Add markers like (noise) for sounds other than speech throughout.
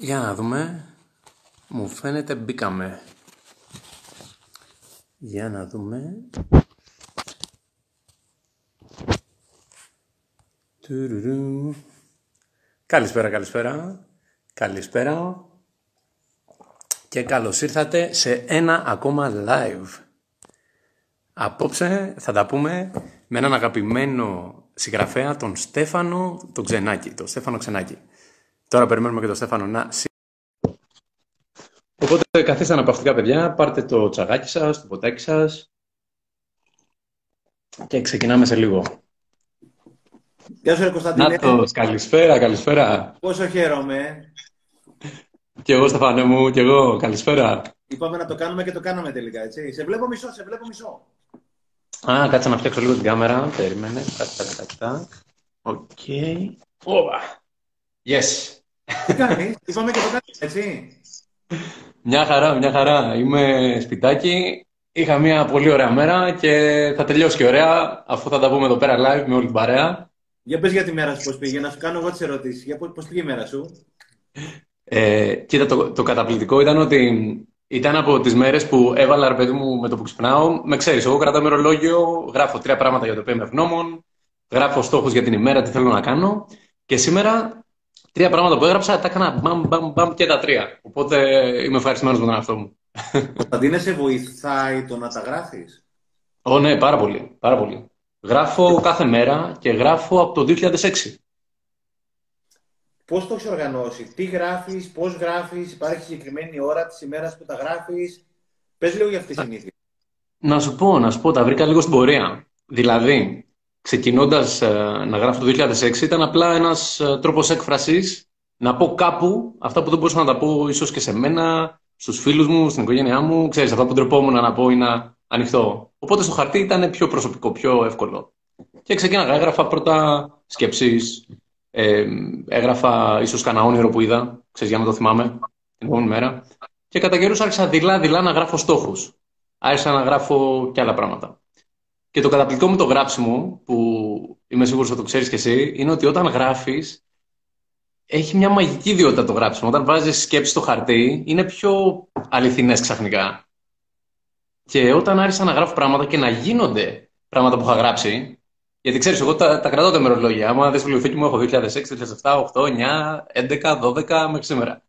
Για να δούμε. Μου φαίνεται μπήκαμε. Για να δούμε. Τουρουρου. Καλησπέρα, καλησπέρα. Καλησπέρα. Και καλώς ήρθατε σε ένα ακόμα live. Απόψε θα τα πούμε με έναν αγαπημένο συγγραφέα, τον Στέφανο τον Ξενάκη. Τον Στέφανο Ξενάκη. Τώρα περιμένουμε και τον Στέφανο να... Οπότε καθίστε αναπαυτικά παιδιά, πάρτε το τσαγάκι σας, το ποτάκι σας και ξεκινάμε σε λίγο. Γεια σου, ρε Κωνσταντίνε. Νάτος, καλησπέρα, καλησπέρα. Πόσο χαίρομαι. Και εγώ, Στεφανέ μου, και εγώ, καλησπέρα. Είπαμε να το κάνουμε και το κάναμε τελικά, έτσι. Σε βλέπω μισό, σε βλέπω μισό. Α, κάτσε να φτιάξω λίγο την κάμερα. Περίμενε. Τάκ, τάκ, τάκ, τάκ. Οκ. Όπα. Yes. Τι κάνεις, είπαμε και το κάνουμε, έτσι. Μια χαρά, μια χαρά. Είμαι σπιτάκι. Είχα μια πολύ ωραία μέρα και θα τελειώσει και ωραία αφού θα τα πούμε εδώ πέρα live με όλη την παρέα. Για πες για τη μέρα σου πώς πήγε, να σου κάνω εγώ τις ερωτήσεις. Για πώς, πώς πήγε η μέρα σου; Ε, κοίτα, το, το καταπληκτικό ήταν ότι ήταν από τις μέρες που έβαλα ρε παιδί μου με το που ξυπνάω. Με ξέρεις, εγώ κρατάω ημερολόγιο, γράφω τρία πράγματα για το οποίο είμαι ευγνώμων, γράφω στόχους για την ημέρα, τι θέλω να κάνω. Και σήμερα τρία πράγματα που έγραψα τα έκανα μπαμ, μπαμ, μπαμ και τα τρία. Οπότε είμαι ευχαριστημένος με τον εαυτό μου. Κωνσταντίνε, σε βοηθάει το να τα γράφεις; Ω, ναι, πάρα πολύ, πάρα πολύ. Γράφω κάθε μέρα και γράφω από το 2006. Πώς το έχεις οργανώσει, τι γράφεις, πώς γράφεις, υπάρχει συγκεκριμένη ώρα της ημέρας που τα γράφεις; Πες λίγο για αυτή τη συνήθεια. Να σου πω, να σου πω, τα βρήκα λίγο στην πορεία. Δηλαδή, ξεκινώντας να γράφω το 2006, ήταν απλά ένας τρόπος έκφρασης να πω κάπου αυτά που δεν μπορούσα να τα πω ίσως και σε μένα, στους φίλους μου, στην οικογένειά μου. Ξέρεις, αυτά που ντρεπόμουν να πω ή να ανοιχτώ. Οπότε στο χαρτί ήταν πιο προσωπικό, πιο εύκολο. Και ξεκίναγα, έγραφα πρώτα σκέψεις, ε, έγραφα ίσως κανένα όνειρο που είδα, ξέρεις, για να το θυμάμαι την επόμενη μέρα. Και κατά καιρούς άρχισα δειλά-δειλά να γράφω στόχους. Άρχισα να γράφω και άλλα πράγματα. Και το καταπληκτικό με το γράψιμο, που είμαι σίγουρος ότι το ξέρεις κι εσύ, είναι ότι όταν γράφεις, έχει μια μαγική ιδιότητα το γράψιμο. Όταν βάζεις σκέψεις στο χαρτί, είναι πιο αληθινές ξαφνικά. Και όταν άρχισα να γράφω πράγματα και να γίνονται πράγματα που είχα γράψει, γιατί ξέρεις, εγώ τα, τα κρατάω τα μερολόγια. Άμα δεις το βιβλιοθήκη μου, έχω 2006, 2007, 8, 9, 11, 12 μέχρι σήμερα.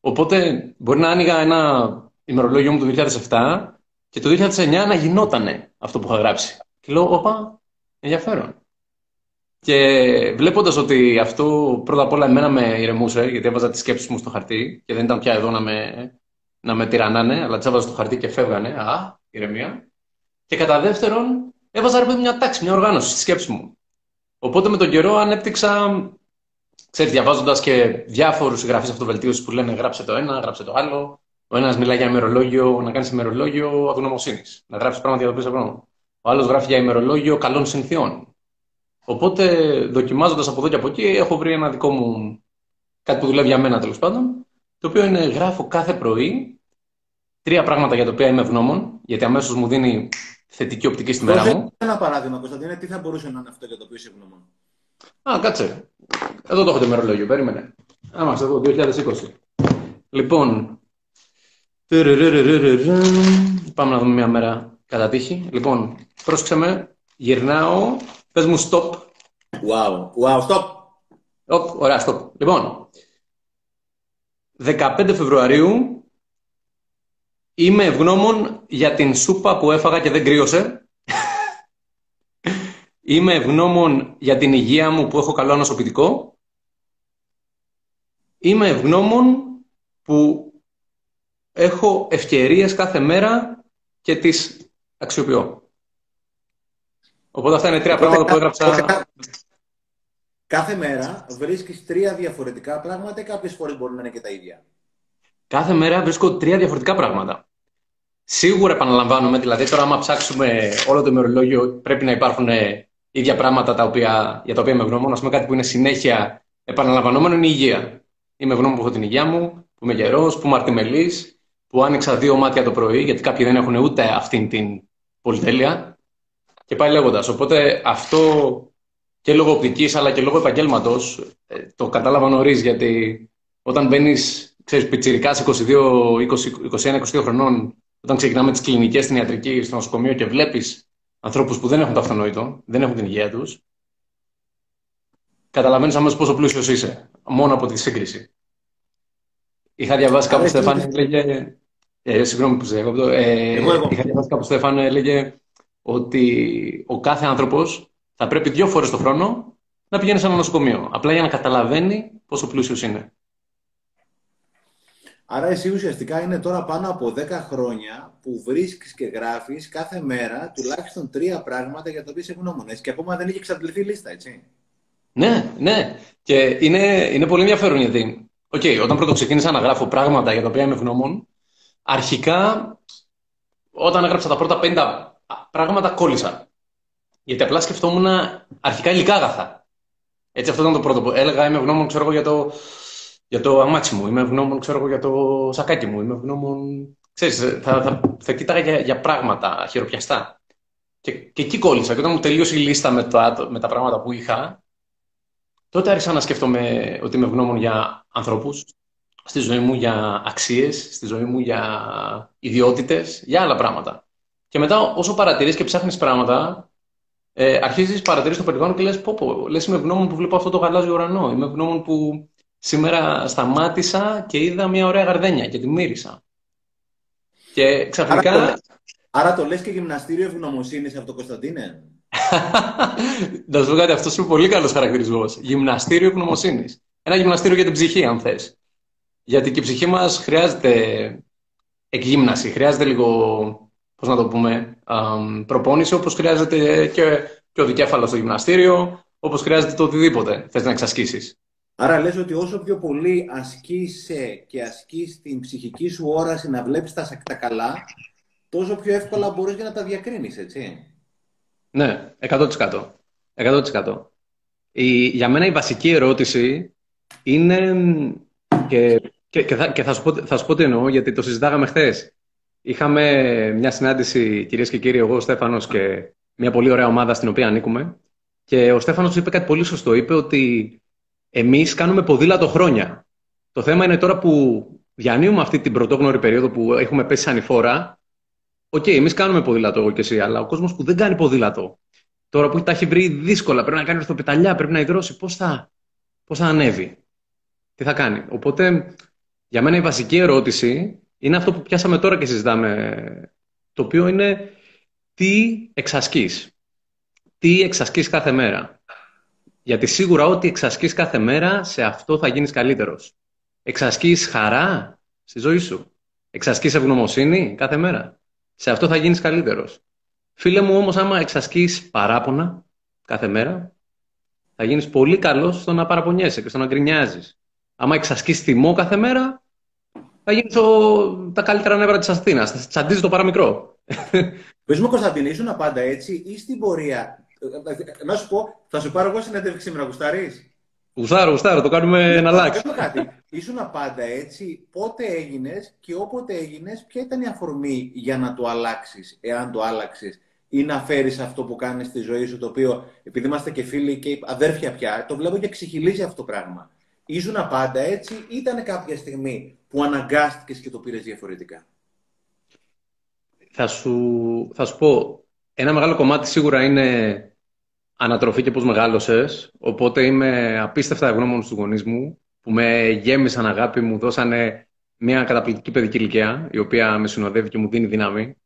Οπότε μπορεί να άνοιγα ένα ημερολόγιο μου το 2007 και το 2009 να γινότανε αυτό που είχα γράψει. Και λέω, όπα, ενδιαφέρον. Και βλέποντας ότι αυτό πρώτα απ' όλα εμένα με ηρεμούσε, γιατί έβαζα τις σκέψεις μου στο χαρτί και δεν ήταν πια εδώ να με, να με τυραννάνε, αλλά τις έβαζα στο χαρτί και φεύγανε. Α, ηρεμία. Και κατά δεύτερον, έβαζα ρε παιδί μια τάξη, μια οργάνωση στη σκέψη μου. Οπότε με τον καιρό ανέπτυξα, ξέρεις, διαβάζοντας και διάφορους συγγραφείς αυτοβελτίωσης που λένε γράψε το ένα, γράψε το άλλο. Ο ένας μιλάει για ημερολόγιο, να κάνεις ημερολόγιο αγνωμοσύνη. Να γράψεις πράγματα για το οποίο είσαι Ο άλλος γράφει για ημερολόγιο καλών συνθειών. Οπότε, δοκιμάζοντας από εδώ και από εκεί, έχω βρει ένα δικό μου. κάτι που δουλεύει για μένα τέλος πάντων. Το οποίο είναι γράφω κάθε πρωί τρία πράγματα για τα οποία είμαι ευγνώμων, γιατί αμέσως μου δίνει θετική οπτική στη μέρα μου. Ένα παράδειγμα, Κωνσταντίνε, τι θα μπορούσε να είναι αυτό για το οποίο είσαι ευγνώμων; Α, κάτσε. Εδώ το έχω το ημερολόγιο, περίμενε. Άμαστε εδώ, 2020. Λοιπόν, Πάμε να δούμε μια μέρα κατά τύχη. Λοιπόν, πρόσεξε με. Γυρνάω. Πες μου stop. Wow, wow, stop. Oh, ωραία, stop. Λοιπόν, 15 Φεβρουαρίου είμαι ευγνώμων για την σούπα που έφαγα και δεν κρύωσε. (laughs) είμαι ευγνώμων για την υγεία μου που έχω καλό ανασωπητικό. Είμαι ευγνώμων που έχω ευκαιρίες κάθε μέρα και τις αξιοποιώ. Οπότε αυτά είναι τρία πράγματα που έγραψα. Κάθε μέρα βρίσκεις τρία διαφορετικά πράγματα ή κάποιες φορές μπορεί να είναι και τα ίδια; Κάθε μέρα βρίσκω τρία διαφορετικά πράγματα. Σίγουρα επαναλαμβάνουμε, δηλαδή τώρα άμα ψάξουμε όλο το ημερολόγιο πρέπει να υπάρχουν ε, ίδια πράγματα τα οποία, για τα οποία είμαι ευγνώμων. Α πούμε κάτι που είναι συνέχεια επαναλαμβανόμενο είναι η υγεία. Είμαι ευγνώμων που έχω την υγεία μου, που είμαι γερός, που είμαι αρτιμελής, που άνοιξα δύο μάτια το πρωί, γιατί κάποιοι δεν έχουν ούτε αυτήν την πολυτέλεια. Και πάει λέγοντας. Οπότε αυτό και λόγω οπτικής αλλά και λόγω επαγγέλματος ε, το κατάλαβα νωρίς, γιατί όταν μπαίνεις ξέρεις, πιτσιρικάς 21-22 χρονών, όταν ξεκινάμε τις κλινικές στην ιατρική, στο νοσοκομείο και βλέπεις ανθρώπους που δεν έχουν το αυτονόητο, δεν έχουν την υγεία τους, καταλαβαίνεις αμέσως πόσο πλούσιος είσαι, μόνο από τη σύγκριση. Είχα διαβάσει κάπου, Στέφαν, έλεγε... Ε, συγγνώμη που σε διακόπτω. Ε, είχα διαβάσει κάπου, Στέφαν, έλεγε ότι ο κάθε άνθρωπος θα πρέπει δύο φορές το χρόνο να πηγαίνει σε ένα νοσοκομείο. Απλά για να καταλαβαίνει πόσο πλούσιος είναι. Άρα εσύ ουσιαστικά είναι τώρα πάνω από 10 χρόνια που βρίσκεις και γράφεις κάθε μέρα τουλάχιστον τρία πράγματα για τα οποία είσαι ευγνώμονες. Και ακόμα δεν είχε εξαντληθεί η λίστα, έτσι. Ναι, ναι. Και είναι, είναι πολύ ενδιαφέρον γιατί okay, όταν πρώτο ξεκίνησα να γράφω πράγματα για τα οποία είμαι ευγνώμων, αρχικά όταν έγραψα τα πρώτα 50 πράγματα κόλλησα. Γιατί απλά σκεφτόμουν αρχικά υλικά αγαθά. Έτσι, αυτό ήταν το πρώτο που έλεγα. Είμαι ευγνώμων, ξέρω εγώ, για το, για το αμάτσι μου. Είμαι ευγνώμων, ξέρω εγώ, για το σακάκι μου. Είμαι ευγνώμων. Ξέρεις, θα, θα, θα κοίταγα για, για πράγματα χειροπιαστά. Και, και εκεί κόλλησα. Και όταν μου τελείωσε η λίστα με τα, με τα πράγματα που είχα, τότε άρχισα να σκέφτομαι ότι είμαι ευγνώμων για ανθρώπους, στη ζωή μου για αξίες, στη ζωή μου για ιδιότητες, για άλλα πράγματα. Και μετά, όσο παρατηρείς και ψάχνεις πράγματα, ε, αρχίζεις παρατηρείς το περιβάλλον και λες: Πω, πω, λες είμαι ευγνώμων που βλέπω αυτό το γαλάζιο ουρανό. Είμαι ευγνώμων που σήμερα σταμάτησα και είδα μια ωραία γαρδένια και τη μύρισα. Και ξαφνικά. Άρα το, άρα το λες και γυμναστήριο ευγνωμοσύνης αυτό, Κωνσταντίνε. (laughs) Να σου πω κάτι, αυτός είναι πολύ καλός χαρακτηρισμός. Γυμναστήριο ευγνωμοσύνης. Ένα γυμναστήριο για την ψυχή, αν θες. Γιατί και η ψυχή μας χρειάζεται εκγύμναση, χρειάζεται λίγο πώς να το πούμε, προπόνηση, όπως χρειάζεται και, και ο δικέφαλος στο γυμναστήριο, όπως χρειάζεται το οτιδήποτε θες να εξασκήσεις. Άρα λες ότι όσο πιο πολύ ασκείσαι και ασκείς την ψυχική σου όραση να βλέπεις τα, τα καλά, τόσο πιο εύκολα μπορείς και να τα διακρίνεις, έτσι. Ναι, 100%. 100%. Η, για μένα η βασική ερώτηση είναι, και, και, και, θα, και θα, σου πω, θα σου πω τι εννοώ, γιατί το συζητάγαμε χθες. Είχαμε μια συνάντηση, κυρίες και κύριοι, εγώ, ο Στέφανος και μια πολύ ωραία ομάδα στην οποία ανήκουμε. Και ο Στέφανος είπε κάτι πολύ σωστό. Είπε ότι εμείς κάνουμε ποδήλατο χρόνια. Το θέμα είναι τώρα που διανύουμε αυτή την πρωτόγνωρη περίοδο που έχουμε πέσει σ' ανηφόρα. OK, okay, εμείς κάνουμε ποδήλατο, εγώ και εσύ, αλλά ο κόσμος που δεν κάνει ποδήλατο, τώρα που τα έχει βρει δύσκολα, πρέπει να κάνει ορθοπεταλιά, πρέπει να υδρώσει, πώς θα, πώς θα ανέβει, τι θα κάνει; Οπότε, για μένα η βασική ερώτηση είναι αυτό που πιάσαμε τώρα και συζητάμε, το οποίο είναι τι εξασκείς. Τι εξασκείς κάθε μέρα. Γιατί σίγουρα ό,τι εξασκείς κάθε μέρα, σε αυτό θα γίνεις καλύτερος. Εξασκείς χαρά στη ζωή σου. Εξασκείς ευγνωμοσύνη κάθε μέρα. Σε αυτό θα γίνεις καλύτερος. Φίλε μου όμως, άμα εξασκείς παράπονα κάθε μέρα, θα γίνεις πολύ καλός στο να παραπονιέσαι και στο να γκρινιάζεις. Άμα εξασκείς θυμό κάθε μέρα, θα γίνει τα καλύτερα νεύρα της Αθήνας. Θα τσαντίζει το παραμικρό. (laughs) Πες μου, Κωνσταντίνε, ήσουν πάντα έτσι ή στην πορεία; Να σου πω, θα σου πάρω εγώ συνέντευξη σήμερα, γουστάρεις; Γουστάρω, γουστάρω, το κάνουμε να αλλάξει. κάτι. Ήσουν πάντα έτσι, πότε έγινες και όποτε έγινες, ποια ήταν η αφορμή για να το αλλάξεις, εάν το άλλαξες, ή να φέρεις αυτό που κάνεις στη ζωή σου, το οποίο επειδή είμαστε και φίλοι και αδέρφια πια, το βλέπω και ξεχυλίζει αυτό το πράγμα. Ήσουν πάντα έτσι, ή ήταν κάποια στιγμή που αναγκάστηκες και το πήρες διαφορετικά. Θα σου, θα σου πω, ένα μεγάλο κομμάτι σίγουρα είναι ανατροφή και πώς μεγάλωσες, οπότε είμαι απίστευτα ευγνώμων στους γονείς μου, που με γέμισαν αγάπη, μου δώσανε μια καταπληκτική παιδική ηλικία, η οποία με συνοδεύει και μου δίνει δύναμη.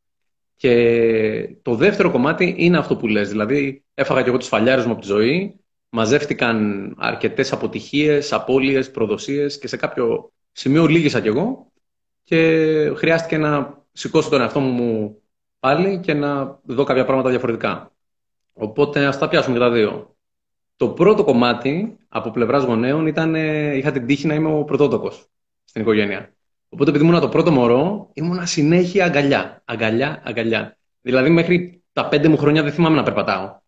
Και το δεύτερο κομμάτι είναι αυτό που λες, δηλαδή έφαγα και εγώ τους φαλιάρες μου από τη ζωή, μαζεύτηκαν αρκετές αποτυχίες, απώλειες, προδοσίες και σε κάποιο σημείο λύγησα κι εγώ και χρειάστηκε να σηκώσω τον εαυτό μου πάλι και να δω κάποια πράγματα διαφορετικά. Οπότε ας τα πιάσουμε και τα δύο. Το πρώτο κομμάτι από πλευράς γονέων ήταν, είχα την τύχη να είμαι ο πρωτότοκος στην οικογένεια. Οπότε επειδή ήμουν το πρώτο μωρό, ήμουν συνέχεια αγκαλιά, αγκαλιά, αγκαλιά. Δηλαδή μέχρι τα πέντε μου χρόνια δεν θυμάμαι να περπατάω.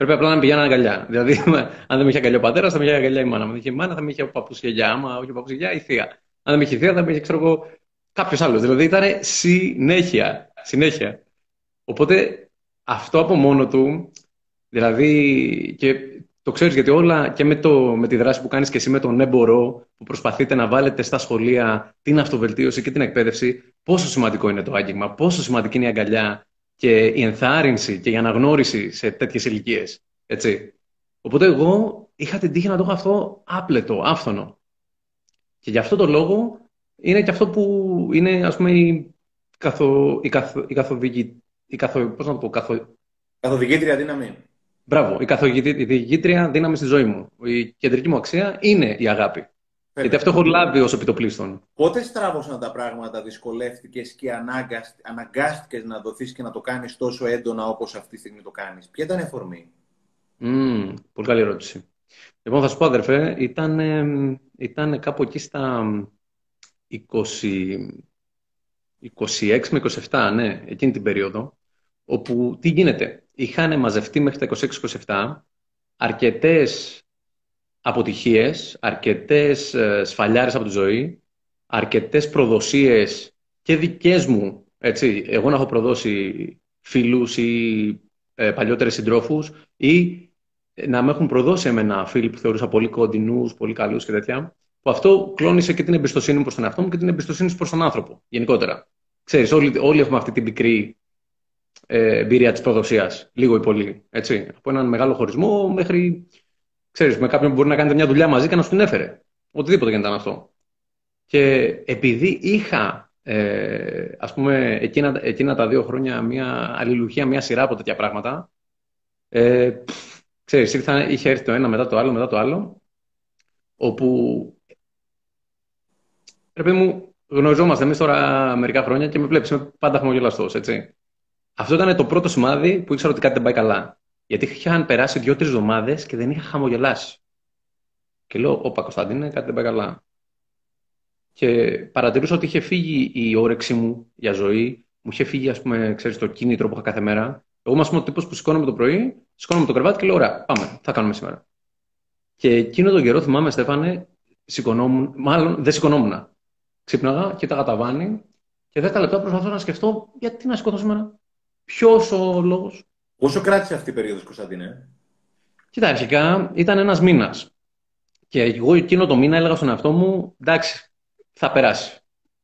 Πρέπει απλά να με πηγαίνουν αγκαλιά. Δηλαδή, (laughs) αν δεν με είχε αγκαλιά ο πατέρας, θα με είχε αγκαλιά η μάνα. Αν δεν είχε η μάνα, θα με είχε ο παππούς γιαγιά. Άμα όχι ο παππούς γιαγιά, η θεία. Αν δεν με είχε η θεία, θα με είχε, ξέρω εγώ, κάποιος άλλος. Δηλαδή, ήταν συνέχεια. Συνέχεια. Οπότε, αυτό από μόνο του, δηλαδή, και το ξέρεις γιατί όλα και με, το, με τη δράση που κάνεις και εσύ με τον έμπορο που προσπαθείτε να βάλετε στα σχολεία την αυτοβελτίωση και την εκπαίδευση, πόσο σημαντικό είναι το άγγιγμα, πόσο σημαντική είναι η αγκαλιά και η ενθάρρυνση και η αναγνώριση σε τέτοιες ηλικίες. Έτσι. Οπότε εγώ είχα την τύχη να το έχω αυτό άπλετο, άφθονο. Και γι' αυτό το λόγο είναι και αυτό που είναι, ας πούμε, η, καθο, η, καθο, η καθοδηγή, η καθο, πώς να το πω, καθο... καθοδηγήτρια δύναμη. Μπράβο, η καθοδηγήτρια δύναμη στη ζωή μου. Η κεντρική μου αξία είναι η αγάπη. Γιατί αυτό έχω λάβει ως επιτοπλίστων. Πότε στράβωσαν τα πράγματα, δυσκολεύτηκες και αναγκάστηκες να δοθείς και να το κάνεις τόσο έντονα όπως αυτή τη στιγμή το κάνεις; Ποια ήταν η αφορμή; Mm, πολύ καλή ερώτηση. Λοιπόν, θα σου πω, αδερφέ, ήταν, ήταν κάπου εκεί στα 20, 26 με 27, ναι, εκείνη την περίοδο, όπου τι γίνεται. Είχαν μαζευτεί μέχρι τα 26-27 αρκετές αποτυχίες, αρκετές ε, σφαλιάρες από τη ζωή, αρκετές προδοσίες και δικές μου, έτσι, εγώ να έχω προδώσει φίλους ή ε, παλιότερες συντρόφους ή να με έχουν προδώσει εμένα φίλοι που θεωρούσα πολύ κοντινούς, πολύ καλούς και τέτοια, που αυτό κλώνησε και την εμπιστοσύνη μου προς τον εαυτό μου και την εμπιστοσύνη προς τον άνθρωπο, γενικότερα. Ξέρεις, όλοι, όλοι έχουμε αυτή την πικρή ε, εμπειρία της προδοσίας, λίγο ή πολύ, έτσι. Από έναν μεγάλο χωρισμό μέχρι Ξέρεις, με κάποιον που μπορεί να κάνετε μια δουλειά μαζί και να σου την έφερε. Οτιδήποτε και ήταν αυτό. Και επειδή είχα, ε, ας πούμε, εκείνα, εκείνα τα δύο χρόνια μια αλληλουχία, μια σειρά από τέτοια πράγματα, ε, ξέρεις, ήρθα, είχε έρθει το ένα μετά το άλλο, μετά το άλλο, όπου, πρέπει μου, γνωριζόμαστε εμείς τώρα μερικά χρόνια και με βλέπεις, είμαι πάντα χαμογελαστός, έτσι. Αυτό ήταν το πρώτο σημάδι που ήξερα ότι κάτι δεν πάει καλά. Γιατί είχαν περάσει δύο-τρει εβδομάδες και δεν είχα χαμογελάσει. Και λέω, Όπα Κωνσταντίνε, κάτι δεν πάει καλά. Και παρατηρούσα ότι είχε φύγει η όρεξή μου για ζωή, μου είχε φύγει, ας πούμε, ξέρεις, το κίνητρο που είχα κάθε μέρα. Εγώ είμαι ο τύπος που σηκώνομαι το πρωί, σηκώνομαι το κρεβάτι και λέω: Ωραία, πάμε, θα κάνουμε σήμερα. Και εκείνο τον καιρό θυμάμαι, Στέφανε, σηκωνόμουν, μάλλον δεν σηκωνόμουν. Ξύπναγα, κοίταγα τα βάνη και 10 λεπτά προσπαθώ να σκεφτώ γιατί να σηκωθώ σήμερα; Ποιος ο λόγος; Πόσο κράτησε αυτή η περίοδος, Κωνσταντίνε; Κοίτα, αρχικά ήταν ένας μήνας. Και εγώ εκείνο το μήνα έλεγα στον εαυτό μου, εντάξει, θα περάσει.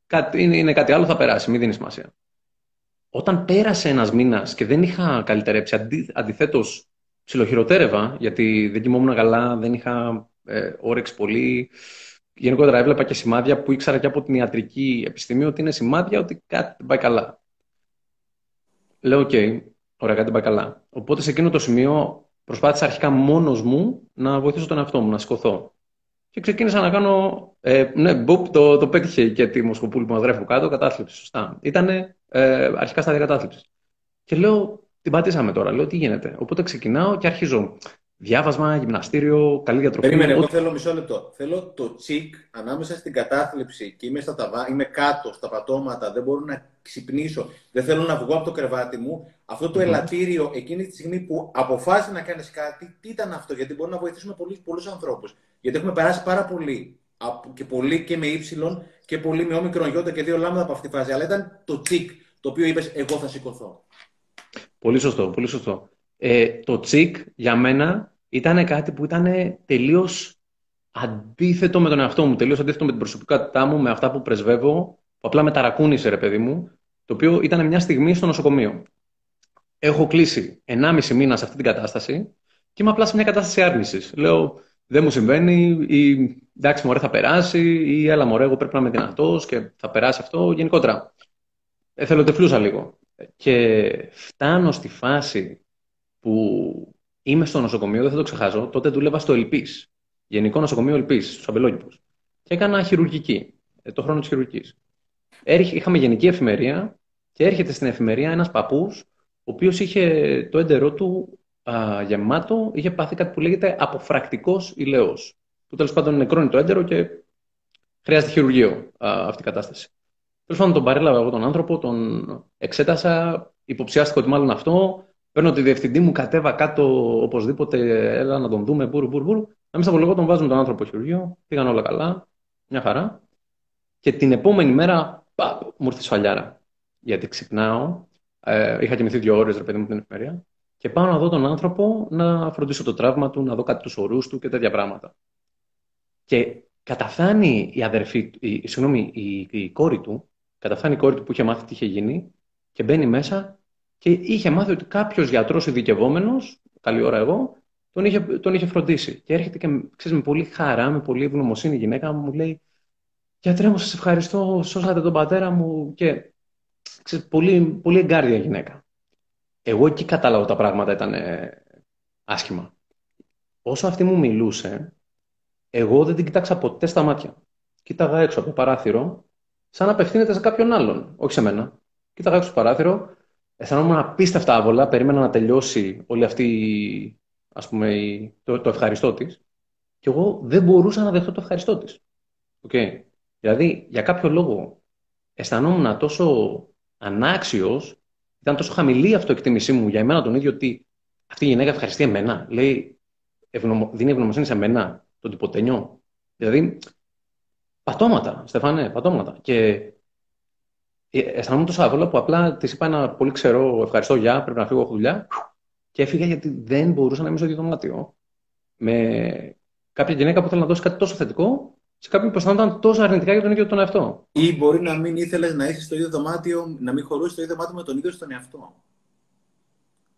Κάτι, είναι, είναι κάτι άλλο, θα περάσει, μην δίνει σημασία. Όταν πέρασε ένας μήνας και δεν είχα καλυτερέψει, αντί, αντιθέτως ψιλοχειροτέρευα, γιατί δεν κοιμόμουν καλά, δεν είχα ε, όρεξη πολύ. Γενικότερα έβλεπα και σημάδια που ήξερα και από την ιατρική επιστήμη ότι είναι σημάδια ότι κάτι δεν πάει καλά. Λέω, OK, okay, Ωραία, κάτι πάει καλά. Οπότε σε εκείνο το σημείο προσπάθησα αρχικά μόνος μου να βοηθήσω τον εαυτό μου, να σηκωθώ. Και ξεκίνησα να κάνω. Ε, ναι, μπουπ, το, το πέτυχε και τη Μοσχοπούλη που μας γράφει κάτω, κατάθλιψη. Σωστά. Ήταν ε, αρχικά στα κατάθλιψης. Και λέω, την πατήσαμε τώρα. Λέω, τι γίνεται. Οπότε ξεκινάω και αρχίζω. Διάβασμα, γυμναστήριο, καλή διατροφή. Περίμενε, εγώ θέλω μισό λεπτό. Θέλω το τσικ ανάμεσα στην κατάθλιψη και είμαι, στα ταβά, είμαι κάτω στα πατώματα, δεν μπορώ να ξυπνήσω, δεν θέλω να βγω από το κρεβάτι μου. Αυτό το mm ελαττήριο εκείνη τη στιγμή που αποφάσισε να κάνεις κάτι, τι ήταν αυτό, γιατί μπορεί να βοηθήσουμε πολλούς ανθρώπους. Γιατί έχουμε περάσει πάρα πολύ. Και πολύ και με ύψιλον και πολύ με όμικρον γιώτα και δύο λάμδα από αυτή τη φάση. Αλλά ήταν το τσικ το οποίο είπες: Εγώ θα σηκωθώ. Πολύ σωστό, πολύ σωστό. Ε, το τσικ για μένα ήταν κάτι που ήταν τελείως αντίθετο με τον εαυτό μου, τελείως αντίθετο με την προσωπικότητά μου, με αυτά που πρεσβεύω, που απλά με ταρακούνησε, ρε παιδί μου, το οποίο ήταν μια στιγμή στο νοσοκομείο. Έχω κλείσει 1,5 μήνα σε αυτή την κατάσταση και είμαι απλά σε μια κατάσταση άρνησης. Λέω, δεν μου συμβαίνει, ή εντάξει, μωρέ, θα περάσει, ή έλα, μωρέ, εγώ πρέπει να είμαι δυνατός και θα περάσει αυτό. Γενικότερα, εθελοτεφλούσα λίγο. Και φτάνω στη φάση που είμαι στο νοσοκομείο, δεν θα το ξεχάσω. Τότε δούλευα στο Ελπής. Γενικό Νοσοκομείο Ελπής, στους Αμπελόκηπου. Και έκανα χειρουργική, ε, το χρόνο της χειρουργικής. Είχαμε γενική εφημερία και έρχεται στην εφημερία ένας παππούς, ο οποίος είχε το έντερό του α, γεμάτο, είχε πάθει κάτι που λέγεται αποφρακτικός ηλαιός. Που τέλος πάντων νεκρώνει το έντερο και χρειάζεται χειρουργείο α, αυτή η κατάσταση. Τέλος πάντων, τον παρέλαβα εγώ τον άνθρωπο, τον εξέτασα, υποψιάστηκα ότι μάλλον αυτό, Παίρνω τη διευθυντή μου, κατέβα κάτω οπωσδήποτε, έλα να τον δούμε, μπούρου, μπούρου, μπούρου. Να μην στα πω τον βάζουμε τον άνθρωπο χειρουργείο, πήγαν όλα καλά, μια χαρά. Και την επόμενη μέρα, πα, μου ήρθε σφαλιάρα. Γιατί ξυπνάω, ε, είχα κοιμηθεί δύο ώρες, ρε παιδί μου, την εφημερία, και και πάω να δω τον άνθρωπο να φροντίσω το τραύμα του, να δω κάτι τους ορούς του και τέτοια πράγματα. Και καταφθάνει η αδερφή, η, συγγνώμη, η, η κόρη του, καταφθάνει η κόρη του που είχε μάθει τι είχε γίνει και μπαίνει μέσα και είχε μάθει ότι κάποιος γιατρός ειδικευόμενος, καλή ώρα εγώ, τον είχε, τον είχε φροντίσει. Και έρχεται και ξέρεις, με πολύ χαρά, με πολύ ευγνωμοσύνη η γυναίκα μου, μου λέει Γιατρέ μου, σας ευχαριστώ, σώσατε τον πατέρα μου. Και ξέρεις, πολύ, πολύ εγκάρδια γυναίκα. Εγώ εκεί κατάλαβα τα πράγματα ήταν ε, άσχημα. Όσο αυτή μου μιλούσε, εγώ δεν την κοιτάξα ποτέ στα μάτια. Κοίταγα έξω από το παράθυρο, σαν να απευθύνεται σε κάποιον άλλον, όχι σε μένα. Κοίταγα έξω από το παράθυρο, αισθανόμουν απίστευτα άβολα, περίμενα να τελειώσει όλη αυτή, ας πούμε, το, το ευχαριστώ της. Και εγώ δεν μπορούσα να δεχτώ το ευχαριστώ της. Okay. Δηλαδή, για κάποιο λόγο αισθανόμουν τόσο ανάξιος, ήταν τόσο χαμηλή η αυτοεκτίμησή μου για εμένα τον ίδιο ότι αυτή η γυναίκα ευχαριστεί εμένα. Λέει, ευνομο, δίνει ευγνωμοσύνη σε μένα, τον τυποτενιό. Δηλαδή, πατώματα, Στεφανέ, πατώματα. Και ε, αισθανόμουν τόσο άβολα που απλά της είπα ένα πολύ ξερό ευχαριστώ για, πρέπει να φύγω, έχω δουλειά. Και έφυγα γιατί δεν μπορούσα να είμαι στο ίδιο δωμάτιο. Με κάποια γυναίκα που ήθελε να δώσει κάτι τόσο θετικό σε κάποιον που αισθανόταν τόσο αρνητικά για τον ίδιο τον εαυτό. Ή μπορεί να μην ήθελες να είσαι στο ίδιο δωμάτιο, να μην χωρούσες στο ίδιο δωμάτιο με τον ίδιο τον εαυτό.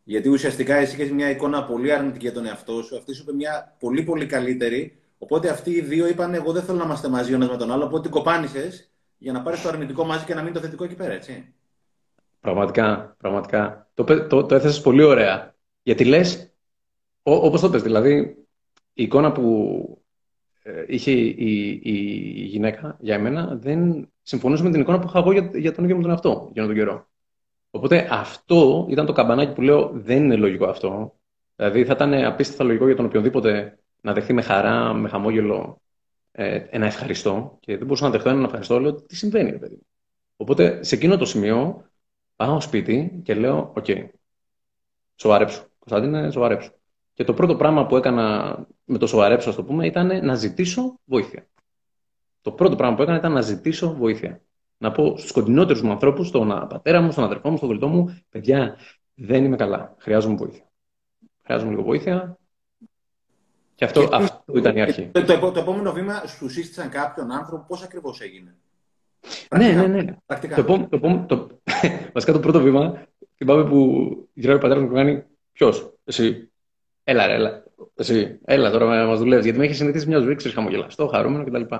Γιατί ουσιαστικά εσύ είχες μια εικόνα πολύ αρνητική για τον εαυτό σου, αυτή σου είπε μια πολύ πολύ καλύτερη. Οπότε αυτοί οι δύο είπαν: Εγώ δεν θέλω να είμαστε μαζί ο ένας με τον άλλο. Οπότε την κοπάνισε για να πάρεις το αρνητικό μαζί και να μείνει το θετικό εκεί πέρα, έτσι. Πραγματικά, πραγματικά. Το, το, το έθεσες πολύ ωραία. Γιατί λες, όπως το πες, δηλαδή η εικόνα που ε, είχε η, η, γυναίκα για εμένα δεν συμφωνούσε με την εικόνα που είχα εγώ για, για τον ίδιο μου τον εαυτό για τον καιρό. Οπότε αυτό ήταν το καμπανάκι που λέω δεν είναι λογικό αυτό. Δηλαδή θα ήταν απίστευτα λογικό για τον οποιοδήποτε να δεχθεί με χαρά, με χαμόγελο ε, ένα ευχαριστώ και δεν μπορούσα να δεχτώ ένα ευχαριστώ. Λέω τι συμβαίνει, ρε παιδί. Οπότε σε εκείνο το σημείο πάω σπίτι και λέω: OK, okay, σοβαρέψου. Κωνσταντίνε, σοβαρέψου. Και το πρώτο πράγμα που έκανα με το σοβαρέψω, ας το πούμε, ήταν να ζητήσω βοήθεια. Το πρώτο πράγμα που έκανα ήταν να ζητήσω βοήθεια. Να πω στους κοντινότερους μου ανθρώπους, στον πατέρα μου, στον αδερφό μου, στον κολλητό μου, παιδιά, δεν είμαι καλά. Χρειάζομαι βοήθεια. Χρειάζομαι λίγο βοήθεια. Και αυτό, και αυτό ήταν η αρχή. Το, το, το, επόμενο βήμα, σου σύστησαν κάποιον άνθρωπο, πώς ακριβώς έγινε; Ναι, ναι, ναι. Το, επόμενο, το, το, (laughs) βασικά το πρώτο βήμα, θυμάμαι που γυράει ο πατέρας μου και κάνει Ποιος, εσύ, Έλα, ρε, έλα. Εσύ, έλα τώρα να μας δουλεύεις. Γιατί με έχεις συνηθίσει μιας ζωής, ξέρεις, χαμογελαστό, χαρούμενο κτλ.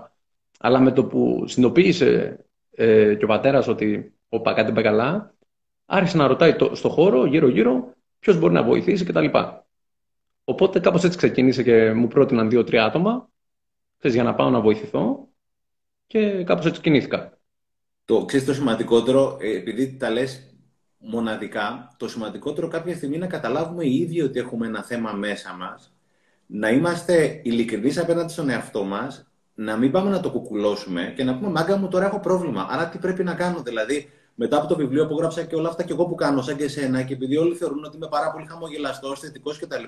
Αλλά με το που συνειδητοποίησε ε, και ο πατέρας ότι όπα, κάτι πάει καλά, άρχισε να ρωτάει το, στο χώρο, γύρω-γύρω, ποιος μπορεί να βοηθήσει κτλ. Οπότε κάπως έτσι ξεκίνησε και μου πρότειναν δύο-τρία άτομα θες, για να πάω να βοηθηθώ και κάπως έτσι κινήθηκα. Το ξέρεις το σημαντικότερο, ε, επειδή τα λες μοναδικά, το σημαντικότερο κάποια στιγμή να καταλάβουμε οι ίδιοι ότι έχουμε ένα θέμα μέσα μας, να είμαστε ειλικρινείς απέναντι στον εαυτό μας, να μην πάμε να το κουκουλώσουμε και να πούμε «Μάγκα μου, τώρα έχω πρόβλημα, άρα τι πρέπει να κάνω». Δηλαδή, μετά από το βιβλίο που γράψα και όλα αυτά και εγώ που κάνω, σαν και εσένα, και επειδή όλοι θεωρούν ότι είμαι πάρα πολύ χαμογελαστός, θετικό κτλ.,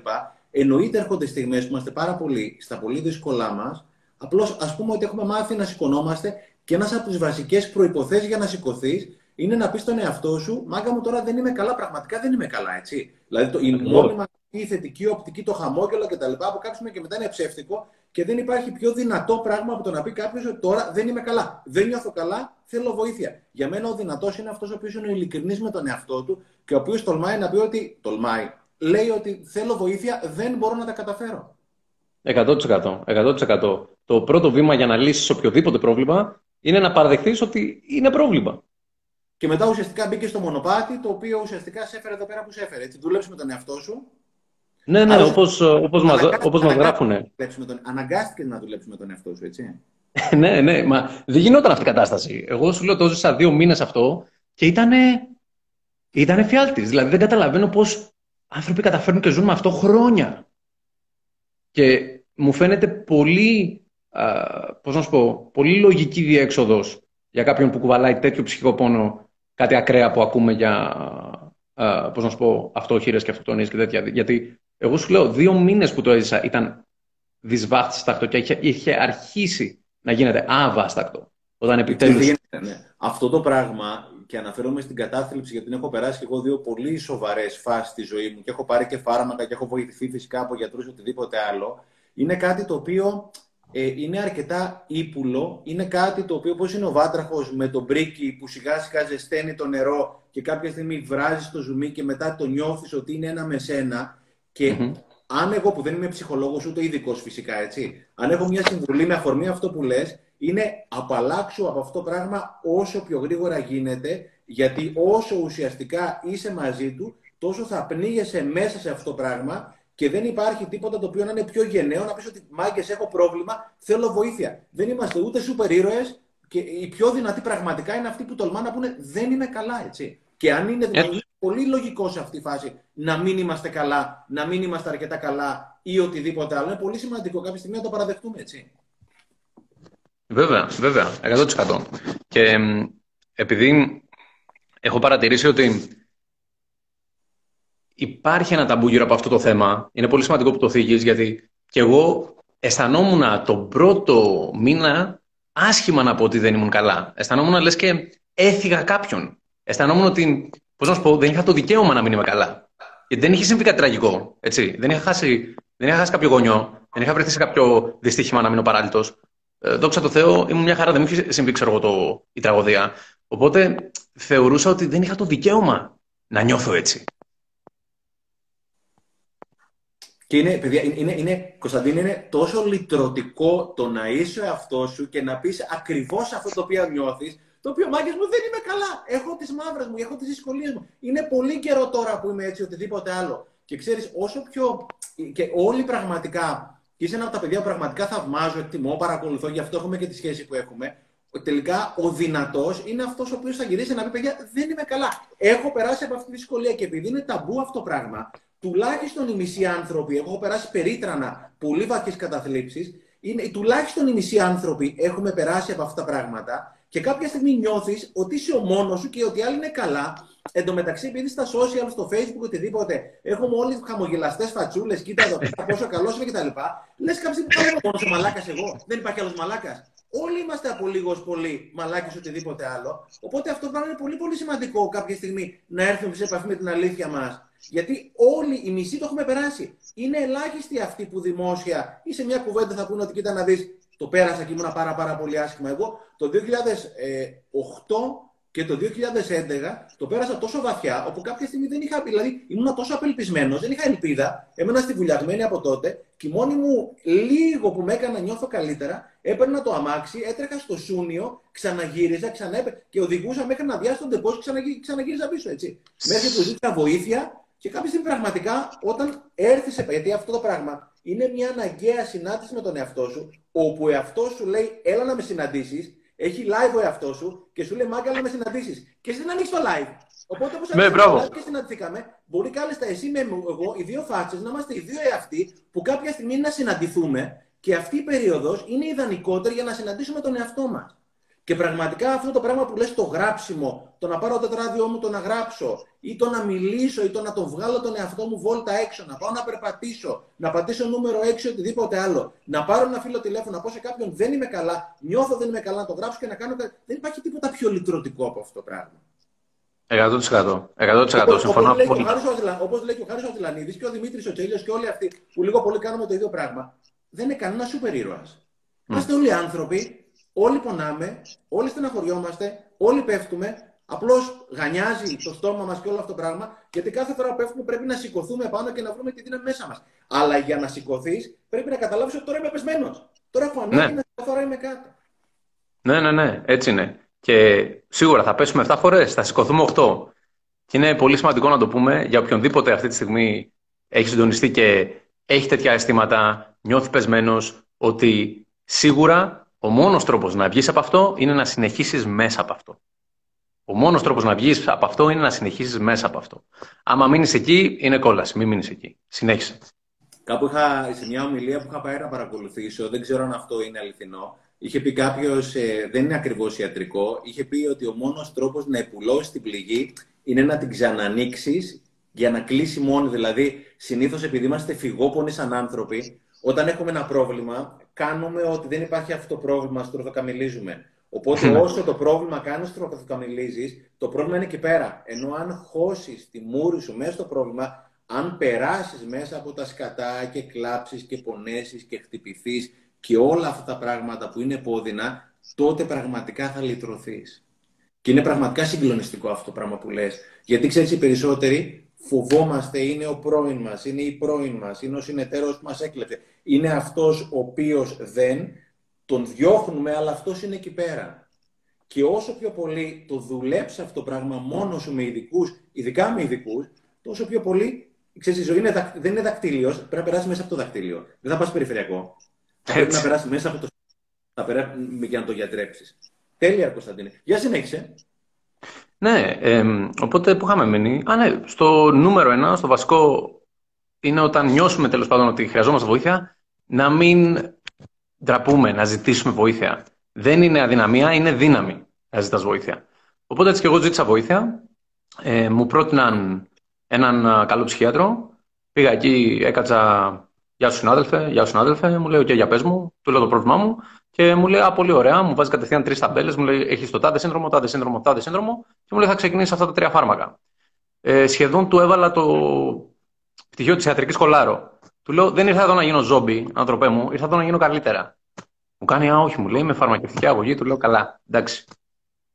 εννοείται έρχονται στιγμές που είμαστε πάρα πολύ στα πολύ δύσκολά μας. Απλώς ας πούμε ότι έχουμε μάθει να σηκωνόμαστε και ένας από τις βασικές προποθέσει για να σηκωθείς είναι να πεις στον εαυτό σου, μάγκα μου τώρα δεν είμαι καλά, πραγματικά δεν είμαι καλά, έτσι. Δηλαδή το, η μόνη μα η θετική οπτική, το χαμόγελο κτλ. από κάψουμε και μετά είναι ψεύτικο και δεν υπάρχει πιο δυνατό πράγμα από το να πει κάποιος ότι τώρα δεν είμαι καλά. Δεν νιώθω καλά, θέλω βοήθεια. Για μένα ο δυνατός είναι αυτός ο οποίος είναι ειλικρινής με τον εαυτό του και ο οποίος τολμάει να πει ότι. Τολμάει. Λέει ότι θέλω βοήθεια, δεν μπορώ να τα καταφέρω. 100%. 100%. Το πρώτο βήμα για να λύσεις οποιοδήποτε πρόβλημα είναι να παραδεχθείς ότι είναι πρόβλημα. Και μετά ουσιαστικά μπήκε στο μονοπάτι, το οποίο ουσιαστικά σε έφερε εδώ πέρα που σε έφερε. Έτσι, δούλεψε με τον εαυτό σου. Ναι, ναι, όπως όπως μας, όπως μας γράφουνε. Τον, αναγκάστηκε να δουλέψει με τον εαυτό σου, έτσι. (laughs) ναι, ναι, μα δεν γινόταν αυτή η κατάσταση. Εγώ σου λέω το ζήσα δύο μήνες αυτό και ήταν. Ήταν φιάλτης. Δηλαδή δεν καταλαβαίνω πώς άνθρωποι καταφέρνουν και ζουν με αυτό χρόνια. Και μου φαίνεται πολύ, α, πώς να σου πω, πολύ λογική διέξοδος για κάποιον που κουβαλάει τέτοιο ψυχικό πόνο κάτι ακραία που ακούμε για, α, πώς να σου πω, αυτοχείρες και αυτοκτονίες και τέτοια. Γιατί εγώ σου λέω, δύο μήνες που το έζησα ήταν δυσβάστακτο και είχε, είχε αρχίσει να γίνεται αβάστακτο. Όταν επιτέλους... Ναι. Αυτό το πράγμα, και αναφέρομαι στην κατάθλιψη, γιατί την έχω περάσει και εγώ δύο πολύ σοβαρές φάσεις στη ζωή μου και έχω πάρει και φάρμακα και έχω βοηθηθεί φυσικά από γιατρούς οτιδήποτε άλλο. Είναι κάτι το οποίο ε, είναι αρκετά ύπουλο. Είναι κάτι το οποίο, όπω είναι ο βάτραχος με τον μπρίκι που σιγά σιγά ζεσταίνει το νερό και κάποια στιγμή βράζει το ζουμί και μετά το νιώθεις ότι είναι ένα με σένα. Και mm-hmm. αν εγώ που δεν είμαι ψυχολόγος ούτε ειδικός φυσικά, έτσι, αν έχω μια συμβουλή με αφορμή αυτό που λες, είναι απαλλάξου από αυτό το πράγμα όσο πιο γρήγορα γίνεται, γιατί όσο ουσιαστικά είσαι μαζί του, τόσο θα πνίγεσαι μέσα σε αυτό το πράγμα και δεν υπάρχει τίποτα το οποίο να είναι πιο γενναίο να πεις ότι μάγκες έχω πρόβλημα, θέλω βοήθεια. Δεν είμαστε ούτε σούπερ ήρωες και οι πιο δυνατοί πραγματικά είναι αυτοί που τολμάνε να πούνε δεν είμαι καλά, έτσι. Και αν είναι ε... πολύ λογικό σε αυτή τη φάση να μην είμαστε καλά, να μην είμαστε αρκετά καλά ή οτιδήποτε άλλο. Είναι πολύ σημαντικό κάποια στιγμή να το παραδεχτούμε, έτσι. Βέβαια, βέβαια, 100%. Και επειδή έχω παρατηρήσει ότι υπάρχει ένα ταμπού γύρω από αυτό το θέμα, είναι πολύ σημαντικό που το θίγεις, γιατί και εγώ αισθανόμουν τον πρώτο μήνα άσχημα να πω ότι δεν ήμουν καλά. Αισθανόμουν λες και έφυγα κάποιον. Αισθανόμουν ότι, πώς να σου πω, δεν είχα το δικαίωμα να μην είμαι καλά. Γιατί δεν είχε συμβεί κάτι τραγικό. Έτσι. Δεν, είχα χάσει, δεν είχα χάσει κάποιο γονιό, δεν είχα βρεθεί σε κάποιο δυστύχημα να μείνω παράλυτο. Ε, δόξα τω Θεώ, ήμουν μια χαρά, δεν μου είχε συμβεί ξέρω, το, η τραγωδία. Οπότε θεωρούσα ότι δεν είχα το δικαίωμα να νιώθω έτσι. Και είναι, παιδιά, είναι, είναι, Κωνσταντίνε, είναι τόσο λυτρωτικό το να είσαι ο εαυτός σου και να πεις ακριβώς αυτό το οποίο νιώθεις, το οποίο μάγκες μου δεν είμαι καλά. Έχω τις μαύρες μου, έχω τις δυσκολίες μου. Είναι πολύ καιρό τώρα που είμαι έτσι, οτιδήποτε άλλο. Και ξέρεις, όσο πιο. και όλοι πραγματικά και είσαι ένα από τα παιδιά που πραγματικά θαυμάζω, εκτιμώ, παρακολουθώ, γι' αυτό έχουμε και τη σχέση που έχουμε. Τελικά ο δυνατός είναι αυτός ο οποίος θα γυρίσει να πει: Παιδιά, δεν είμαι καλά. Έχω περάσει από αυτή τη δυσκολία και επειδή είναι ταμπού αυτό το πράγμα, τουλάχιστον οι μισοί άνθρωποι, έχω περάσει περίτρανα πολύ βαθιές καταθλίψεις, είναι, τουλάχιστον οι μισοί άνθρωποι έχουμε περάσει από αυτά τα πράγματα και κάποια στιγμή νιώθεις ότι είσαι ο μόνος σου και ότι άλλοι είναι καλά Εν τω μεταξύ, επειδή στα social, στο facebook, οτιδήποτε, έχουμε όλοι χαμογελαστές φατσούλες, κοίτα εδώ πέρα (laughs) πόσο καλός είμαι κτλ. Λες κάποια στιγμή δεν είμαι μόνος ο μαλάκας εγώ, δεν υπάρχει άλλος μαλάκας. Όλοι είμαστε από λίγος πολύ μαλάκες οτιδήποτε άλλο. Οπότε αυτό πράγμα είναι πολύ πολύ σημαντικό κάποια στιγμή να έρθουμε σε επαφή με την αλήθεια μας. Γιατί όλοι οι μισοί το έχουμε περάσει. Είναι ελάχιστοι αυτοί που δημόσια ή σε μια κουβέντα θα πούνε ότι κοίτα να δεις, το πέρασα και ήμουν πάρα, πάρα πολύ άσχημα. Εγώ το 2008 και το 2011 το πέρασα τόσο βαθιά, όπου κάποια στιγμή δεν είχα. Δηλαδή, ήμουν τόσο απελπισμένος, δεν είχα ελπίδα. Έμενα στη βουλιαγμένη από τότε και μόνη μου λίγο που με έκανα νιώθω καλύτερα, έπαιρνα το αμάξι, έτρεχα στο Σούνιο, ξαναγύριζα, ξανέπε και οδηγούσα μέχρι να διάσω τον τεπός και ξαναγύριζα πίσω. Έτσι. Μέχρι που ζήτησα βοήθεια και κάποια στιγμή πραγματικά όταν έρθεις σε. Γιατί αυτό το πράγμα είναι μια αναγκαία συνάντηση με τον εαυτό σου, όπου ο εαυτός σου λέει: Έλα να με συναντήσεις έχει live ο εαυτός σου και σου λέει Μάγκα, να με συναντήσεις. Και εσύ δεν ανοίξεις το live. Οπότε όπως ναι, και συναντηθήκαμε, μπορεί κάλλιστα εσύ με εγώ, οι δύο φάτσες, να είμαστε οι δύο εαυτοί που κάποια στιγμή να συναντηθούμε και αυτή η περίοδος είναι ιδανικότερη για να συναντήσουμε τον εαυτό μας. Και πραγματικά αυτό το πράγμα που λες το γράψιμο, το να πάρω το τετράδιό μου, το να γράψω, ή το να μιλήσω, ή το να τον βγάλω τον εαυτό μου βόλτα έξω, να πάω να περπατήσω, να πατήσω νούμερο 6 ή οτιδήποτε άλλο, να πάρω ένα φίλο τηλέφωνο, να πω σε κάποιον δεν είμαι καλά, νιώθω δεν είμαι καλά, να το γράψω και να κάνω κάτι. Δεν υπάρχει τίποτα πιο λυτρωτικό από αυτό το πράγμα. 100%. 100% συμφωνώ. Όπως λέει και ο Χάρης Ατλανίδη και ο Δημήτρης ο Τσέλιο και όλοι αυτοί που λίγο πολύ κάνουμε το ίδιο πράγμα, δεν είναι κανένα σούπερ ήρωας. Mm. Είμαστε όλοι άνθρωποι Όλοι πονάμε, όλοι στεναχωριόμαστε, όλοι πέφτουμε. Απλώς γανιάζει το στόμα μας και όλο αυτό το πράγμα, γιατί κάθε φορά που πέφτουμε πρέπει να σηκωθούμε πάνω και να βρούμε τη δύναμη μέσα μας. Αλλά για να σηκωθείς, πρέπει να καταλάβεις ότι τώρα είμαι πεσμένο. Τώρα έχω ανάγκη ναι. να φορά είμαι κάτω. Ναι, ναι, ναι, έτσι είναι. Και σίγουρα θα πέσουμε 7 φορές, θα σηκωθούμε 8. Και είναι πολύ σημαντικό να το πούμε για οποιονδήποτε αυτή τη στιγμή έχει συντονιστεί και έχει τέτοια αισθήματα, νιώθεις πεσμένος, ότι σίγουρα ο μόνος τρόπος να βγεις από αυτό είναι να συνεχίσεις μέσα από αυτό. Ο μόνος τρόπος να βγεις από αυτό είναι να συνεχίσεις μέσα από αυτό. Άμα μείνεις εκεί, είναι κόλαση. Μην μείνεις εκεί. Συνέχισε. Κάπου είχα, σε μια ομιλία που είχα πάει να παρακολουθήσω, δεν ξέρω αν αυτό είναι αληθινό. Είχε πει κάποιος, ε, δεν είναι ακριβώς ιατρικό, είχε πει ότι ο μόνος τρόπος να επουλώσεις την πληγή είναι να την ξανανοίξεις για να κλείσει μόνη. Δηλαδή, συνήθως επειδή είμαστε φυγόπονοι σαν άνθρωποι, όταν έχουμε ένα πρόβλημα, κάνουμε ότι δεν υπάρχει αυτό το πρόβλημα, στο το καμιλίζουμε. Οπότε όσο το πρόβλημα κάνεις στροφοκαμιλίζει, το πρόβλημα είναι εκεί πέρα. Ενώ αν χώσεις τη μούρη σου μέσα στο πρόβλημα, αν περάσεις μέσα από τα σκατά και κλάψεις και πονέσεις και χτυπηθείς και όλα αυτά τα πράγματα που είναι πόδινα, τότε πραγματικά θα λυτρωθείς. Και είναι πραγματικά συγκλονιστικό αυτό το πράγμα που λες. Γιατί ξέρεις οι περισσότεροι φοβόμαστε, είναι ο πρώην μας, είναι η πρώην μας, είναι ο συνεταίρος που μας έκλεψε. Είναι αυτός ο οποίος δεν τον διώχνουμε, αλλά αυτός είναι εκεί πέρα. Και όσο πιο πολύ το δουλέψει αυτό το πράγμα μόνος σου με ειδικούς, ειδικά με ειδικούς, τόσο πιο πολύ. Ξέρεις, η ζωή είναι, δεν είναι δακτύλιος, πρέπει να περάσεις μέσα από το δακτύλιο. Δεν θα πας περιφερειακό. Θα πρέπει να περάσεις μέσα από το. Θα περάσει για να το γιατρέψεις. Τέλεια, Κωνσταντίνε. Για συνέχισε. Ναι, ε, οπότε που είχαμε μείνει. Α, ναι, στο νούμερο ένα, στο βασικό, είναι όταν νιώσουμε τέλος πάντων ότι χρειαζόμαστε βοήθεια, να μην ντραπούμε, να ζητήσουμε βοήθεια. Δεν είναι αδυναμία, είναι δύναμη να ζητάς βοήθεια. Οπότε έτσι και εγώ ζήτησα βοήθεια. Ε, μου πρότειναν έναν καλό ψυχίατρο. Πήγα εκεί, έκατσα. Γεια σου, συνάδελφε, γεια σου, συνάδελφε. Μου λέει: και για πες μου, του λέω το πρόβλημά μου. Και μου λέει: Α, πολύ ωραία, μου βάζει κατευθείαν τρεις ταμπέλες. Μου λέει: Έχεις το τάδε σύνδρομο, τάδε σύνδρομο, τάδε σύνδρομο. Και μου λέει: Θα ξεκινήσει αυτά τα τρία φάρμακα. Ε, σχεδόν του έβαλα το πτυχίο της ιατρικής σχολάρο. Του λέω: Δεν ήρθα εδώ να γίνω ζόμπι, ανθρωπέ μου, ήρθα εδώ να γίνω καλύτερα. Μου κάνει: Α, όχι, μου λέει: Με φαρμακευτική αγωγή. Του λέω: Καλά, εντάξει.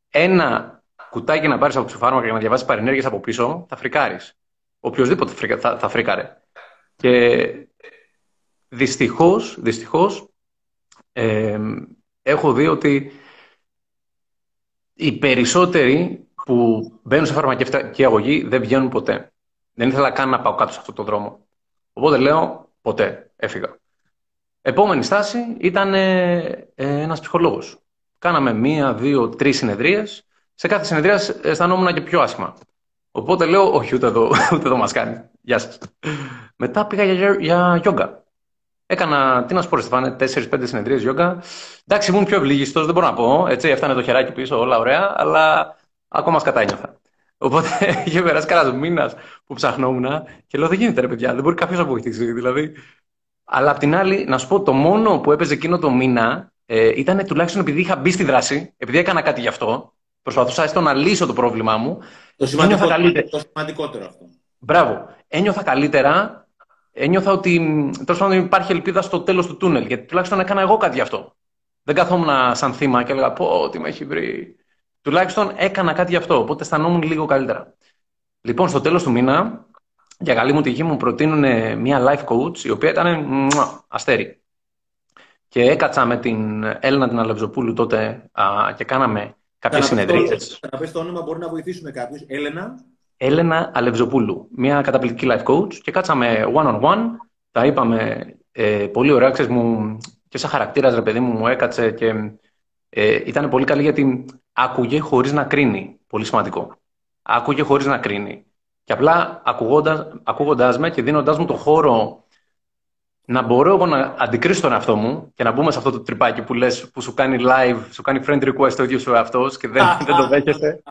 Ένα κουτάκι να πάρεις από ψηφάρμακα για να διαβάσεις παρενέργειες από πίσω, θα φρικάρεις. Οποιοδήποτε θα, θα φρίκαρε. Και δυστυχώς, δυστυχώς, έχω δει ότι οι περισσότεροι που μπαίνουν σε φαρμακευτική αγωγή δεν βγαίνουν ποτέ. Δεν ήθελα καν να πάω κάτω σε αυτόν τον δρόμο. Οπότε λέω, ποτέ, έφυγα. Επόμενη στάση ήταν ε, ε, ένας ψυχολόγος. Κάναμε μία, δύο, τρεις συνεδρίες. Σε κάθε συνεδρία αισθανόμουν και πιο άσχημα. Οπότε λέω, όχι, ούτε εδώ, (laughs) ούτε εδώ μας κάνει. Γεια σας. Μετά πήγα για, για γιόγκα. Έκανα, τι να σου πω, Στεφάνε, 4-5 συνεδρίες γιόγκα. Εντάξει, ήμουν πιο ευλίγιστος, δεν μπορώ να πω. Έτσι, έφτανε το χεράκι πίσω, όλα ωραία, αλλά ακόμα σκατά νιώθα. Οπότε (laughs) είχε περάσει κανένα μήνας που ψαχνόμουν και λέω: Δεν γίνεται, ρε παιδιά, δεν μπορεί κάποιος να βοηθήσει. Δηλαδή. Αλλά απ' την άλλη, να σου πω, το μόνο που έπαιζε εκείνο το μήνα ε, ήταν τουλάχιστον επειδή είχα μπει στη δράση, επειδή έκανα κάτι γι' αυτό. Προσπαθούσα έστω να λύσω το πρόβλημά μου. Το σημαντικότερο, το σημαντικότερο αυτό. Μπράβο. Ένιωθα καλύτερα ένιωθα ότι τέλος πάντων υπάρχει ελπίδα στο τέλος του τούνελ. Γιατί τουλάχιστον έκανα εγώ κάτι γι' αυτό. Δεν καθόμουν σαν θύμα και έλεγα Πω, τι με έχει βρει. Τουλάχιστον έκανα κάτι γι' αυτό. Οπότε αισθανόμουν λίγο καλύτερα. Λοιπόν, στο τέλος του μήνα, για καλή μου τυχή, μου προτείνουν μια life coach η οποία ήταν αστέρι. Και έκατσα με την Έλληνα την Αλευζοπούλου τότε α, και κάναμε κάποιες συνεδρίες. Να πει το όνομα, μπορεί να βοηθήσουμε κάποιους. Έλενα. Έλενα Αλευζοπούλου, μια καταπληκτική life coach και κάτσαμε one-on-one, τα είπαμε ε, πολύ ωραία, ξέρεις, μου, και σαν χαρακτήρας ρε παιδί μου μου έκατσε και ε, ήταν πολύ καλή γιατί άκουγε χωρίς να κρίνει, πολύ σημαντικό. Άκουγε χωρίς να κρίνει. Και απλά ακούγοντας, ακούγοντας με και δίνοντας μου το χώρο να μπορώ εγώ να αντικρίσω τον εαυτό μου και να μπούμε σε αυτό το τρυπάκι που λες, που σου κάνει live, σου κάνει friend request το ίδιος σου εαυτός και δεν, (laughs) δεν το δέχεσαι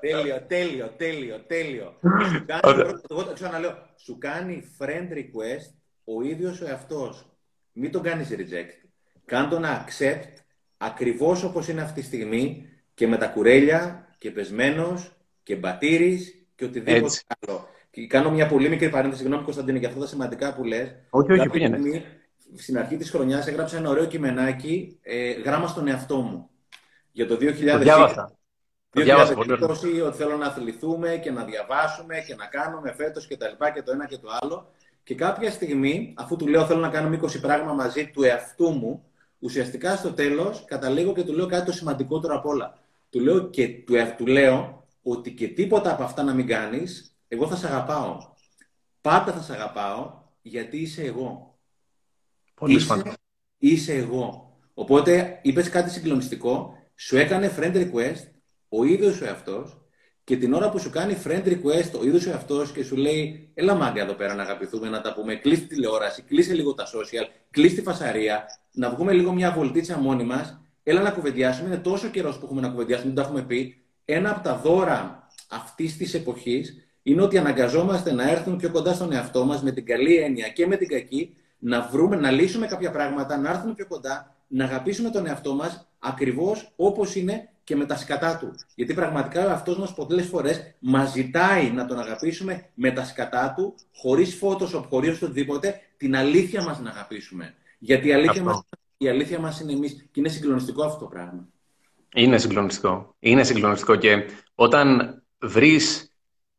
τέλειο, τέλειο, τέλειο, τέλειο. σου κάνει, εγώ ξαναλέω, σου κάνει friend request ο ίδιος ο εαυτός. Μην τον κάνεις reject. Κάν τον accept ακριβώς όπως είναι αυτή τη στιγμή και με τα κουρέλια και πεσμένος και μπατήρης και οτιδήποτε Έτσι. άλλο. Και κάνω μια πολύ μικρή παρένθεση, συγγνώμη Κωνσταντίνε, για αυτά τα σημαντικά που λες. Όχι, όχι, πήγαινε. Στην αρχή της χρονιάς έγραψα ένα ωραίο κειμενάκι, ε, γράμμα στον εαυτό μου. Για το 2020. 2020 ότι θέλω να αθληθούμε και να διαβάσουμε και να κάνουμε φέτος και τα λοιπά και το ένα και το άλλο. Και κάποια στιγμή, αφού του λέω θέλω να κάνουμε 20 πράγματα μαζί του εαυτού μου, ουσιαστικά στο τέλος καταλήγω και του λέω κάτι το σημαντικότερο απ' όλα. Του λέω και του, του λέω ότι και τίποτα από αυτά να μην κάνεις, εγώ θα σε αγαπάω. Πάντα θα σε αγαπάω γιατί είσαι εγώ. Πολύ είσαι, είσαι εγώ. Οπότε είπες κάτι συγκλονιστικό, σου έκανε friend request ο ίδιος ο εαυτός και την ώρα που σου κάνει friend request ο ίδιος ο εαυτός και σου λέει: Έλα μάγκα εδώ πέρα να αγαπηθούμε, να τα πούμε. Κλείσει τη τηλεόραση, κλείσε λίγο τα social, κλείσει τη φασαρία, να βγούμε λίγο μια βολτίτσα μόνοι μας. Έλα να κουβεντιάσουμε. Είναι τόσο καιρός που έχουμε να κουβεντιάσουμε, δεν το έχουμε πει. Ένα από τα δώρα αυτής της εποχής είναι ότι αναγκαζόμαστε να έρθουμε πιο κοντά στον εαυτό μας με την καλή έννοια και με την κακή, να βρούμε, να λύσουμε κάποια πράγματα, να έρθουμε πιο κοντά, να αγαπήσουμε τον εαυτό μας ακριβώς όπως είναι και με τα σκατά του. Γιατί πραγματικά ο εαυτό μας πολλές φορές μας ζητάει να τον αγαπήσουμε με τα σκατά του, χωρίς Photoshop, χωρίς οτιδήποτε, την αλήθεια μας να αγαπήσουμε. Γιατί η αλήθεια μα η αλήθεια μας είναι εμείς. Και είναι συγκλονιστικό αυτό το πράγμα. Είναι συγκλονιστικό. Είναι συγκλονιστικό. Και όταν βρεις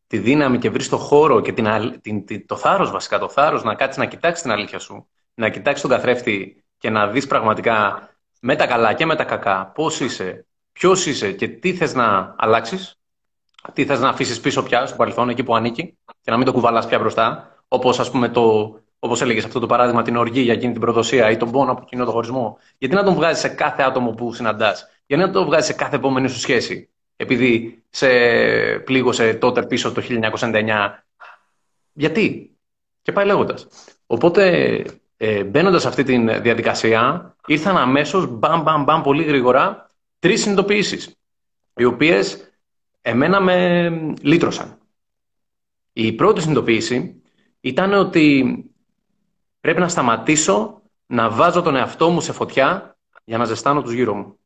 τη δύναμη και βρεις το χώρο και την, την, το θάρρος, βασικά το θάρρος να κάτσεις να κοιτάξεις την αλήθεια σου, να κοιτάξεις τον καθρέφτη και να δεις πραγματικά με τα καλά και με τα κακά πώς είσαι, ποιος είσαι και τι θες να αλλάξεις, τι θες να αφήσεις πίσω πια στο παρελθόν, εκεί που ανήκει, και να μην το κουβαλάς πια μπροστά. Όπως ας πούμε το, όπως έλεγες αυτό το παράδειγμα, την οργή για εκείνη την προδοσία ή τον πόνο από εκείνο τον χωρισμό. Γιατί να τον βγάζεις σε κάθε άτομο που συναντάς, γιατί να τον βγάζεις σε κάθε επόμενη σου σχέση, επειδή σε πλήγωσε τότε πίσω το 1999. Γιατί; Και πάει λέγοντας. Οπότε ε, μπαίνοντας σε αυτή τη διαδικασία, ήρθαν αμέσως μπαμ, μπαμ, μπαμ πολύ γρήγορα τρεις συνειδητοποιήσεις, οι οποίες εμένα με λύτρωσαν. Η πρώτη συνειδητοποίηση ήταν ότι πρέπει να σταματήσω να βάζω τον εαυτό μου σε φωτιά για να ζεστάνω τους γύρω μου.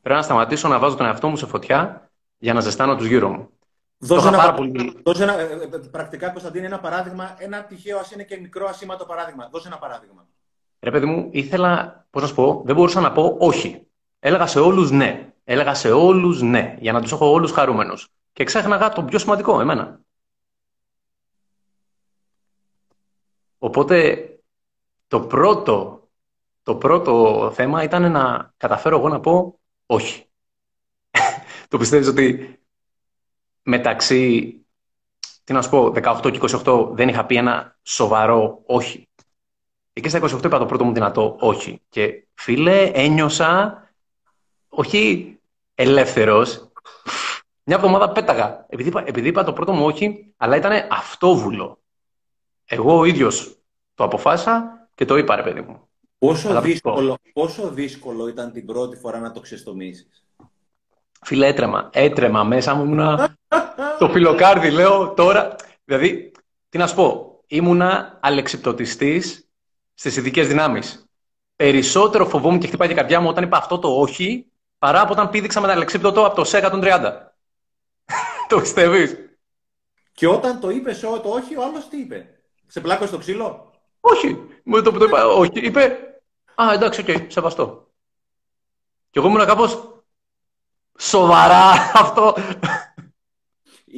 Πρέπει να σταματήσω να βάζω τον εαυτό μου σε φωτιά για να ζεστάνω τους γύρω μου. Δώσε ένα, πάρα πολύ... δώσε ένα, ε, ε, πρακτικά, Κωνσταντίνη, ένα παράδειγμα, ένα τυχαίο, ας είναι και μικρό ασήμαντο παράδειγμα. Δώσε ένα παράδειγμα. Ρε παιδί μου, ήθελα, πώς να σου πω, δεν μπορούσα να πω όχι. Έλεγα σε όλους ναι. Έλεγα σε όλους ναι, για να τους έχω όλους χαρούμενους. Και ξέχναγα το πιο σημαντικό, εμένα. Οπότε, το πρώτο, το πρώτο θέμα ήταν να καταφέρω εγώ να πω όχι. (laughs) το πιστεύεις ότι μεταξύ, τι να σου πω, 18 και 28 δεν είχα πει ένα σοβαρό όχι. Εκεί στα 28 είπα το πρώτο μου δυνατό όχι. Και φίλε, ένιωσα, όχι ελεύθερος, μια εβδομάδα πέταγα. Επειδή, επειδή είπα το πρώτο μου όχι, αλλά ήταν αυτόβουλο. Εγώ ο ίδιος το αποφάσισα και το είπα, ρε παιδί μου. Πόσο, δύσκολο, πόσο δύσκολο ήταν την πρώτη φορά να το ξεστομίσεις; Φίλε, έτρεμα. Έτρεμα μέσα μου. Ήμουνα το φιλοκάρδι, λέω τώρα. Δηλαδή, τι να σου πω. Ήμουνα αλεξιπτωτιστής στις ειδικές δυνάμεις. Περισσότερο φοβόμουν και χτυπάει η καρδιά μου όταν είπα αυτό το όχι, παρά από όταν πήδηξα με τα αλεξίπτωτο από το ΣΕ 130. (laughs) το πιστεύεις; Και όταν το είπες το όχι, ο άλλος τι είπε; Σε πλάκωσε στο ξύλο; Όχι. Μου το, το είπα, όχι. Είπε, α, εντάξει, OK, okay, σεβαστό. Και εγώ ήμουν κάπως, Σοβαρά (laughs) αυτό.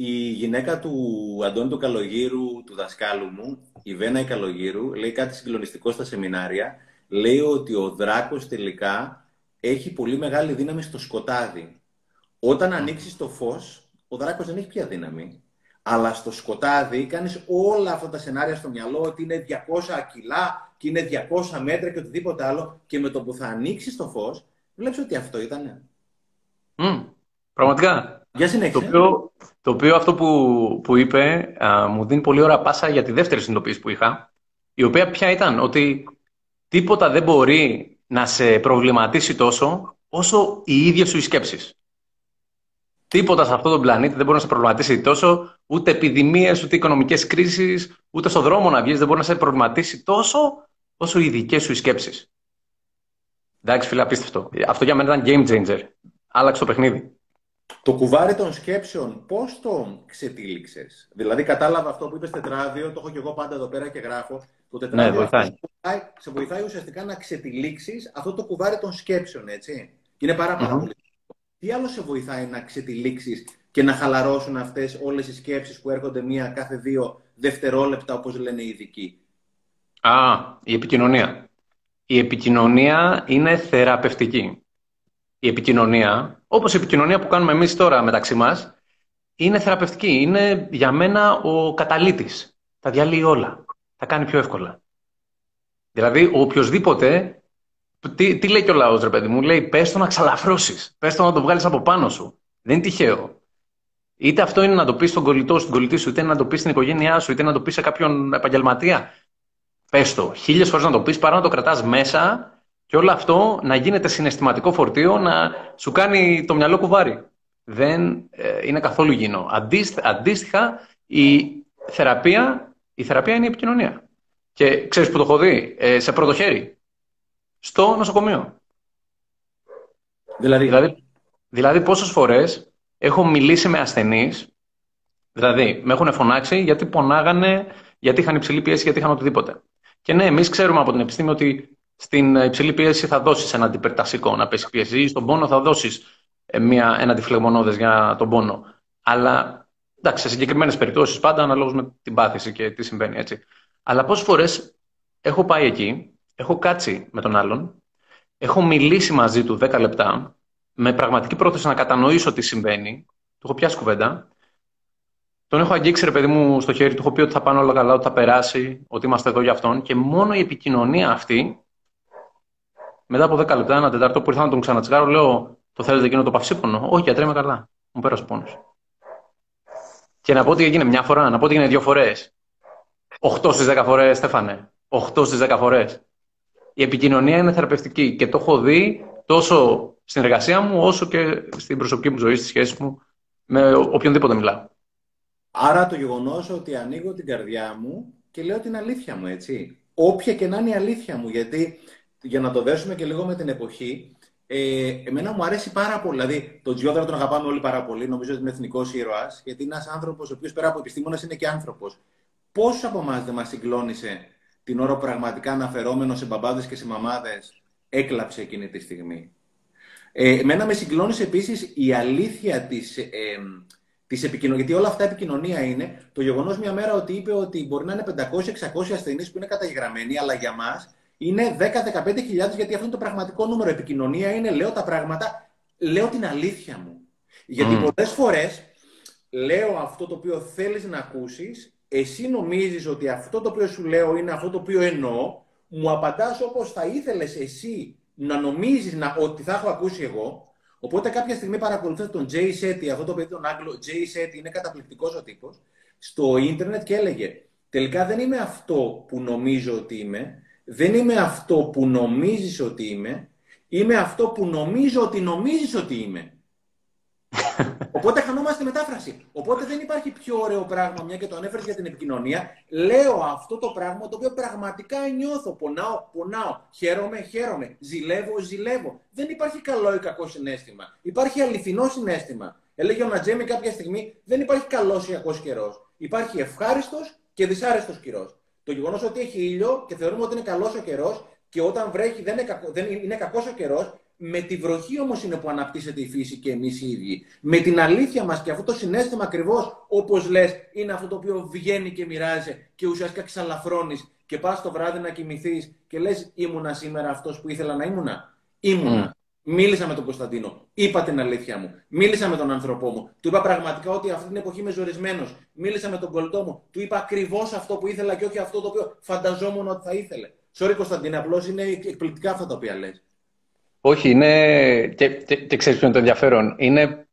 Η γυναίκα του Αντώνη του Καλογύρου, του δασκάλου μου, η Βένα η Καλογύρου, λέει κάτι συγκλονιστικό στα σεμινάρια. Λέει ότι ο δράκος τελικά έχει πολύ μεγάλη δύναμη στο σκοτάδι. Όταν ανοίξεις το φως, ο δράκος δεν έχει πια δύναμη. Αλλά στο σκοτάδι κάνεις όλα αυτά τα σενάρια στο μυαλό ότι είναι 200 κιλά και είναι 200 μέτρα και οτιδήποτε άλλο και με το που θα ανοίξεις το φως, βλέπεις ότι αυτό ήταν. Mm, πραγματικά. Για Το οποίο, το οποίο αυτό που, που είπε μου δίνει πολύ ώρα πάσα για τη δεύτερη συνειδητοποίηση που είχα, η οποία πια ήταν ότι τίποτα δεν μπορεί να σε προβληματίσει τόσο όσο οι ίδιες σου οι σκέψεις. Τίποτα σε αυτόν τον πλανήτη δεν μπορεί να σε προβληματίσει τόσο, ούτε επιδημίες, ούτε οικονομικές κρίσεις, ούτε στο δρόμο να βγεις δεν μπορεί να σε προβληματίσει τόσο όσο οι δικές σου οι σκέψεις. Εντάξει, φίλε, απίστευτο. Αυτό για μένα ήταν game changer άλλαξε το παιχνίδι. Το κουβάρι των σκέψεων, πώς το ξετύλιξες; Δηλαδή, κατάλαβα αυτό που είπες τετράδιο, το έχω και εγώ πάντα εδώ πέρα και γράφω. Το ναι, τετράδιο ναι, βοηθάει. Σε, βοηθάει, σε βοηθάει ουσιαστικά να ξετυλίξεις αυτό το κουβάρι των σκέψεων, έτσι. Είναι πάρα, πάρα mm-hmm. πολύ. Τι άλλο σε βοηθάει να ξετυλίξεις και να χαλαρώσουν αυτές όλες οι σκέψεις που έρχονται μία κάθε δύο δευτερόλεπτα, όπως λένε οι ειδικοί; Α, η επικοινωνία. Η επικοινωνία είναι θεραπευτική η επικοινωνία, όπως η επικοινωνία που κάνουμε εμείς τώρα μεταξύ μας, είναι θεραπευτική. Είναι για μένα ο καταλήτης. Τα διαλύει όλα. Τα κάνει πιο εύκολα. Δηλαδή, ο οποιοδήποτε. Τι, τι λέει και ο λαός, ρε παιδί μου, λέει: Πες το να ξαλαφρώσεις. Πες το να το βγάλεις από πάνω σου. Δεν είναι τυχαίο. Είτε αυτό είναι να το πεις στον κολλητό, στην κολλητή σου, είτε να το πεις στην οικογένειά σου, είτε να το πεις σε κάποιον επαγγελματία. Πες το. Χίλιες φορές να το πεις παρά να το κρατάς μέσα και όλο αυτό να γίνεται συναισθηματικό φορτίο, να σου κάνει το μυαλό κουβάρι. Δεν ε, είναι καθόλου γίνο. Αντίστοιχα, η θεραπεία, η θεραπεία είναι η επικοινωνία. Και ξέρεις που το έχω δει, ε, σε πρώτο χέρι. Στο νοσοκομείο. Δηλαδή, Δηλαδή, δηλαδή πόσες φορές έχω μιλήσει με ασθενείς, δηλαδή με έχουν φωνάξει γιατί πονάγανε, γιατί είχαν υψηλή πίεση, γιατί είχαν οτιδήποτε. Και ναι, εμείς ξέρουμε από την επιστήμη ότι στην υψηλή πίεση θα δώσεις ένα αντιπερτασικό να πέσει πίεση, ή στον πόνο θα δώσεις ένα αντιφλεγμονώδες για τον πόνο. Αλλά εντάξει, σε συγκεκριμένες περιπτώσεις πάντα αναλόγως με την πάθηση και τι συμβαίνει έτσι. Αλλά πόσες φορές έχω πάει εκεί, έχω κάτσει με τον άλλον, έχω μιλήσει μαζί του 10 λεπτά, με πραγματική πρόθεση να κατανοήσω τι συμβαίνει, του έχω πιάσει κουβέντα, τον έχω αγγίξει, ρε παιδί μου, στο χέρι του, έχω πει ότι θα πάνε όλα καλά, ότι θα περάσει, ότι είμαστε εδώ για αυτόν. Και μόνο η επικοινωνία αυτή, μετά από 10 λεπτά, ένα τετάρτο που ήρθα να τον ξανατσιγάρω, λέω: Το θέλετε εκείνο το παυσίπονο; Όχι, γιατρέ, είμαι καλά. Μου πέρασε ο πόνος. Και να πω ότι έγινε μια φορά, να πω ότι έγινε δύο φορές. 8 στις 10 φορές, Στέφανε. 8 στις 10 φορές. Η επικοινωνία είναι θεραπευτική και το έχω δει τόσο στην εργασία μου, όσο και στην προσωπική μου ζωή, στη σχέση μου με οποιονδήποτε μιλάω. Άρα το γεγονός ότι ανοίγω την καρδιά μου και λέω την αλήθεια μου, έτσι. Όποια και να είναι η αλήθεια μου, γιατί για να το δέσουμε και λίγο με την εποχή, ε, εμένα μου αρέσει πάρα πολύ. Δηλαδή, τον Τζιόδρα τον αγαπάμε όλοι πάρα πολύ. Νομίζω ότι είναι εθνικός ήρωας, γιατί είναι ένας άνθρωπος ο οποίος πέρα από επιστήμονας είναι και άνθρωπος. Πόσο από εμάς δεν μας συγκλώνησε την ώρα που πραγματικά αναφερόμενος σε μπαμπάδες και σε μαμάδες έκλαψε εκείνη τη στιγμή; Ε, εμένα με συγκλώνησε επίσης η αλήθεια της ε, της επικοινωνία. Γιατί όλα αυτά επικοινωνία είναι το γεγονός μια μέρα ότι είπε ότι μπορεί να είναι 500-600 ασθενείς που είναι καταγεγραμμένοι, αλλά για μας είναι 10-15 χιλιάδες, γιατί αυτό είναι το πραγματικό νούμερο. Επικοινωνία είναι, λέω τα πράγματα, λέω την αλήθεια μου. Γιατί mm. πολλές φορές λέω αυτό το οποίο θέλεις να ακούσεις, εσύ νομίζεις ότι αυτό το οποίο σου λέω είναι αυτό το οποίο εννοώ, μου απαντάς όπως θα ήθελες εσύ να νομίζεις ότι θα έχω ακούσει εγώ, Οπότε κάποια στιγμή παρακολουθούσα τον Jay Shetty, αυτό το παιδί τον Άγγλο, Jay Shetty είναι καταπληκτικός ο τύπος, στο ίντερνετ και έλεγε Τελικά δεν είμαι αυτό που νομίζω ότι είμαι, δεν είμαι αυτό που νομίζεις ότι είμαι, είμαι αυτό που νομίζω ότι νομίζεις ότι είμαι. (laughs) Οπότε χανόμαστε μετάφραση. Οπότε δεν υπάρχει πιο ωραίο πράγμα, μια και το ανέφερες για την επικοινωνία. Λέω αυτό το πράγμα το οποίο πραγματικά νιώθω. Πονάω, πονάω. Χαίρομαι, χαίρομαι. Ζηλεύω, ζηλεύω. Δεν υπάρχει καλό ή κακό συνέστημα. Υπάρχει αληθινό συνέστημα. Έλεγε ο Νατζέμι κάποια στιγμή: Δεν υπάρχει καλός ή κακός καιρός. Υπάρχει ευχάριστος και δυσάρεστος καιρός. Το γεγονός ότι έχει ήλιο και θεωρούμε ότι είναι καλός ο καιρός και όταν βρέχει δεν είναι, κακό, δεν είναι κακός ο καιρός, με τη βροχή όμως είναι που αναπτύσσεται η φύση και εμείς οι ίδιοι. Με την αλήθεια μας και αυτό το συνέστημα ακριβώς, όπως λες, είναι αυτό το οποίο βγαίνει και μοιράζει και ουσιαστικά ξαλαφρώνεις και πας το βράδυ να κοιμηθείς και λες: Ήμουνα σήμερα αυτός που ήθελα να ήμουνα. Ήμουνα. Mm. Μίλησα με τον Κωνσταντίνο. Είπα την αλήθεια μου. Μίλησα με τον άνθρωπό μου. Του είπα πραγματικά ότι αυτή την εποχή είμαι ζορισμένος. Μίλησα με τον κολλητό μου. Του είπα ακριβώς αυτό που ήθελα και όχι αυτό το οποίο φανταζόμουν ότι θα ήθελε. Sorry, Κωνσταντίνε, απλώς είναι εκπληκτικά αυτά τα οποία λες. Όχι, είναι. Και, και, και ξέρεις ποιο είναι το ενδιαφέρον. Είναι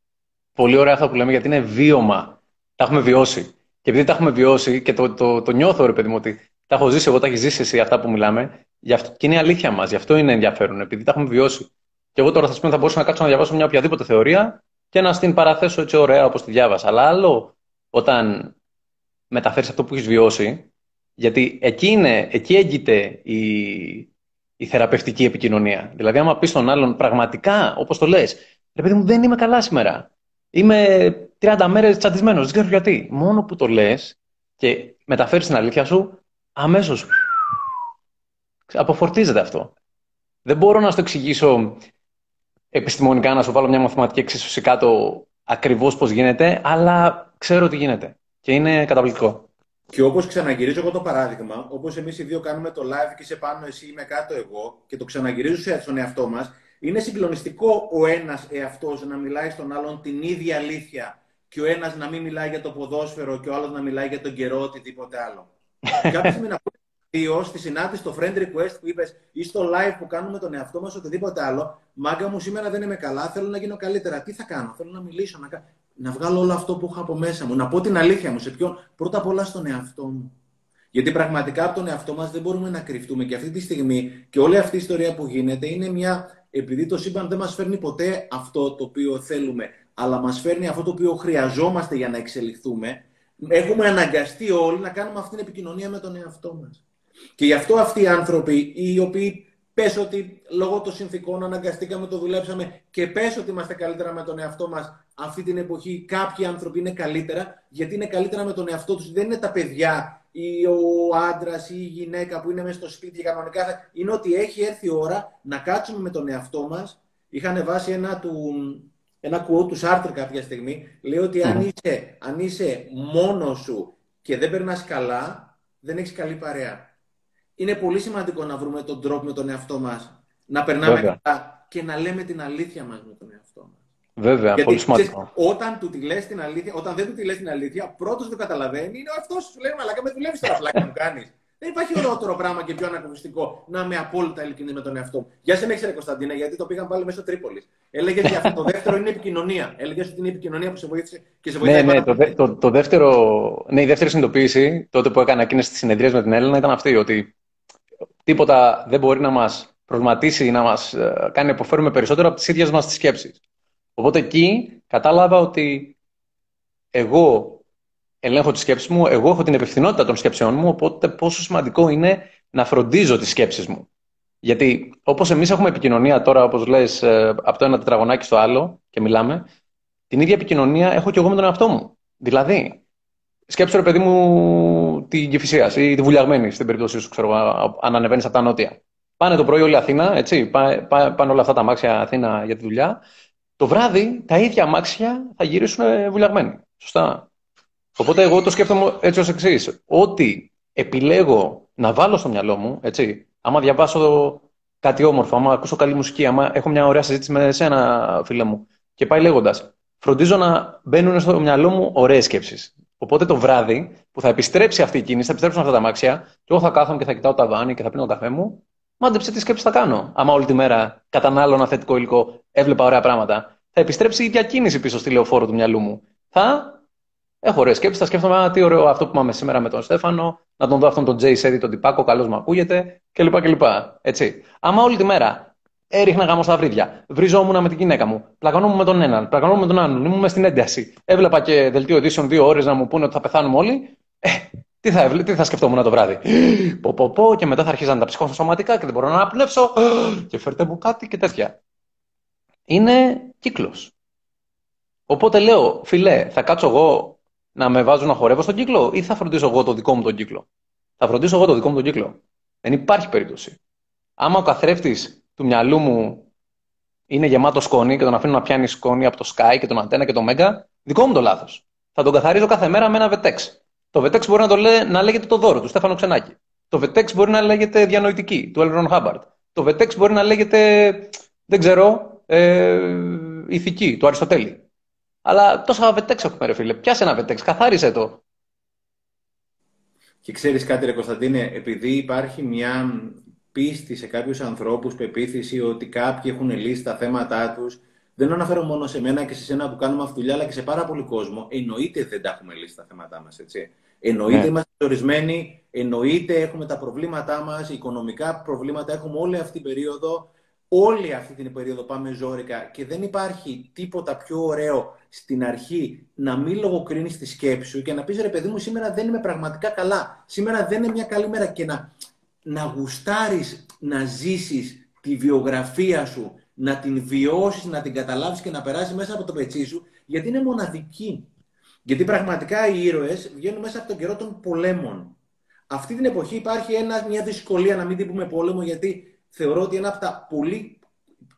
πολύ ωραία αυτό που λέμε γιατί είναι βίωμα. Τα έχουμε βιώσει. Και επειδή τα έχουμε βιώσει και το, το, το νιώθω, ρε παιδί μου, ότι τα έχω ζήσει εγώ, τα έχει ζήσει εσύ αυτά που μιλάμε, γι αυτό, και είναι η αλήθεια μας. Γι' αυτό είναι ενδιαφέρον, επειδή τα έχουμε βιώσει. Και εγώ τώρα θα, θα μπορούσα να κάτσω να διαβάσω μια οποιαδήποτε θεωρία και να στην παραθέσω έτσι ωραία όπως τη διάβασα. Αλλά άλλο όταν μεταφέρεις αυτό που έχεις βιώσει, γιατί εκεί, είναι, εκεί έγκυται η, η θεραπευτική επικοινωνία. Δηλαδή, άμα πεις στον άλλον πραγματικά, όπως το λες, ρε παιδί μου, δεν είμαι καλά σήμερα. Είμαι 30 μέρες τσαντισμένος, δεν ξέρω γιατί. Μόνο που το λες και μεταφέρεις την αλήθεια σου, αμέσως αποφορτίζεται αυτό. Δεν μπορώ να σου το εξηγήσω επιστημονικά, να σου βάλω μια μαθηματική εξίσωση κάτω ακριβώς πώς γίνεται, αλλά ξέρω τι γίνεται. Και είναι καταπληκτικό. Και όπως ξαναγυρίζω εγώ το παράδειγμα, όπως εμείς οι δύο κάνουμε το live και σε πάνω εσύ είμαι κάτω εγώ και το ξαναγυρίζω στον εαυτό μας, είναι συγκλονιστικό ο ένας εαυτός να μιλάει στον άλλον την ίδια αλήθεια και ο ένας να μην μιλάει για το ποδόσφαιρο και ο άλλος να μιλάει για τον καιρό οτιδήποτε άλλο. (laughs) Κάποια στιγμή να πούμε δύο στη συνάντηση στο friend request που είπες ή στο live που κάνουμε τον εαυτό μας οτιδήποτε άλλο, μάγκα μου σήμερα δεν είμαι καλά, θέλω να γίνω καλύτερα. Τι θα κάνω, θέλω να μιλήσω, να κάνω να βγάλω όλο αυτό που έχω από μέσα μου, να πω την αλήθεια μου σε ποιον, πρώτα απ' όλα στον εαυτό μου. Γιατί πραγματικά από τον εαυτό μας δεν μπορούμε να κρυφτούμε. Και αυτή τη στιγμή και όλη αυτή η ιστορία που γίνεται είναι μια. Επειδή το σύμπαν δεν μας φέρνει ποτέ αυτό το οποίο θέλουμε, αλλά μας φέρνει αυτό το οποίο χρειαζόμαστε για να εξελιχθούμε, έχουμε αναγκαστεί όλοι να κάνουμε αυτή την επικοινωνία με τον εαυτό μας. Και γι' αυτό αυτοί οι άνθρωποι, οι οποίοι πες ότι λόγω των συνθήκων αναγκαστήκαμε, το δουλέψαμε και πες ότι είμαστε καλύτερα με τον εαυτό μας αυτή την εποχή, κάποιοι άνθρωποι είναι καλύτερα, γιατί είναι καλύτερα με τον εαυτό τους. Δεν είναι τα παιδιά ή ο άντρας ή η γυναίκα που είναι μέσα στο σπίτι κανονικά. Είναι ότι έχει έρθει η ώρα να κάτσουμε με τον εαυτό μας. Είχα βάσει ένα του, ένα quote του Σάρτρ κάποια στιγμή. Λέει ότι αν, είσαι, αν είσαι μόνος σου και δεν περνάς καλά, δεν έχεις καλή παρέα. Είναι πολύ σημαντικό να βρούμε τον τρόπο με τον εαυτό μας να περνάμε καλά και να λέμε την αλήθεια μας με τον εαυτό μας. Βέβαια, Γιατί, πολύ σημαντικό. όταν, του τη λες την αλήθεια, όταν δεν του τη λες την αλήθεια, πρώτος το καταλαβαίνει είναι αυτό σου λέει Μαλάκα, με δουλεύεις τώρα πλάκα μου κάνεις. Δεν υπάρχει ωραιότερο πράγμα και πιο ανακουφιστικό να είμαι απόλυτα ειλικρινή με τον εαυτό μου. Γεια σε έχεις Κωνσταντίνα, γιατί το πήγαν πάλι μέσα στο Τρίπολης. Έλεγε ότι αυτό το δεύτερο είναι επικοινωνία. Έλεγε ότι είναι η επικοινωνία που σε βοήθησε και σε βοήθησε. Ναι, ναι, το, δε, το, το, δεύτερο, ναι, η δεύτερη συνειδητοποίηση τότε που έκανα εκείνες τις συνεδρίες με την Έλληνα ήταν αυτή, ότι τίποτα δεν μπορεί να μας προβληματίσει ή να μας ε, κάνει να υποφέρουμε περισσότερο από τις ίδιες μας τις σκέψεις. Οπότε εκεί κατάλαβα ότι εγώ ελέγχω τη σκέψη μου, εγώ έχω την υπευθυνότητα των σκέψεών μου, οπότε πόσο σημαντικό είναι να φροντίζω τις σκέψεις μου. Γιατί όπως εμείς έχουμε επικοινωνία τώρα, όπως λες, ε, από το ένα τετραγωνάκι στο άλλο και μιλάμε, την ίδια επικοινωνία έχω και εγώ με τον εαυτό μου. Δηλαδή, σκέψου ρε παιδί μου την κυφυσία ή τη βουλιαγμένη στην περίπτωσή σου, ξέρω, αν ανεβαίνεις από τα νότια. Πάνε το πρωί όλη Αθήνα, έτσι, πάνε όλα αυτά τα αμάξια Αθήνα για τη δουλειά. Το βράδυ τα ίδια αμάξια θα γυρίσουν βουλιαγμένοι. Σωστά. Οπότε εγώ το σκέφτομαι έτσι ως εξής. Ό,τι επιλέγω να βάλω στο μυαλό μου, έτσι, άμα διαβάσω κάτι όμορφο, άμα ακούσω καλή μουσική, άμα έχω μια ωραία συζήτηση με εσένα, φίλε μου, και πάει λέγοντας, φροντίζω να μπαίνουν στο μυαλό μου ωραίες σκέψεις. Οπότε το βράδυ που θα επιστρέψει αυτή η κίνηση, θα επιστρέψουν αυτά τα μάξια, και εγώ θα κάθομαι και θα κοιτάω τα βάνη και θα πίνω το καφέ μου, μάντεψε τι σκέψει θα κάνω. Άμα όλη τη μέρα κατανάλωνα θετικό υλικό, έβλεπα ωραία πράγματα, θα επιστρέψει η ίδια κίνηση πίσω στη λεωφόρο του μυαλού μου. Θα έχω ωραίες σκέψεις, θα σκέφτομαι τι ωραίο αυτό που πάμε σήμερα με τον Στέφανο, να τον δω αυτόν τον Τζέι Σέδη, τον τυπάκο, καλώ μου ακούγεται κλπ. κλπ. Έτσι. Άμα όλη τη μέρα έριχνα γάμο στα βρύδια, βριζόμουν με την γυναίκα μου, πλακωνόμουν με τον έναν, πλακωνόμουν με τον άλλον, ήμουν στην ένταση, έβλεπα και δελτίο ειδήσεων δύο ώρες να μου πούνε ότι θα πεθάνουμε όλοι. Ε, τι θα, τι θα σκεφτόμουν το βράδυ. Πω, πω, πω, και μετά θα αρχίζαν τα ψυχοσωματικά και δεν μπορώ να αναπνεύσω. Και φέρτε μου κάτι και τέτοια. Είναι κύκλος. Οπότε λέω, φιλέ, θα κάτσω εγώ να με βάζω να χορεύω στον κύκλο ή θα φροντίσω εγώ το δικό μου τον κύκλο; Θα φροντίσω εγώ το δικό μου τον κύκλο. Δεν υπάρχει περίπτωση. Άμα ο καθρέφτης του μυαλού μου είναι γεμάτο σκόνη και τον αφήνω να πιάνει σκόνη από το Sky και τον Αντένα και το Mega, δικό μου το λάθος. Θα τον καθαρίζω κάθε μέρα με ένα βετέξ. Το βετέξ μπορεί να, το λέ, να λέγεται το δώρο του Στέφανο Ξενάκη. Το βετέξ μπορεί να λέγεται διανοητική του Έλρον Χάμπαρτ. Το βετέξ μπορεί να λέγεται, δεν ξέρω, ε, ηθική του Αριστοτέλη. Αλλά τόσα βετέξ έχουμε, ρε φίλε. Πιάσε ένα βετέξ, καθάρισε το. Και ξέρεις κάτι, ρε Κωνσταντίνε, επειδή υπάρχει μια πίστη σε κάποιους ανθρώπους, πεποίθηση ότι κάποιοι έχουν λύσει τα θέματά τους, δεν αναφέρω μόνο σε μένα και σε σένα που κάνουμε αυτή δουλειά, αλλά και σε πάρα πολύ κόσμο. Εννοείται δεν τα έχουμε λύσει τα θέματά μας, έτσι. Εννοείται ναι. είμαστε ορισμένοι, εννοείται έχουμε τα προβλήματά μας, οικονομικά προβλήματα έχουμε όλη αυτή την περίοδο. Όλη αυτή την περίοδο πάμε ζώρικα και δεν υπάρχει τίποτα πιο ωραίο στην αρχή να μην λογοκρίνεις τη σκέψη σου και να πεις ρε παιδί μου, σήμερα δεν είμαι πραγματικά καλά. Σήμερα δεν είναι μια καλή μέρα και να, να γουστάρεις να ζήσεις τη βιογραφία σου, να την βιώσεις, να την καταλάβεις και να περάσεις μέσα από το πετσί σου, γιατί είναι μοναδική. Γιατί πραγματικά οι ήρωες βγαίνουν μέσα από τον καιρό των πολέμων. Αυτή την εποχή υπάρχει ένα, μια δυσκολία να μην την πούμε πόλεμο, γιατί θεωρώ ότι ένα από τα πολύ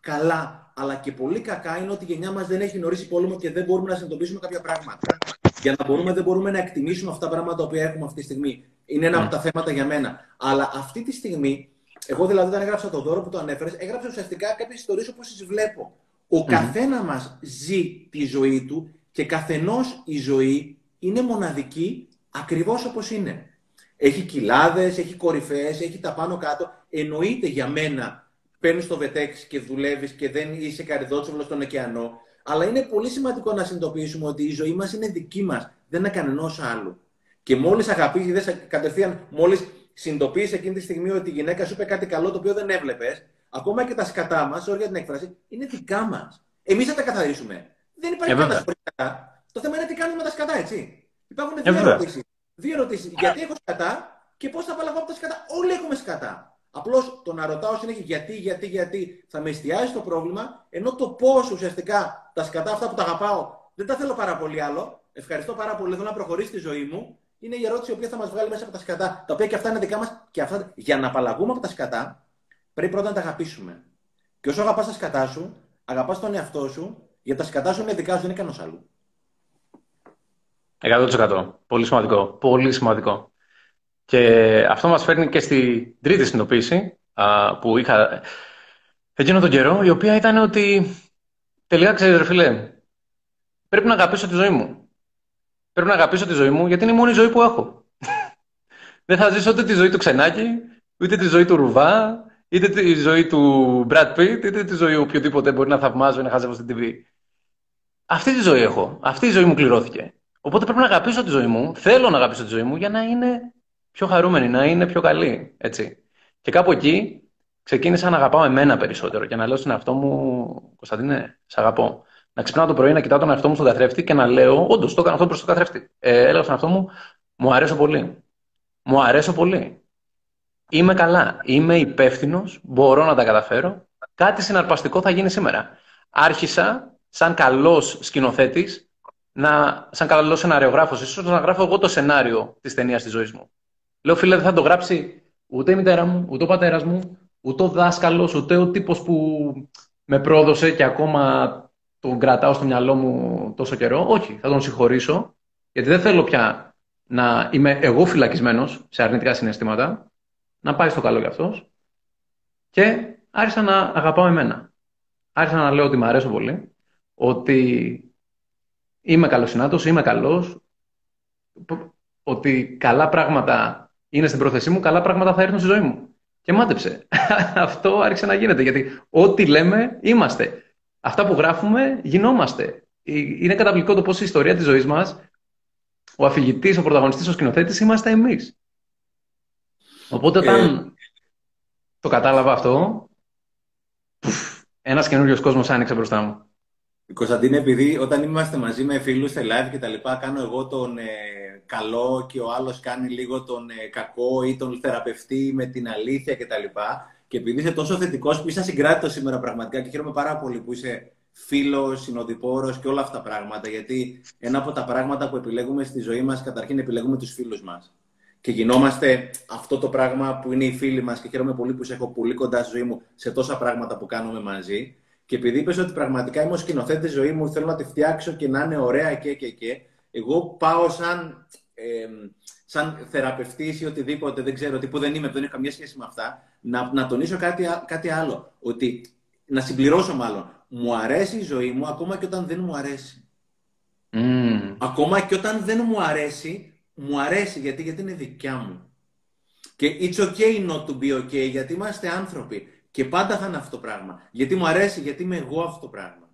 καλά αλλά και πολύ κακά είναι ότι η γενιά μας δεν έχει γνωρίσει πόλεμο και δεν μπορούμε να συνειδητοποιήσουμε κάποια πράγματα. Για να μπορούμε, δεν μπορούμε να εκτιμήσουμε αυτά τα πράγματα που έχουμε αυτή τη στιγμή. Είναι ένα από τα θέματα για μένα. Αλλά αυτή τη στιγμή, εγώ δηλαδή όταν έγραψα τον δώρο που το ανέφερε, έγραψα ουσιαστικά κάποιες ιστορίες όπως τις βλέπω. Ο mm. καθένας μας ζει τη ζωή του και καθενός η ζωή είναι μοναδική ακριβώς όπως είναι. Έχει κοιλάδες, έχει κορυφαίες, έχει τα πάνω κάτω. Εννοείται για μένα παίρνεις το βετέξ και δουλεύεις και δεν είσαι καριδότσουλο στον ωκεανό. Αλλά είναι πολύ σημαντικό να συνειδητοποιήσουμε ότι η ζωή μας είναι δική μας, δεν είναι κανενός άλλου. Και μόλις αγαπήσει, κατευθείαν, μόλις συνειδητοποιήσει εκείνη τη στιγμή ότι η γυναίκα σου είπε κάτι καλό το οποίο δεν έβλεπες, ακόμα και τα σκατά μας, όρια την έκφραση, είναι δικά μας. Εμείς θα τα καθαρίσουμε. Δεν υπάρχει κανένας σκατά. Το θέμα είναι τι κάνουμε με τα σκατά, έτσι. Υπάρχουν δύο ερωτήσεις. Δύο ερωτήσεις. Γιατί έχω σκατά και πώς θα απαλλαγώ από τα σκατά. Όλοι έχουμε σκατά. Απλώς το να ρωτάω συνέχεια γιατί, γιατί, γιατί θα με εστιάσει το πρόβλημα, ενώ το πώς ουσιαστικά τα σκατά αυτά που τα αγαπάω δεν τα θέλω πάρα πολύ άλλο. Ευχαριστώ πάρα πολύ. Θέλω να προχωρήσει τη ζωή μου. Είναι η ερώτηση η οποία θα μας βγάλει μέσα από τα σκατά, τα οποία και αυτά είναι δικά μας. Και αυτά, για να απαλλαγούμε από τα σκατά, πρέπει πρώτα να τα αγαπήσουμε. Και όσο αγαπάς τα σκατά σου, αγαπάς τον εαυτό σου, γιατί τα σκατά σου είναι δικά σου, δεν είναι κανένας άλλου. 100%. Πολύ σημαντικό. Πολύ σημαντικό. Και αυτό μας φέρνει και στη τρίτη συνειδητοποίηση που είχα εκείνο τον καιρό, η οποία ήταν ότι τελικά ξέρεις ρε φίλε, πρέπει να αγαπήσω τη ζωή μου. Πρέπει να αγαπήσω τη ζωή μου γιατί είναι η μόνη ζωή που έχω. Δεν θα ζήσω ούτε τη ζωή του Ξενάκη, ούτε τη ζωή του Ρουβά, είτε τη ζωή του Brad Pitt, είτε τη ζωή οποιοδήποτε μπορεί να θαυμάζω ή να χάζευω στην TV. Αυτή τη ζωή έχω. Αυτή η ζωή μου κληρώθηκε. Οπότε πρέπει να αγαπήσω τη ζωή μου. Θέλω να αγαπήσω τη ζωή μου για να είναι πιο χαρούμενη, να είναι πιο καλή. Έτσι. Και κάπου εκεί ξεκίνησα να αγαπάω εμένα περισσότερο και να λέω στον εαυτό μου, Κωνσταντίνε, σε αγαπώ. Να ξυπνάω το πρωί, να κοιτάω τον εαυτό μου στον καθρέφτη και να λέω, Όντως, το έκανα αυτό προς τον καθρέφτη. Ε, έλεγα στον εαυτό μου, Μου αρέσω πολύ. Μου αρέσω πολύ. Είμαι καλά. Είμαι υπεύθυνος. Μπορώ να τα καταφέρω. Κάτι συναρπαστικό θα γίνει σήμερα. Άρχισα, σαν καλός σκηνοθέτης, να, σαν καλός σεναριογράφος, ίσως να γράφω εγώ το σενάριο της ταινίας της ζωής μου. Λέω, φίλε, δεν θα το γράψει ούτε η μητέρα μου, ούτε ο πατέρας μου, ούτε ο δάσκαλος, ούτε ο τύπος που με πρόδωσε και ακόμα τον κρατάω στο μυαλό μου τόσο καιρό. Όχι, θα τον συγχωρήσω, γιατί δεν θέλω πια να είμαι εγώ φυλακισμένος σε αρνητικά συναισθήματα, να πάει στο καλό για αυτός. Και άρχισα να αγαπάω εμένα. Άρχισα να λέω ότι μου αρέσω πολύ, ότι είμαι καλοσυνάτος, είμαι καλός, ότι καλά πράγματα είναι στην πρόθεσή μου, καλά πράγματα θα έρθουν στη ζωή μου. Και μάτεψε. (laughs) Αυτό άρχισε να γίνεται. Γιατί ό,τι λέμε, είμαστε. Αυτά που γράφουμε, γινόμαστε. Είναι καταπληκτικό το πώς η ιστορία της ζωής μας, ο αφηγητής, ο πρωταγωνιστής, ο σκηνοθέτης, είμαστε εμείς. Οπότε όταν ε... το κατάλαβα αυτό, ένας καινούριος κόσμος άνοιξε μπροστά μου. Κωνσταντίνε, επειδή όταν είμαστε μαζί με φίλους σε live και τα λοιπά, κάνω εγώ τον ε, καλό και ο άλλος κάνει λίγο τον ε, κακό ή τον θεραπευτή με την αλήθεια και τα λοιπά. Και επειδή είσαι τόσο θετικός που είσαι συγκράτητος σήμερα πραγματικά και χαίρομαι πάρα πολύ που είσαι φίλος, συνοδοιπόρος και όλα αυτά τα πράγματα. Γιατί ένα από τα πράγματα που επιλέγουμε στη ζωή μας, καταρχήν επιλέγουμε τους φίλους μας. Και γινόμαστε αυτό το πράγμα που είναι οι φίλοι μας και χαίρομαι πολύ που σε έχω πολύ κοντά στη ζωή μου σε τόσα πράγματα που κάνουμε μαζί. Και επειδή είπες ότι πραγματικά είμαι ο σκηνοθέτης ζωή μου, θέλω να τη φτιάξω και να είναι ωραία και και και. Εγώ πάω σαν, ε, σαν θεραπευτής ή οτιδήποτε, δεν ξέρω, τι που δεν είμαι, δεν έχω καμία σχέση με αυτά, να, να τονίσω κάτι, κάτι άλλο. Ότι, να συμπληρώσω μάλλον. Μου αρέσει η ζωή μου ακόμα και όταν δεν μου αρέσει. Mm. Ακόμα και όταν δεν μου αρέσει, μου αρέσει γιατί, γιατί είναι δικιά μου. Και it's okay not to be okay, γιατί είμαστε άνθρωποι. Και πάντα θα είναι αυτό το πράγμα. Γιατί μου αρέσει, γιατί είμαι εγώ αυτό το πράγμα.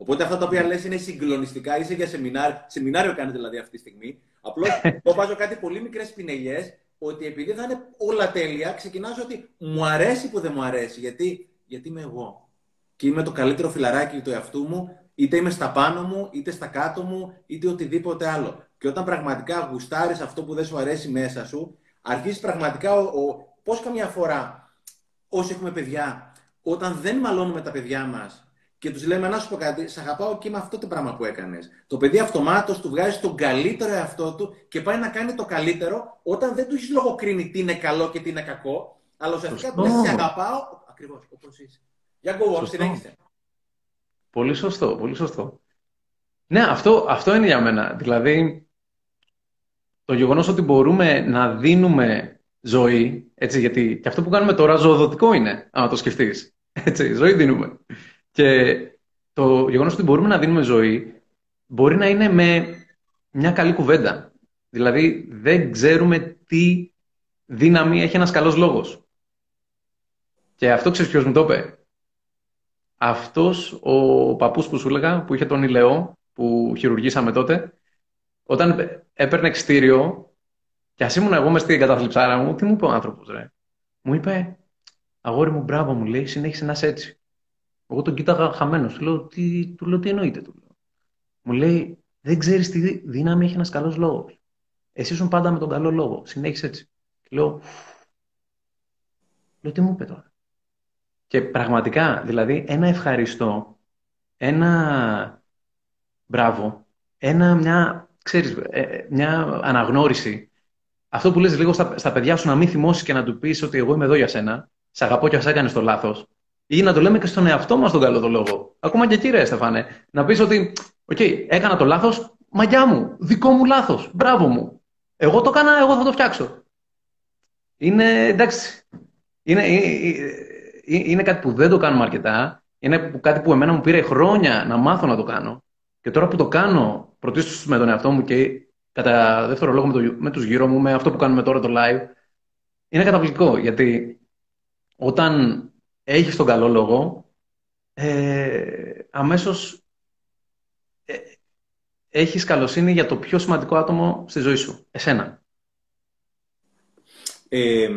Οπότε αυτά τα οποία λες είναι συγκλονιστικά, είσαι για σεμινάριο, σεμινάριο κάνετε δηλαδή αυτή τη στιγμή. Απλώς (laughs) το βάζω κάτι πολύ μικρές πινελιές, ότι επειδή θα είναι όλα τέλεια, ξεκινάω ότι μου αρέσει που δεν μου αρέσει. Γιατί, γιατί είμαι εγώ. Και είμαι το καλύτερο φιλαράκι του εαυτού μου, είτε είμαι στα πάνω μου, είτε στα κάτω μου, είτε οτιδήποτε άλλο. Και όταν πραγματικά γουστάρεις αυτό που δεν σου αρέσει μέσα σου, αρχίζεις πραγματικά ο, ο πώς καμιά φορά όσοι έχουμε παιδιά, όταν δεν μαλώνουμε τα παιδιά μας και τους λέμε να σου πω κάτι, σε αγαπάω και με αυτό το πράγμα που έκανες. Το παιδί αυτομάτως του βγάζει τον καλύτερο εαυτό του και πάει να κάνει το καλύτερο όταν δεν του έχεις λογοκρίνει τι είναι καλό και τι είναι κακό, αλλά ουσιαστικά του σε αγαπάω ακριβώς όπως είσαι. Για κοβό, συνέχισε. Πολύ σωστό, πολύ σωστό. Ναι, αυτό, αυτό είναι για μένα. Δηλαδή, το γεγονός ότι μπορούμε να δίνουμε ζωή, έτσι, γιατί και αυτό που κάνουμε τώρα ζωοδοτικό είναι, άμα το σκεφτείς. Έτσι, ζωή δίνουμε. Και το γεγονός ότι μπορούμε να δίνουμε ζωή μπορεί να είναι με μια καλή κουβέντα. Δηλαδή, δεν ξέρουμε τι δύναμη έχει ένας καλός λόγος. Και αυτό ξέρεις ποιος μου το είπε. Αυτός ο παππούς που σου έλεγα, που είχε τον Ηλαιό, που χειρουργήσαμε τότε, όταν έπαιρνε εξτήριο, και ας ήμουν εγώ μες στην καταθλιψάρα μου, τι μου είπε ο άνθρωπος, ρε; Μου είπε, Αγόρι μου, μπράβο, μου λέει, συνέχισε να είσαι έτσι. Εγώ τον κοίταγα χαμένος. Του λέω, τι, του λέω, τι εννοείται, του λέω. Μου λέει, δεν ξέρεις τι δύναμη έχει ένας καλός λόγος. Εσύ ήσουν πάντα με τον καλό λόγο. Συνέχισε έτσι. Και Λέω, λέω τι μου είπε τώρα. Και πραγματικά, δηλαδή, ένα ευχαριστώ, ένα μπράβο, ένα, μια, ξέρεις, ε, ε, μια αναγνώριση. Αυτό που λες λίγο στα, στα παιδιά σου να μην θυμώσεις και να του πεις ότι εγώ είμαι εδώ για σένα, σε αγαπώ και ας έκανες το λάθος. Ή να το λέμε και στον εαυτό μας τον καλό το λόγο. Ακόμα και κύριε Στεφάνε, να πεις ότι, OK, okay, έκανα το λάθος, μαγκιά μου, δικό μου λάθος, μπράβο μου. Εγώ το έκανα, εγώ θα το φτιάξω. Είναι, εντάξει, είναι, είναι, είναι κάτι που δεν το κάνουμε αρκετά. Είναι κάτι που εμένα μου πήρε χρόνια να μάθω να το κάνω. Και τώρα που το κάνω, πρωτίστως με τον εαυτό μου και κατά δεύτερο λόγο με, το, με τους γύρω μου, με αυτό που κάνουμε τώρα το live, είναι καταπληκτικό. Γιατί όταν έχεις τον καλό λόγο, ε, αμέσως ε, έχεις καλοσύνη για το πιο σημαντικό άτομο στη ζωή σου, εσένα. Ε,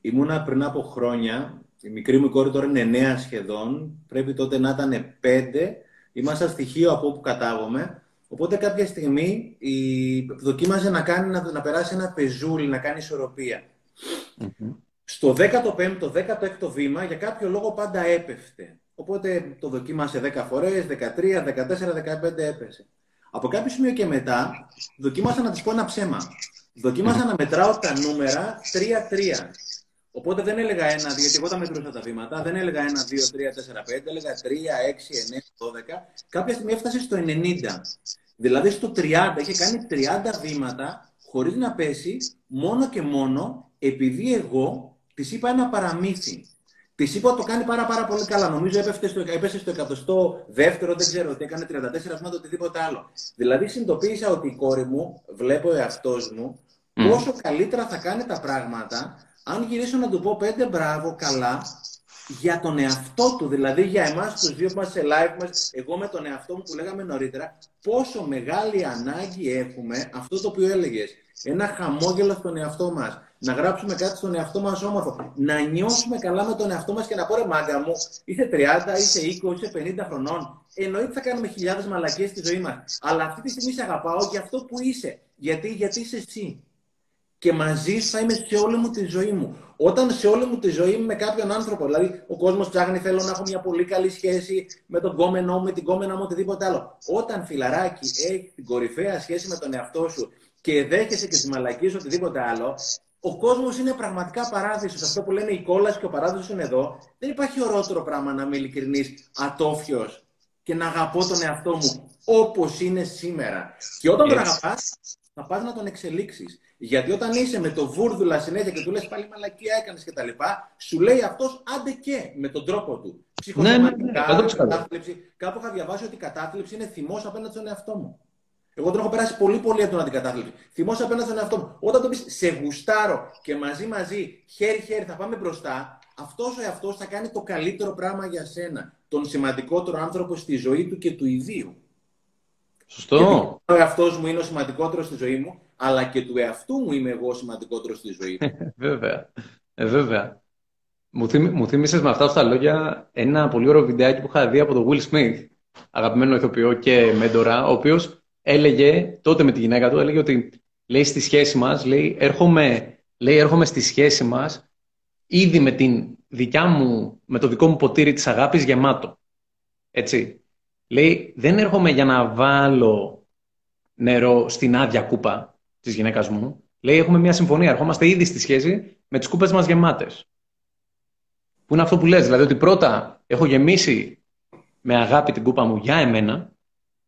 ήμουνα πριν από χρόνια, η μικρή μου κόρη τώρα είναι εννέα σχεδόν, πρέπει τότε να ήταν πέντε, ήμασταν στοιχείο από όπου κατάγομαι, οπότε κάποια στιγμή η... δοκίμαζε να, κάνει, να, να περάσει ένα πεζούλι, να κάνει Στο 15ο, 16ο βήμα, για κάποιο λόγο πάντα έπεφτε. Οπότε το δοκίμασε 10 φορές, 13, 14, 15 έπεσε. Από κάποιο σημείο και μετά, δοκίμασα να της πω ένα ψέμα. Δοκίμασα να μετράω τα νούμερα 3-3. Οπότε δεν έλεγα ένα, γιατί εγώ τα μετρούσα τα βήματα, δεν έλεγα 1, 2, 3, 4, 5, έλεγα 3, 6, 9, 12. Κάποια στιγμή έφτασε στο 90. Δηλαδή στο 30, είχε κάνει 30 βήματα χωρίς να πέσει, μόνο και μόνο επειδή εγώ της είπα ένα παραμύθι. Της είπα ότι το κάνει πάρα, πάρα πολύ καλά. Νομίζω έπεσε στο, έπεσε στο εκατοστό δεύτερο, δεν ξέρω τι έκανε 34 βήματα, οτιδήποτε άλλο. Δηλαδή συνειδητοποίησα ότι η κόρη μου, βλέπω ο εαυτός μου, πόσο καλύτερα θα κάνει τα πράγματα αν γυρίσω να του πω πέντε μπράβο, καλά, για τον εαυτό του, δηλαδή για εμάς τους δύο μα σε live μας, εγώ με τον εαυτό μου που λέγαμε νωρίτερα, πόσο μεγάλη ανάγκη έχουμε αυτό το οποίο έλεγες. Ένα χαμόγελο στον εαυτό μας. Να γράψουμε κάτι στον εαυτό μας όμορφο. Να νιώσουμε καλά με τον εαυτό μας και να πω ρε μάγκα μου, είσαι 30, είσαι 20, είσαι 50 χρονών. Εννοείται θα κάνουμε χιλιάδες μαλακίες στη ζωή μας. Αλλά αυτή τη στιγμή σε αγαπάω για αυτό που είσαι. Γιατί, γιατί είσαι εσύ και μαζί θα είμαι σε όλη μου τη ζωή μου. Όταν σε όλη μου τη ζωή είμαι με κάποιον άνθρωπο, δηλαδή ο κόσμος ψάχνει, θέλω να έχω μια πολύ καλή σχέση με τον κόμενό μου, με την κόμενα μου, οτιδήποτε άλλο. Όταν φιλαράκι έχεις την κορυφαία σχέση με τον εαυτό σου και δέχεσαι και τη μαλακή σου οτιδήποτε άλλο, ο κόσμος είναι πραγματικά παράδεισος. Αυτό που λένε η κόλαση και ο παράδεισος είναι εδώ. Δεν υπάρχει ορότερο πράγμα να είμαι ειλικρινής, ατόφιος και να αγαπώ τον εαυτό μου όπως είναι σήμερα. Και όταν τον αγαπάς, θα πας να τον εξελίξεις. Γιατί όταν είσαι με το βούρδουλα συνέχεια και του λες πάλι μαλακία έκανες και τα λοιπά, σου λέει αυτός άντε και με τον τρόπο του. Ψυχοσωματικά, ναι, ναι, ναι, κατάθλιψη. Κάπου είχα διαβάσει ότι η κατάθλιψη είναι θυμός απέναντι στον εαυτό μου. Εγώ τον έχω περάσει πολύ πολύ από την κατάθλιψη. Θυμό απέναντι στον εαυτό μου. Όταν το πεις σε γουστάρω και μαζί μαζί, χέρι-χέρι θα πάμε μπροστά, αυτός ο εαυτός θα κάνει το καλύτερο πράγμα για σένα. Τον σημαντικότερο άνθρωπο στη ζωή του και του ιδίου. Σωστό. Γιατί ο εαυτός μου είναι ο σημαντικότερος στη ζωή μου, αλλά και του εαυτού μου είμαι εγώ σημαντικότερος στη ζωή μου. (laughs) βέβαια. Ε, βέβαια. Μου, θύμι, μου θύμισες με αυτά στα λόγια ένα πολύ ωραίο βιντεάκι που είχα δει από τον Will Smith, αγαπημένο ηθοποιό και μέντορα, ο οποίος έλεγε τότε με τη γυναίκα του, έλεγε ότι λέει στη σχέση μας, λέει έρχομαι, λέει, έρχομαι στη σχέση μας ήδη με, την δικιά μου, με το δικό μου ποτήρι της αγάπης γεμάτο. Έτσι. Λέει, δεν έρχομαι για να βάλω νερό στην άδεια κούπα της γυναίκας μου. Λέει, έχουμε μια συμφωνία. Ερχόμαστε ήδη στη σχέση με τις κούπες μας γεμάτες. Που είναι αυτό που λες, δηλαδή ότι πρώτα έχω γεμίσει με αγάπη την κούπα μου για εμένα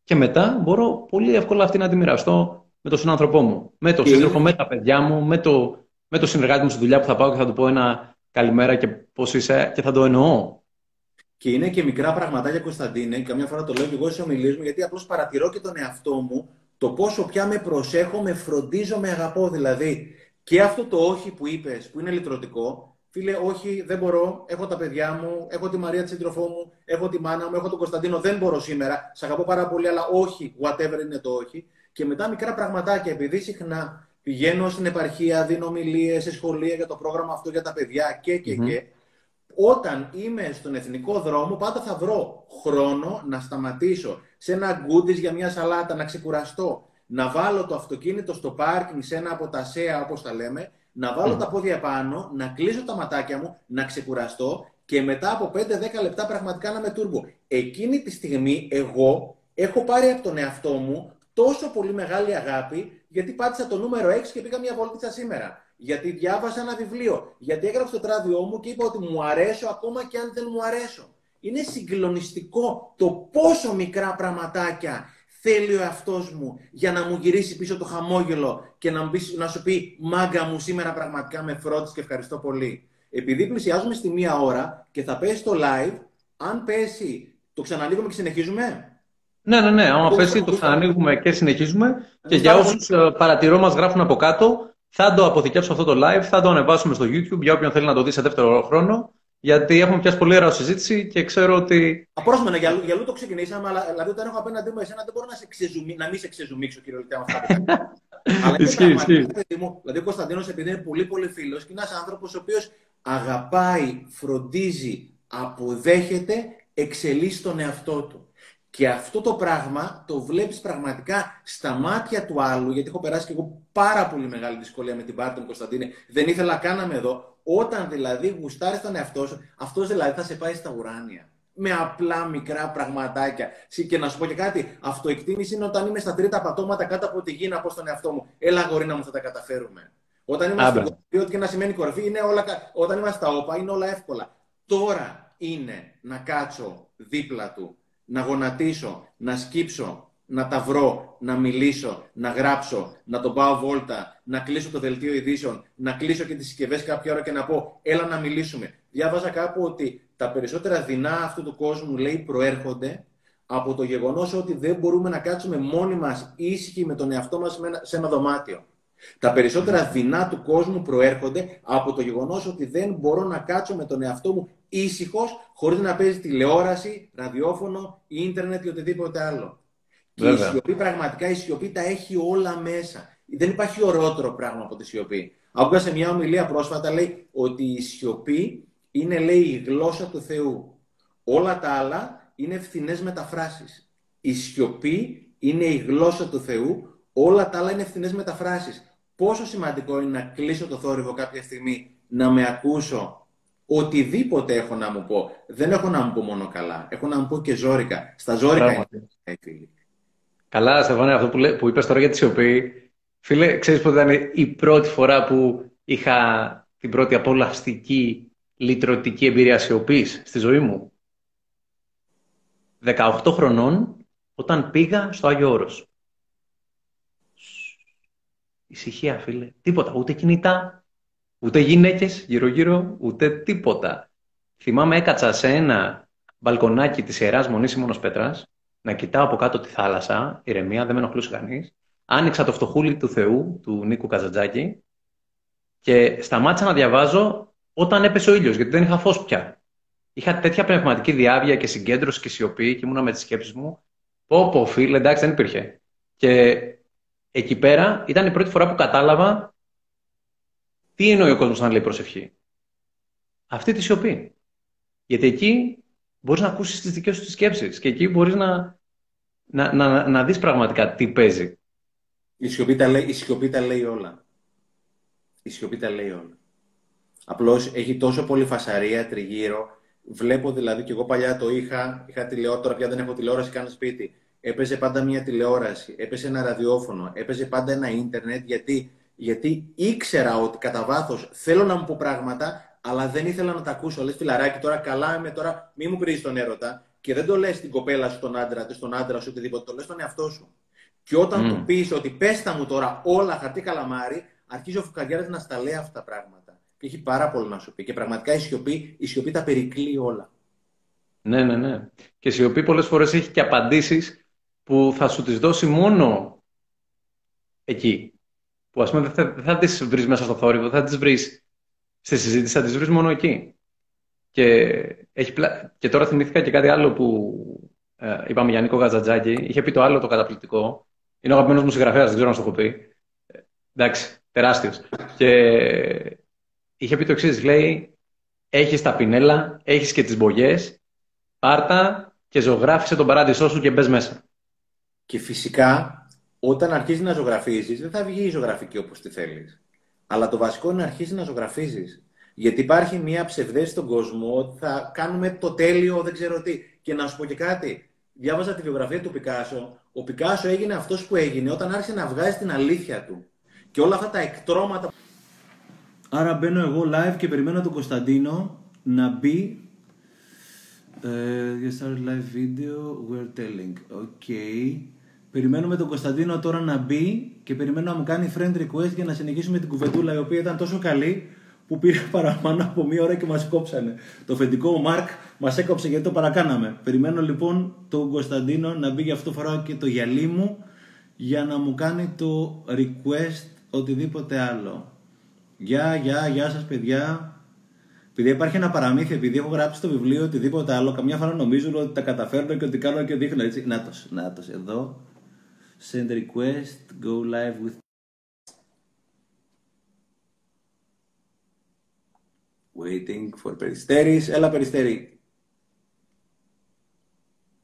και μετά μπορώ πολύ εύκολα αυτή να τη μοιραστώ με τον συνάνθρωπό μου, με τον σύντροφο, με τα παιδιά μου, με το, με το συνεργάτη μου στη δουλειά που θα πάω και θα του πω ένα καλημέρα και πώς είσαι και θα το εννοώ. Και είναι και μικρά πραγματάκια, Κωνσταντίνε, καμιά φορά το λέω και εγώ σε ομιλίες μου, γιατί απλώς παρατηρώ και τον εαυτό μου το πόσο πια με προσέχω, με φροντίζω, με αγαπώ. Δηλαδή, και αυτό το όχι που είπες, που είναι λυτρωτικό, φίλε, όχι, δεν μπορώ, έχω τα παιδιά μου, έχω τη Μαρία τη σύντροφό μου, έχω τη μάνα μου, έχω τον Κωνσταντίνο, δεν μπορώ σήμερα. Σ' αγαπώ πάρα πολύ, αλλά όχι, whatever είναι το όχι. Και μετά μικρά πραγματάκια, επειδή συχνά πηγαίνω στην επαρχία, δίνω ομιλίες σε σχολεία για το πρόγραμμα αυτό για τα παιδιά και και και όταν είμαι στον εθνικό δρόμο, πάντα θα βρω χρόνο να σταματήσω σε ένα γκούντις για μια σαλάτα, να ξεκουραστώ, να βάλω το αυτοκίνητο στο πάρκινγκ σε ένα από τα ΣΕΑ, όπως τα λέμε, να βάλω τα πόδια πάνω, να κλείσω τα ματάκια μου, να ξεκουραστώ και μετά από 5-10 λεπτά πραγματικά να με τούρμπο. Εκείνη τη στιγμή εγώ έχω πάρει από τον εαυτό μου τόσο πολύ μεγάλη αγάπη γιατί πάτησα το νούμερο 6 και πήγα μια βόλτιτσα σήμερα. Γιατί διάβασα ένα βιβλίο. Γιατί έγραψα το τράδιο μου και είπα ότι μου αρέσω ακόμα και αν δεν μου αρέσω. Είναι συγκλονιστικό το πόσο μικρά πραγματάκια θέλει ο εαυτός μου για να μου γυρίσει πίσω το χαμόγελο και να, να σου πει Μάγκα μου, σήμερα πραγματικά με φρόντισε και ευχαριστώ πολύ. Επειδή πλησιάζουμε στη μία ώρα και θα πέσει το live, αν πέσει, το ξανανοίγουμε και συνεχίζουμε; Ναι, ναι, ναι. Αν πέσει, το ξανανοίγουμε και συνεχίζουμε. Και για όσους ε, παρατηρώ, μας γράφουν από κάτω, θα το αποθηκεύσω αυτό το live, θα το ανεβάσουμε στο YouTube για όποιον θέλει να το δει σε δεύτερο χρόνο. Γιατί έχουμε πιάσει πολύ ωραία συζήτηση και ξέρω ότι. Απρόσμενα, για, για το ξεκινήσαμε, αλλά δηλαδή όταν έχω απέναντί μου εσένα δεν μπορώ να, σε ξεζουμί, να μην σε ξεζουμίξω κυριολεκτικά με αυτά που (laughs) Αλλά ισχύει, ισχύει. Δηλαδή ο Κωνσταντίνος, επειδή είναι πολύ πολύ φίλος και είναι ένας άνθρωπος ο οποίος αγαπάει, φροντίζει, αποδέχεται, εξελίσσει τον εαυτό του. Και αυτό το πράγμα το βλέπεις πραγματικά στα μάτια του άλλου, γιατί έχω περάσει και εγώ πάρα πολύ μεγάλη δυσκολία με την πάρτη μου, Κωνσταντίνε. Δεν ήθελα καν να είμαι εδώ. Όταν δηλαδή γουστάρεις τον εαυτό σου, αυτός δηλαδή θα σε πάει στα ουράνια. Με απλά μικρά πραγματάκια. Και να σου πω και κάτι, αυτοεκτίμηση είναι όταν είμαι στα τρίτα πατώματα κάτω από τη γη να πω στον εαυτό μου. Έλα, γορίνα μου, θα τα καταφέρουμε. Όταν είμαστε στην κορυφή, ό,τι και να σημαίνει κορυφή, είναι όλα, όταν είμαστε στα όπα, είναι όλα εύκολα. Τώρα είναι να κάτσω δίπλα του να γονατίσω, να σκύψω, να τα βρω, να μιλήσω, να γράψω, να τον πάω βόλτα, να κλείσω το δελτίο ειδήσεων, να κλείσω και τις συσκευές κάποια ώρα και να πω έλα να μιλήσουμε. Διάβαζα κάπου ότι τα περισσότερα δεινά αυτού του κόσμου λέει προέρχονται από το γεγονός ότι δεν μπορούμε να κάτσουμε μόνοι μας ήσυχοι με τον εαυτό μας σε ένα δωμάτιο. Τα περισσότερα δεινά του κόσμου προέρχονται από το γεγονός ότι δεν μπορώ να κάτσω με τον εαυτό μου ήσυχος, χωρίς να παίζει τηλεόραση, ραδιόφωνο, ίντερνετ ή οτιδήποτε άλλο. Και η σιωπή πραγματικά, η σιωπή τα έχει όλα μέσα. Δεν υπάρχει ωραιότερο πράγμα από τη σιωπή. Άκουγα σε μια ομιλία πρόσφατα, λέει ότι η σιωπή είναι, λέει, η γλώσσα του Θεού. Όλα τα άλλα είναι φθηνές μεταφράσεις. Η σιωπή είναι η γλώσσα του Θεού, όλα τα άλλα είναι φθηνές μεταφράσεις. Πόσο σημαντικό είναι να κλείσω το θόρυβο κάποια στιγμή, να με ακούσω Οτιδήποτε έχω να μου πω. Δεν έχω να μου πω μόνο καλά. Έχω να μου πω και ζώρικα. Στα ζώρικα είναι. Καλά, Στεφάνε, αυτό που, που είπες τώρα για τη σιωπή. Φίλε, ξέρεις πότε ήταν η πρώτη φορά που είχα την πρώτη απολαυστική λυτρωτική εμπειρία σιωπής στη ζωή μου; 18 χρονών, όταν πήγα στο Άγιο Όρος. Ησυχία, φίλε. Τίποτα. Ούτε κινητά, Ούτε γυναίκες γύρω-γύρω, ούτε τίποτα. Θυμάμαι έκατσα σε ένα μπαλκονάκι της ιεράς Μονής Σίμωνο Πέτρας να κοιτάω από κάτω τη θάλασσα, ηρεμία, δεν με ενοχλούσε κανείς. Άνοιξα το φτωχούλι του Θεού, του Νίκου Καζατζάκη, και σταμάτησα να διαβάζω όταν έπεσε ο ήλιος, γιατί δεν είχα φως πια. Είχα τέτοια πνευματική διάβια και συγκέντρωση και σιωπή και ήμουνα με τις σκέψεις μου. Πω, πω, φίλε, εντάξει, δεν υπήρχε. Και εκεί πέρα ήταν η πρώτη φορά που κατάλαβα τι εννοεί ο κόσμος να λέει προσευχή. Αυτή τη σιωπή. Γιατί εκεί μπορείς να ακούσεις τις δικές σου τι σκέψεις και εκεί μπορείς να, να, να, να δεις πραγματικά τι παίζει. Η σιωπή, τα λέει, η σιωπή τα λέει όλα. Η σιωπή τα λέει όλα. Απλώς έχει τόσο πολύ φασαρία τριγύρω. Βλέπω δηλαδή και εγώ παλιά το είχα, είχα τηλεόραση, τώρα πια δεν έχω τηλεόραση καν σπίτι. Έπαιζε πάντα μια τηλεόραση, έπαιζε ένα ραδιόφωνο, έπαιζε πάντα ένα ίντερνετ γιατί γιατί ήξερα ότι κατά βάθος θέλω να μου πω πράγματα, αλλά δεν ήθελα να τα ακούσω. Λες φιλαράκι, τώρα καλά είμαι, τώρα μη μου κρίζει τον έρωτα. Και δεν το λες στην κοπέλα σου, τον άντρα, στον άντρα σου, οτιδήποτε. Το λες στον εαυτό σου. Και όταν mm. του πεις ότι πέστα μου τώρα όλα χαρτί καλαμάρι, αρχίζει ο φουκαριάρα να στα λέει αυτά τα πράγματα. Και έχει πάρα πολύ να σου πει. Και πραγματικά η σιωπή, η σιωπή τα περικλεί όλα. Ναι, ναι, ναι. Και η σιωπή πολλές φορές έχει και απαντήσεις που θα σου τις δώσει μόνο εκεί που ας πούμε δεν θα, θα τις βρεις μέσα στο θόρυβο, θα τις βρεις στη συζήτηση, θα τις βρεις μόνο εκεί. Και, έχει και τώρα θυμήθηκα και κάτι άλλο που ε, είπαμε για Νίκο Γαζατζάκη. Είχε πει το άλλο το καταπληκτικό. Είναι ο αγαπημένος μου συγγραφέας, δεν ξέρω να σου το έχω πει. Ε, εντάξει, τεράστιος. Και είχε πει το εξής: Λέει, έχεις τα πινέλα, έχεις και τις μπογιές, πάρτα και ζωγράφισε τον παράδεισό σου και μπες μέσα. Και φυσικά όταν αρχίζεις να ζωγραφίζεις, δεν θα βγει η ζωγραφική όπως τη θέλεις. Αλλά το βασικό είναι να αρχίσεις να ζωγραφίζεις. Γιατί υπάρχει μια ψευδέστηση στον κόσμο ότι θα κάνουμε το τέλειο, δεν ξέρω τι. Και να σου πω και κάτι. Διάβαζα τη βιογραφία του Πικάσο. Ο Πικάσο έγινε αυτός που έγινε όταν άρχισε να βγάζει την αλήθεια του. Και όλα αυτά τα εκτρώματα. Άρα μπαίνω εγώ live και περιμένω τον Κωνσταντίνο να μπει. Uh, start live video, we're telling. Okay. Περιμένουμε τον Κωνσταντίνο τώρα να μπει και περιμένω να μου κάνει friend request για να συνεχίσουμε την κουβεντούλα η οποία ήταν τόσο καλή που πήρε (laughs) παραπάνω από μία ώρα και μας κόψανε. Το φεντικό ο Μάρκ μας έκοψε γιατί το παρακάναμε. Περιμένω λοιπόν τον Κωνσταντίνο να μπει για αυτό φορά και το γυαλί μου για να μου κάνει το request οτιδήποτε άλλο. Γεια, γεια, γεια σας παιδιά. Επειδή υπάρχει ένα παραμύθι, επειδή έχω γράψει το βιβλίο οτιδήποτε άλλο, καμιά φορά νομίζουν ότι τα καταφέρνω και ότι κάνω και δείχνω έτσι. Νάτος, νάτος, εδώ. Send request, go live with Waiting for Περιστέρης. Έλα, Περιστέρη.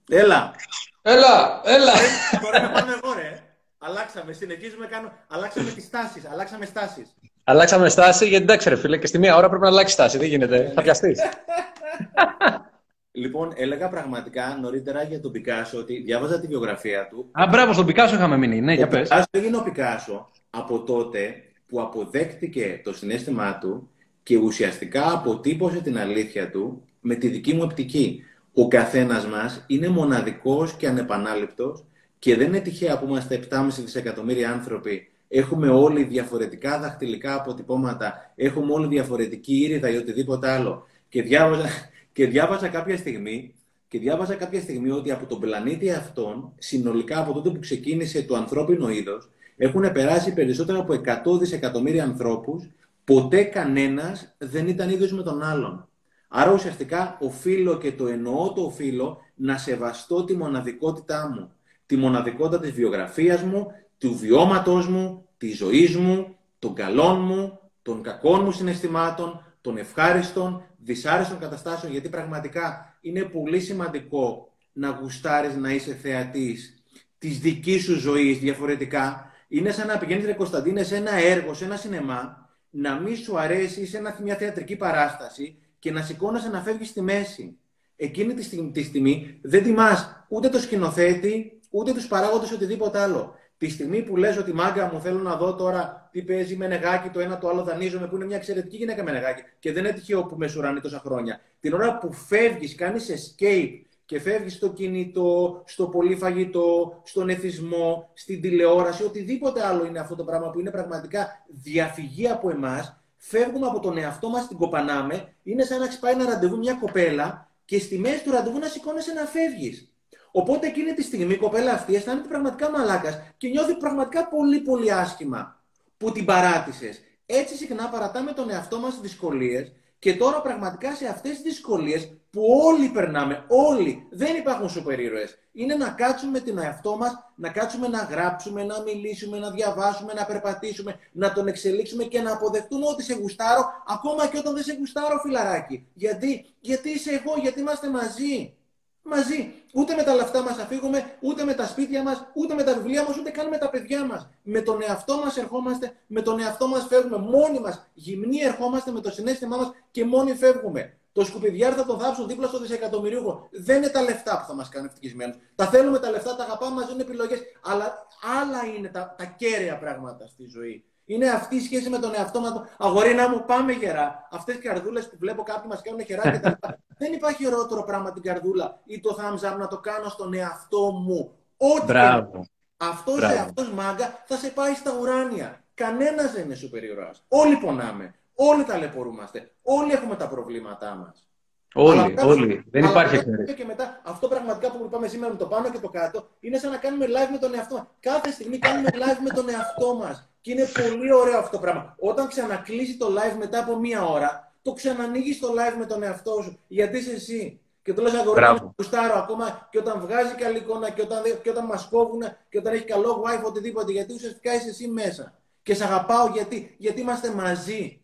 Έλα. Έλα, έλα. Τώρα να πάμε εγώ, ρε. Αλλάξαμε, συνεχίζουμε, κάνω... αλλάξαμε τις στάσεις, αλλάξαμε στάσεις. Αλλάξαμε στάση, γιατί εντάξει ρε φίλε, και στη μία ώρα πρέπει να αλλάξει στάση, δεν γίνεται, θα πιαστείς. (laughs) Λοιπόν, έλεγα πραγματικά νωρίτερα για τον Πικάσο ότι διάβαζα τη βιογραφία του. Α, μπράβο, στον Πικάσο είχαμε μείνει. Ναι, ο για πες. Πικάσο έγινε ο Πικάσο από τότε που αποδέχτηκε το συνέστημά του και ουσιαστικά αποτύπωσε την αλήθεια του με τη δική μου οπτική. Ο καθένας μας είναι μοναδικός και ανεπανάληπτος και δεν είναι τυχαία που είμαστε 7,5 δισεκατομμύρια άνθρωποι. Έχουμε όλοι διαφορετικά δαχτυλικά αποτυπώματα, έχουμε όλοι διαφορετική ήρυδα ή οτιδήποτε άλλο. Και διάβαζα, και διάβαζα κάποια στιγμή και διάβαζα κάποια στιγμή ότι από τον πλανήτη αυτόν, συνολικά από τότε που ξεκίνησε το ανθρώπινο είδος, έχουν περάσει περισσότερο από 100 δισεκατομμύρια ανθρώπους ποτέ κανένας δεν ήταν ίδιος με τον άλλον. Άρα ουσιαστικά οφείλω και το εννοώ το οφείλω να σεβαστώ τη μοναδικότητά μου. Τη μοναδικότητα της βιογραφίας μου, του βιώματός μου, της ζωής μου, των καλών μου, των κακών μου συναισθημάτων, των ευχάριστων, δυσάρεστων καταστάσεων, γιατί πραγματικά είναι πολύ σημαντικό να γουστάρεις να είσαι θεατής της δικής σου ζωής διαφορετικά. Είναι σαν να πηγαίνεις, ρε Κωνσταντίνε, σε ένα έργο, σε ένα σινεμά να μην σου αρέσει σε ένα, μια θεατρική παράσταση και να σηκώνεσαι να φεύγεις στη μέση. Εκείνη τη στιγμή, τη στιγμή δεν τιμάς ούτε το σκηνοθέτη, ούτε τους παράγοντες, οτιδήποτε άλλο. Τη στιγμή που λες ότι μάγκα μου θέλω να δω τώρα τι παίζει με νεγάκι, το ένα το άλλο δανείζομαι, που είναι μια εξαιρετική γυναίκα με νεγάκι και δεν είναι τυχαίο που με σουράνει τόσα χρόνια. Την ώρα που φεύγεις, κάνεις escape και φεύγεις στο κινητό, στο πολύ φαγητό, στον εθισμό, στην τηλεόραση, οτιδήποτε άλλο είναι αυτό το πράγμα που είναι πραγματικά διαφυγή από εμάς, φεύγουμε από τον εαυτό μας, την κοπανάμε, είναι σαν να έχεις πάει ένα ραντεβού μια κοπέλα και στη μέση του ραντεβού να σηκώνεσαι να φεύγεις. Οπότε εκείνη τη στιγμή η κοπέλα αυτή αισθάνεται πραγματικά μαλάκας και νιώθει πραγματικά πολύ πολύ άσχημα που την παράτησες. Έτσι συχνά παρατάμε τον εαυτό μας δυσκολίες και τώρα πραγματικά σε αυτές τις δυσκολίες που όλοι περνάμε, όλοι, δεν υπάρχουν σούπερ ήρωες. Είναι να κάτσουμε την εαυτό μας, να κάτσουμε να γράψουμε, να μιλήσουμε, να διαβάσουμε, να περπατήσουμε, να τον εξελίξουμε και να αποδεχτούμε ότι σε γουστάρω, ακόμα και όταν δεν σε γουστάρω φιλαράκι. Γιατί, γιατί είσαι εγώ, γιατί είμαστε μαζί μαζί. Ούτε με τα λεφτά μας θα φύγουμε, ούτε με τα σπίτια μας, ούτε με τα βιβλία μας, ούτε καν με τα παιδιά μας. Με τον εαυτό μας ερχόμαστε, με τον εαυτό μας φεύγουμε. Μόνοι μας, γυμνοί ερχόμαστε με το συνέστημά μας και μόνοι φεύγουμε. Το σκουπιδιάρι θα τον θάψουν δίπλα στο δισεκατομμυρίουχο. Δεν είναι τα λεφτά που θα μας κάνουν ευτυχισμένους. Τα θέλουμε τα λεφτά, τα αγαπάμε, μας δίνουν επιλογές. Αλλά άλλα είναι τα, τα κέρια πράγματα στη ζωή. Είναι αυτή η σχέση με τον εαυτό μας. Αγορίνα μου, πάμε γερά. Αυτές οι καρδούλες που βλέπω κάποιοι μας κάνουν γερά και (laughs) Δεν υπάρχει ωραιότερο πράγμα την καρδούλα ή το thumbs up να το κάνω στον εαυτό μου. Ό,τι Μπράβο. Αυτός ο εαυτός μάγκα θα σε πάει στα ουράνια. Κανένας δεν είναι σούπερ Όλοι πονάμε. Όλοι ταλαιπωρούμαστε. Όλοι έχουμε τα προβλήματά μας. Όλοι, όλοι. Δεν υπάρχει εξαίρεση. Και μετά, αυτό πραγματικά που είπαμε σήμερα με το πάνω και το κάτω, είναι σαν να κάνουμε live με τον εαυτό μας. Κάθε στιγμή κάνουμε live με τον εαυτό μας. Και είναι πολύ ωραίο αυτό το πράγμα. Όταν ξανακλείσει το live μετά από μία ώρα, το ξανανοίγεις το live με τον εαυτό σου. Γιατί είσαι εσύ. Και το λες αγορά να γουστάρω ακόμα και όταν βγάζει καλή εικόνα και όταν, και όταν μας κόβουν και όταν έχει καλό wifi οτιδήποτε. Γιατί ουσιαστικά είσαι εσύ μέσα. Και σε αγαπάω γιατί, γιατί είμαστε μαζί.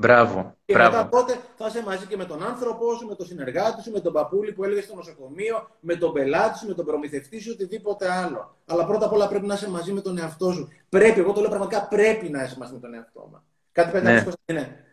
Μπράβο. Και μπράβο. μετά τότε θα είσαι μαζί και με τον άνθρωπό σου, με τον συνεργάτη σου, με τον παππούλη που έλεγε στο νοσοκομείο, με τον πελάτη σου, με τον προμηθευτή σου, οτιδήποτε άλλο. Αλλά πρώτα απ' όλα πρέπει να είσαι μαζί με τον εαυτό σου. Πρέπει, εγώ το λέω πραγματικά, πρέπει να είσαι μαζί με τον εαυτό μα. Κάτι πρέπει Ναι. να ναι.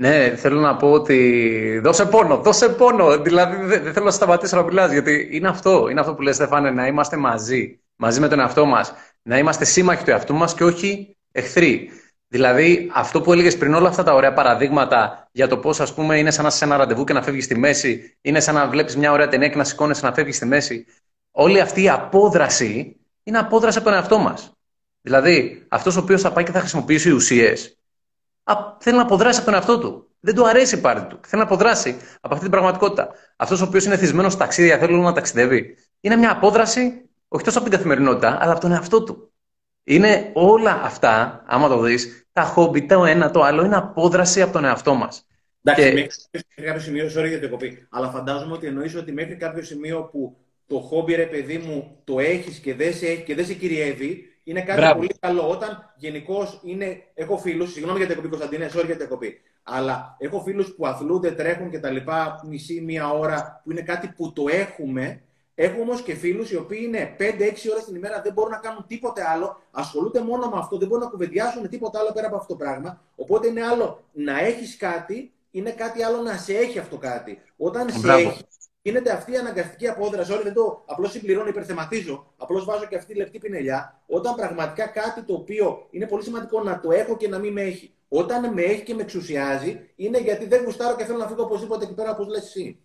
Ναι, θέλω να πω ότι δώσε πόνο, δώσε πόνο. Δηλαδή δεν δεν θέλω να σταματήσω να μιλάς, γιατί είναι αυτό, είναι αυτό που λες Στεφάνε, να είμαστε μαζί, μαζί με τον εαυτό μας, να είμαστε σύμμαχοι του εαυτού μας και όχι εχθροί. Δηλαδή αυτό που έλεγες πριν, όλα αυτά τα ωραία παραδείγματα για το πώς ας πούμε είναι σαν να είσαι σε ένα ραντεβού και να φεύγεις στη μέση, είναι σαν να βλέπεις μια ωραία ταινία και να σηκώνεσαι να φεύγεις στη μέση. Όλη αυτή η απόδραση είναι απόδραση από τον εαυτό μας. Δηλαδή αυτός ο οποίος θα πάει και θα χρησιμοποιήσει ουσίες, Α, θέλει να αποδράσει από τον εαυτό του. Δεν του αρέσει η πάρτι του. Θέλει να αποδράσει από αυτή την πραγματικότητα. Αυτός ο οποίος είναι θυσμένος στα ταξίδια, θέλει να ταξιδεύει. Είναι μια απόδραση, όχι τόσο από την καθημερινότητα, αλλά από τον εαυτό του. Είναι όλα αυτά, άμα το δεις, τα χόμπι, το ένα, το άλλο, είναι απόδραση από τον εαυτό μας. Εντάξει, Και- μέχρι κάποιο σημείο, sorry για την κοπή, αλλά φαντάζομαι ότι εννοείς ότι μέχρι κάποιο σημείο που το χόμπι, ρε παιδί μου, το έχεις και δεν σε έχει και δεν σε κυριεύει, είναι κάτι Μπράβο. πολύ καλό. Όταν γενικώς είναι. Έχω φίλους, συγγνώμη για την κοπή, Κωνσταντίνε, sorry για την κοπή. Αλλά έχω φίλους που αθλούνται, τρέχουν και τα λοιπά, μισή, μία ώρα, που είναι κάτι που το έχουμε. Έχω όμως και φίλους οι οποίοι είναι 5-6 ώρες την ημέρα, δεν μπορούν να κάνουν τίποτε άλλο, ασχολούνται μόνο με αυτό, δεν μπορούν να κουβεντιάσουν τίποτα άλλο πέρα από αυτό το πράγμα. Οπότε είναι άλλο να έχεις κάτι, είναι κάτι άλλο να σε έχει αυτό κάτι. Όταν σε Μπράβο. έχεις, γίνεται αυτή η αναγκαστική απόδραση. Όλοι δεν το απλώς συμπληρώνω, υπερθεματίζω. Απλώς βάζω και αυτή τη λεπτή πινελιά. Όταν πραγματικά κάτι το οποίο είναι πολύ σημαντικό να το έχω και να μην με έχει. Όταν με έχει και με εξουσιάζει, είναι γιατί δεν γουστάρω και θέλω να φύγω οπωσδήποτε εκεί πέρα, όπως λες εσύ.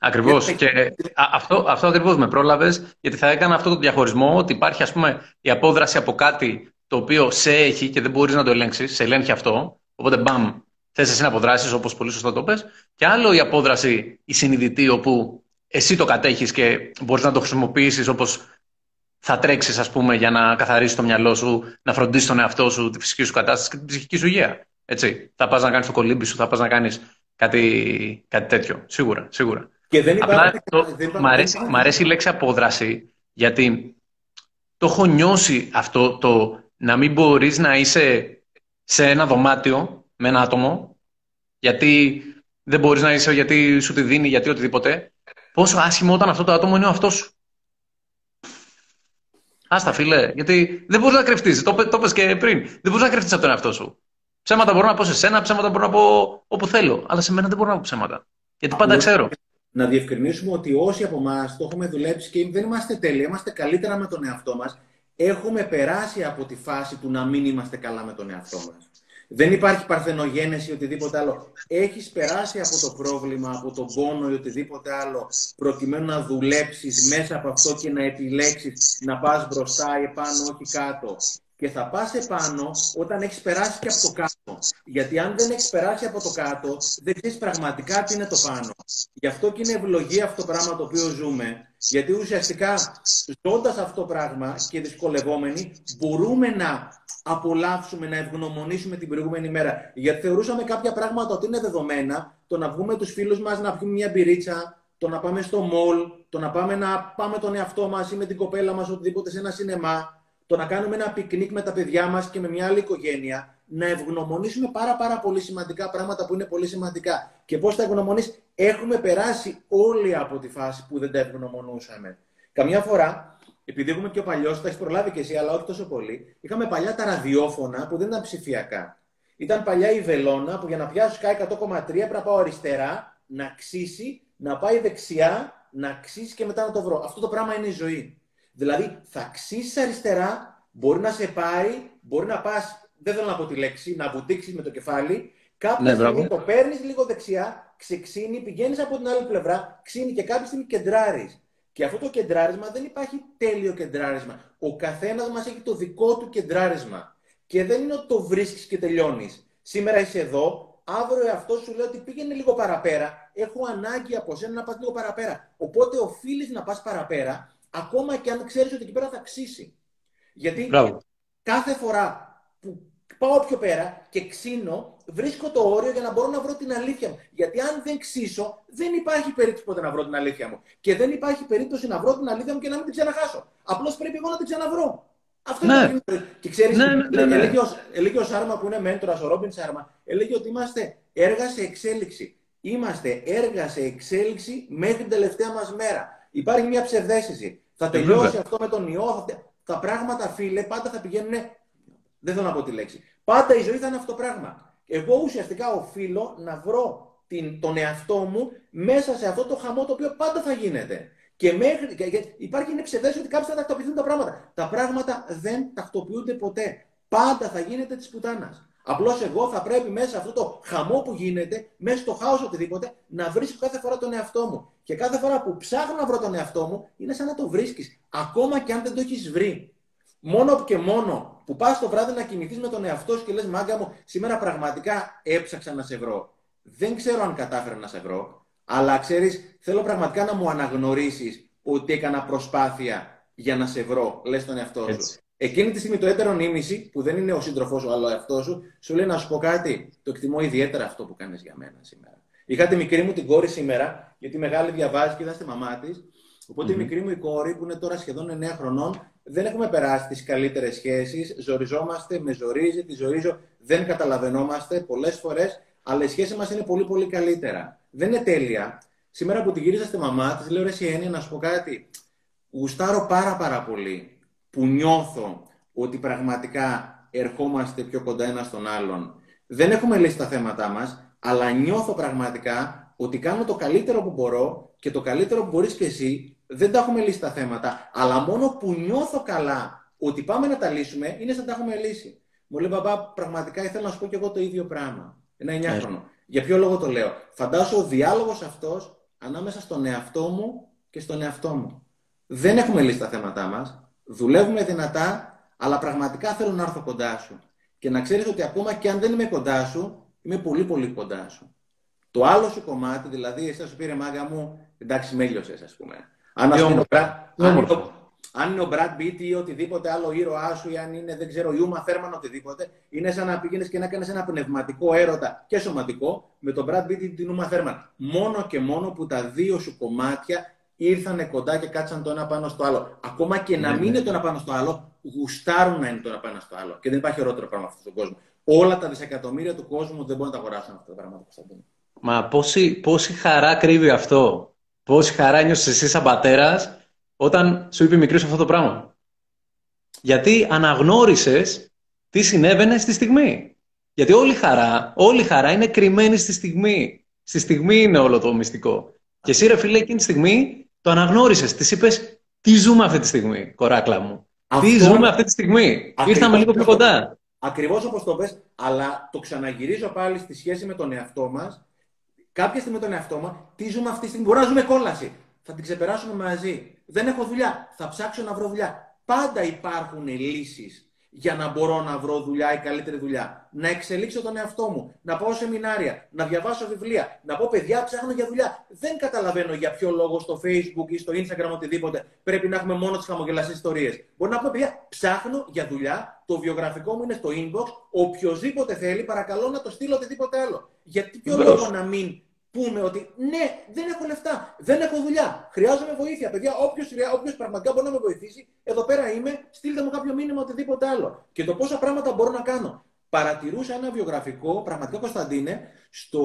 Ακριβώς. Γιατί- Και α- αυτό, αυτό ακριβώς με πρόλαβες, γιατί θα έκανα αυτό το διαχωρισμό ότι υπάρχει ας πούμε η απόδραση από κάτι το οποίο σε έχει και δεν μπορείς να το ελέγξεις, σε ελέγχει αυτό. Οπότε μπαμ, θες εσύ να αποδράσεις όπως πολύ σωστά το πες. Και άλλο η απόδραση, η συνειδητή, όπου εσύ το κατέχεις και μπορείς να το χρησιμοποιήσεις όπως θα τρέξεις, ας πούμε, για να καθαρίσεις το μυαλό σου, να φροντίσεις τον εαυτό σου, τη φυσική σου κατάσταση και την ψυχική σου υγεία. Έτσι. Θα πας να κάνεις το κολύμπι σου, θα πας να κάνεις κάτι, κάτι τέτοιο. Σίγουρα, σίγουρα. Και δεν Απλά υπάρχει. το, δεν υπάρχει- μ, αρέσει, μ' αρέσει η λέξη απόδραση γιατί το έχω νιώσει αυτό το να μην μπορείς να είσαι σε ένα δωμάτιο με ένα άτομο γιατί δεν μπορείς να είσαι γιατί σου τη δίνει, γιατί οτιδήποτε. Πόσο άσχημο όταν αυτό το άτομο είναι ο αυτός σου. Άστα φίλε, γιατί δεν μπορείς να κρυφτείς. Το, πε- το πες και πριν. Δεν μπορείς να κρυφτείς από τον εαυτό σου. Ψέματα μπορώ να πω σε σένα, ψέματα μπορώ να πω όπου θέλω. Αλλά σε μένα δεν μπορώ να πω ψέματα. Γιατί πάντα Απλώς- ξέρω. να διευκρινίσουμε ότι όσοι από εμάς το έχουμε δουλέψει και δεν είμαστε τέλειοι, είμαστε καλύτερα με τον εαυτό μας, έχουμε περάσει από τη φάση του να μην είμαστε καλά με τον εαυτό μας. Δεν υπάρχει παρθενογένεση ή οτιδήποτε άλλο. Έχεις περάσει από το πρόβλημα, από τον πόνο ή οτιδήποτε άλλο, προκειμένου να δουλέψεις μέσα από αυτό και να επιλέξεις να πας μπροστά, επάνω, όχι κάτω. Και θα πας επάνω όταν έχεις περάσει και από το κάτω. Γιατί αν δεν έχεις περάσει από το κάτω, δεν ξέρεις πραγματικά τι είναι το πάνω. Γι' αυτό και είναι ευλογία αυτό το πράγμα το οποίο ζούμε. Γιατί ουσιαστικά ζώντας αυτό το πράγμα και δυσκολευόμενοι, μπορούμε να απολαύσουμε, να ευγνωμονήσουμε την προηγούμενη μέρα. Γιατί θεωρούσαμε κάποια πράγματα ότι είναι δεδομένα, το να βγούμε τους φίλους μας να πιούμε μια μπυρίτσα, το να πάμε στο μολ, το να πάμε να πάμε τον εαυτό μας ή με την κοπέλα μας οτιδήποτε σε ένα σινεμά, το να κάνουμε ένα πικνίκ με τα παιδιά μας και με μια άλλη οικογένεια, να ευγνωμονήσουμε πάρα πάρα πολύ σημαντικά πράγματα που είναι πολύ σημαντικά. Και πώς θα ευγνωμονείς, έχουμε περάσει όλοι από τη φάση που δεν τα ευγνωμονούσαμε. Καμιά φορά, επειδή έχουμε και ο παλιό, τα έχεις προλάβει και εσύ, αλλά όχι τόσο πολύ, είχαμε παλιά τα ραδιόφωνα που δεν ήταν ψηφιακά. Ήταν παλιά η βελόνα που για να πιάσει Sky 100,3 πρέπει να πάω αριστερά, να ξύσει, να πάει δεξιά, να ξύσει και μετά να το βρω. Αυτό το πράγμα είναι η ζωή. Δηλαδή, θα ξύσεις αριστερά, μπορεί να σε πάει, μπορεί να πας, δεν θέλω να πω τη λέξη, να βουτήξεις με το κεφάλι. Κάποια Ναι, στιγμή μπράβο. το παίρνεις λίγο δεξιά, ξεξύνει, πηγαίνεις από την άλλη πλευρά, ξύνει και κάποια στιγμή κεντράρεις. Και αυτό το κεντράρισμα δεν υπάρχει τέλειο κεντράρισμα. Ο καθένας μας έχει το δικό του κεντράρισμα. Και δεν είναι ότι το βρίσκεις και τελειώνεις. Σήμερα είσαι εδώ, αύριο αυτό σου λέει ότι πήγαινε λίγο παραπέρα. Έχω ανάγκη από σένα να πας λίγο παραπέρα. Οπότε οφείλεις να πας παραπέρα, ακόμα και αν ξέρεις ότι εκεί πέρα θα ξύσει. Γιατί Μπράβο. κάθε φορά που πάω πιο πέρα και ξύνω, βρίσκω το όριο για να μπορώ να βρω την αλήθεια μου. Γιατί αν δεν ξύσω, δεν υπάρχει περίπτωση ποτέ να βρω την αλήθεια μου. Και δεν υπάρχει περίπτωση να βρω την αλήθεια μου και να μην την ξαναχάσω. Απλώς πρέπει εγώ να την ξαναβρω. Αυτό Ναι. είναι το Και ξέρεις, Ναι, ναι, ναι, ναι. έλεγε, ο, έλεγε ο Σάρμα που είναι μέντορας, ο Ρόμπιν Σάρμα, έλεγε ότι είμαστε έργα σε εξέλιξη. Είμαστε έργα σε εξέλιξη μέχρι την τελευταία μας μέρα. Υπάρχει μια ψευδέστηση. Θα ε, τελειώσει αυτό με τον ιό. Τα πράγματα, φίλε, πάντα θα πηγαίνουν. Δεν θέλω να πω τη λέξη. Πάντα η ζωή θα είναι αυτό το πράγμα. Εγώ ουσιαστικά οφείλω να βρω την, τον εαυτό μου μέσα σε αυτό το χαμό το οποίο πάντα θα γίνεται. Και, μέχρι, και, υπάρχει είναι ψευδές ότι κάποιοι θα τακτοποιηθούν τα πράγματα. Τα πράγματα δεν τακτοποιούνται ποτέ. Πάντα θα γίνεται της πουτάνας. Απλώς εγώ θα πρέπει μέσα σε αυτό το χαμό που γίνεται, μέσα στο χάος οτιδήποτε, να βρίσκω κάθε φορά τον εαυτό μου. Και κάθε φορά που ψάχνω να βρω τον εαυτό μου, είναι σαν να το βρίσκεις. Ακόμα και αν δεν το έχεις βρει. Μόνο και μόνο που πας το βράδυ να κοιμηθείς με τον εαυτό σου και λες: Μάγκα μου, σήμερα πραγματικά έψαξα να σε βρω. Δεν ξέρω αν κατάφερα να σε βρω, αλλά ξέρεις, θέλω πραγματικά να μου αναγνωρίσεις ότι έκανα προσπάθεια για να σε βρω, λες τον εαυτό σου. Εκείνη τη στιγμή το έτερο νήμιση, που δεν είναι ο σύντροφός σου, αλλά ο εαυτός σου, σου λέει να σου πω κάτι. Το εκτιμώ ιδιαίτερα αυτό που κάνεις για μένα σήμερα. Είχα τη μικρή μου την κόρη σήμερα, γιατί η μεγάλη διαβάζει και ήταν στη μαμά της. Οποτε η μικρή μου η κόρη, που είναι τώρα σχεδόν 9 χρονών, δεν έχουμε περάσει τις καλύτερες σχέσεις. Ζοριζόμαστε, με ζορίζει, τη ζορίζω, δεν καταλαβαίνόμαστε πολλές φορές, αλλά η σχέση μας είναι πολύ πολύ καλύτερα. Δεν είναι τέλεια. Σήμερα που τη γύριζα στη μαμά της, λέω ρε Σιένια, να σου πω κάτι. Γουστάρω πάρα πάρα πολύ που νιώθω ότι πραγματικά ερχόμαστε πιο κοντά ένα στον άλλον. Δεν έχουμε λύσει τα θέματα μας, αλλά νιώθω πραγματικά ότι κάνω το καλύτερο που μπορώ και το καλύτερο που μπορείς και εσύ δεν τα έχουμε λύσει τα θέματα, αλλά μόνο που νιώθω καλά ότι πάμε να τα λύσουμε, είναι σαν να τα έχουμε λύσει. Μου λέει, Μπαμπά, πραγματικά ήθελα να σου πω και εγώ το ίδιο πράγμα. Ένα εννιάχρονο. Ναι. Για ποιο λόγο το λέω. Φαντάσου ο διάλογος αυτός ανάμεσα στον εαυτό μου και στον εαυτό μου. Δεν έχουμε λύσει τα θέματά μας. Δουλεύουμε δυνατά, αλλά πραγματικά θέλω να έρθω κοντά σου. Και να ξέρεις ότι ακόμα και αν δεν είμαι κοντά σου, είμαι πολύ πολύ κοντά σου. Το άλλο σου κομμάτι, δηλαδή, εσύ σου πήρε μάγκα μου, εντάξει, μέλιωσες, ας πούμε. Αν, ας πούμε, αν είναι ο Brad Pitt ή οτιδήποτε άλλο ήρωά σου, ή αν είναι, δεν ξέρω, Ιούμα Θέρμαν, οτιδήποτε, είναι σαν να πήγαινε και να κάνεις ένα πνευματικό έρωτα και σωματικό με τον Brad Pitt ή την Ιούμα Θέρμαν. Μόνο και μόνο που τα δύο σου κομμάτια ήρθανε κοντά και κάτσαν το ένα πάνω στο άλλο. Ακόμα και να ναι, μην ναι. είναι το ένα πάνω στο άλλο, γουστάρουν να είναι το ένα πάνω στο άλλο. Και δεν υπάρχει ωραιότερο πράγμα αυτό στον κόσμο. Όλα τα δισεκατομμύρια του κόσμου δεν μπορούν να τα αγοράσουν αυτά τα πράγματα, Κωνσταντίνο. Μα πόση, πόση χαρά κρύβει αυτό. Πόση χαρά νιώσες εσύ σαν πατέρας όταν σου είπε μικρή αυτό το πράγμα. Γιατί αναγνώρισες τι συνέβαινε στη στιγμή. Γιατί όλη χαρά, όλη χαρά είναι κρυμμένη στη στιγμή. Στη στιγμή είναι όλο το μυστικό. Και εσύ, ρε φίλε, εκείνη τη στιγμή το αναγνώρισες. Τη είπες, Τι ζούμε αυτή τη στιγμή, κοράκλα μου; Αυτό... Τι ζούμε αυτή τη στιγμή; Ήρθαμε λίγο πιο κοντά. Ακριβώς όπως το πες, αλλά το ξαναγυρίζω πάλι στη σχέση με τον εαυτό μας κάποια στιγμή με τον εαυτό μου, τι ζούμε αυτή τη στιγμή; Μπορεί να ζούμε κόλαση. Θα την ξεπεράσουμε μαζί. Δεν έχω δουλειά. Θα ψάξω να βρω δουλειά. Πάντα υπάρχουν λύσεις για να μπορώ να βρω δουλειά ή καλύτερη δουλειά. Να εξελίξω τον εαυτό μου. Να πάω σεμινάρια. Να διαβάσω βιβλία. Να πω παιδιά, ψάχνω για δουλειά. Δεν καταλαβαίνω για ποιο λόγο στο Facebook ή στο Instagram οτιδήποτε πρέπει να έχουμε μόνο τις χαμογελαστές ιστορίες. Μπορεί να πω παιδιά, ψάχνω για δουλειά. Το βιογραφικό μου είναι στο inbox. Οποιοδήποτε θέλει, παρακαλώ να το στείλω οτιδήποτε άλλο. Γιατί ποιο λόγο να μην πούμε ότι ναι, δεν έχω λεφτά, δεν έχω δουλειά, χρειάζομαι βοήθεια. Παιδιά, όποιος πραγματικά μπορεί να με βοηθήσει, εδώ πέρα είμαι, στείλτε μου κάποιο μήνυμα, οτιδήποτε άλλο. Και το πόσα πράγματα μπορώ να κάνω. Παρατηρούσα ένα βιογραφικό, πραγματικά Κωνσταντίνε, στο,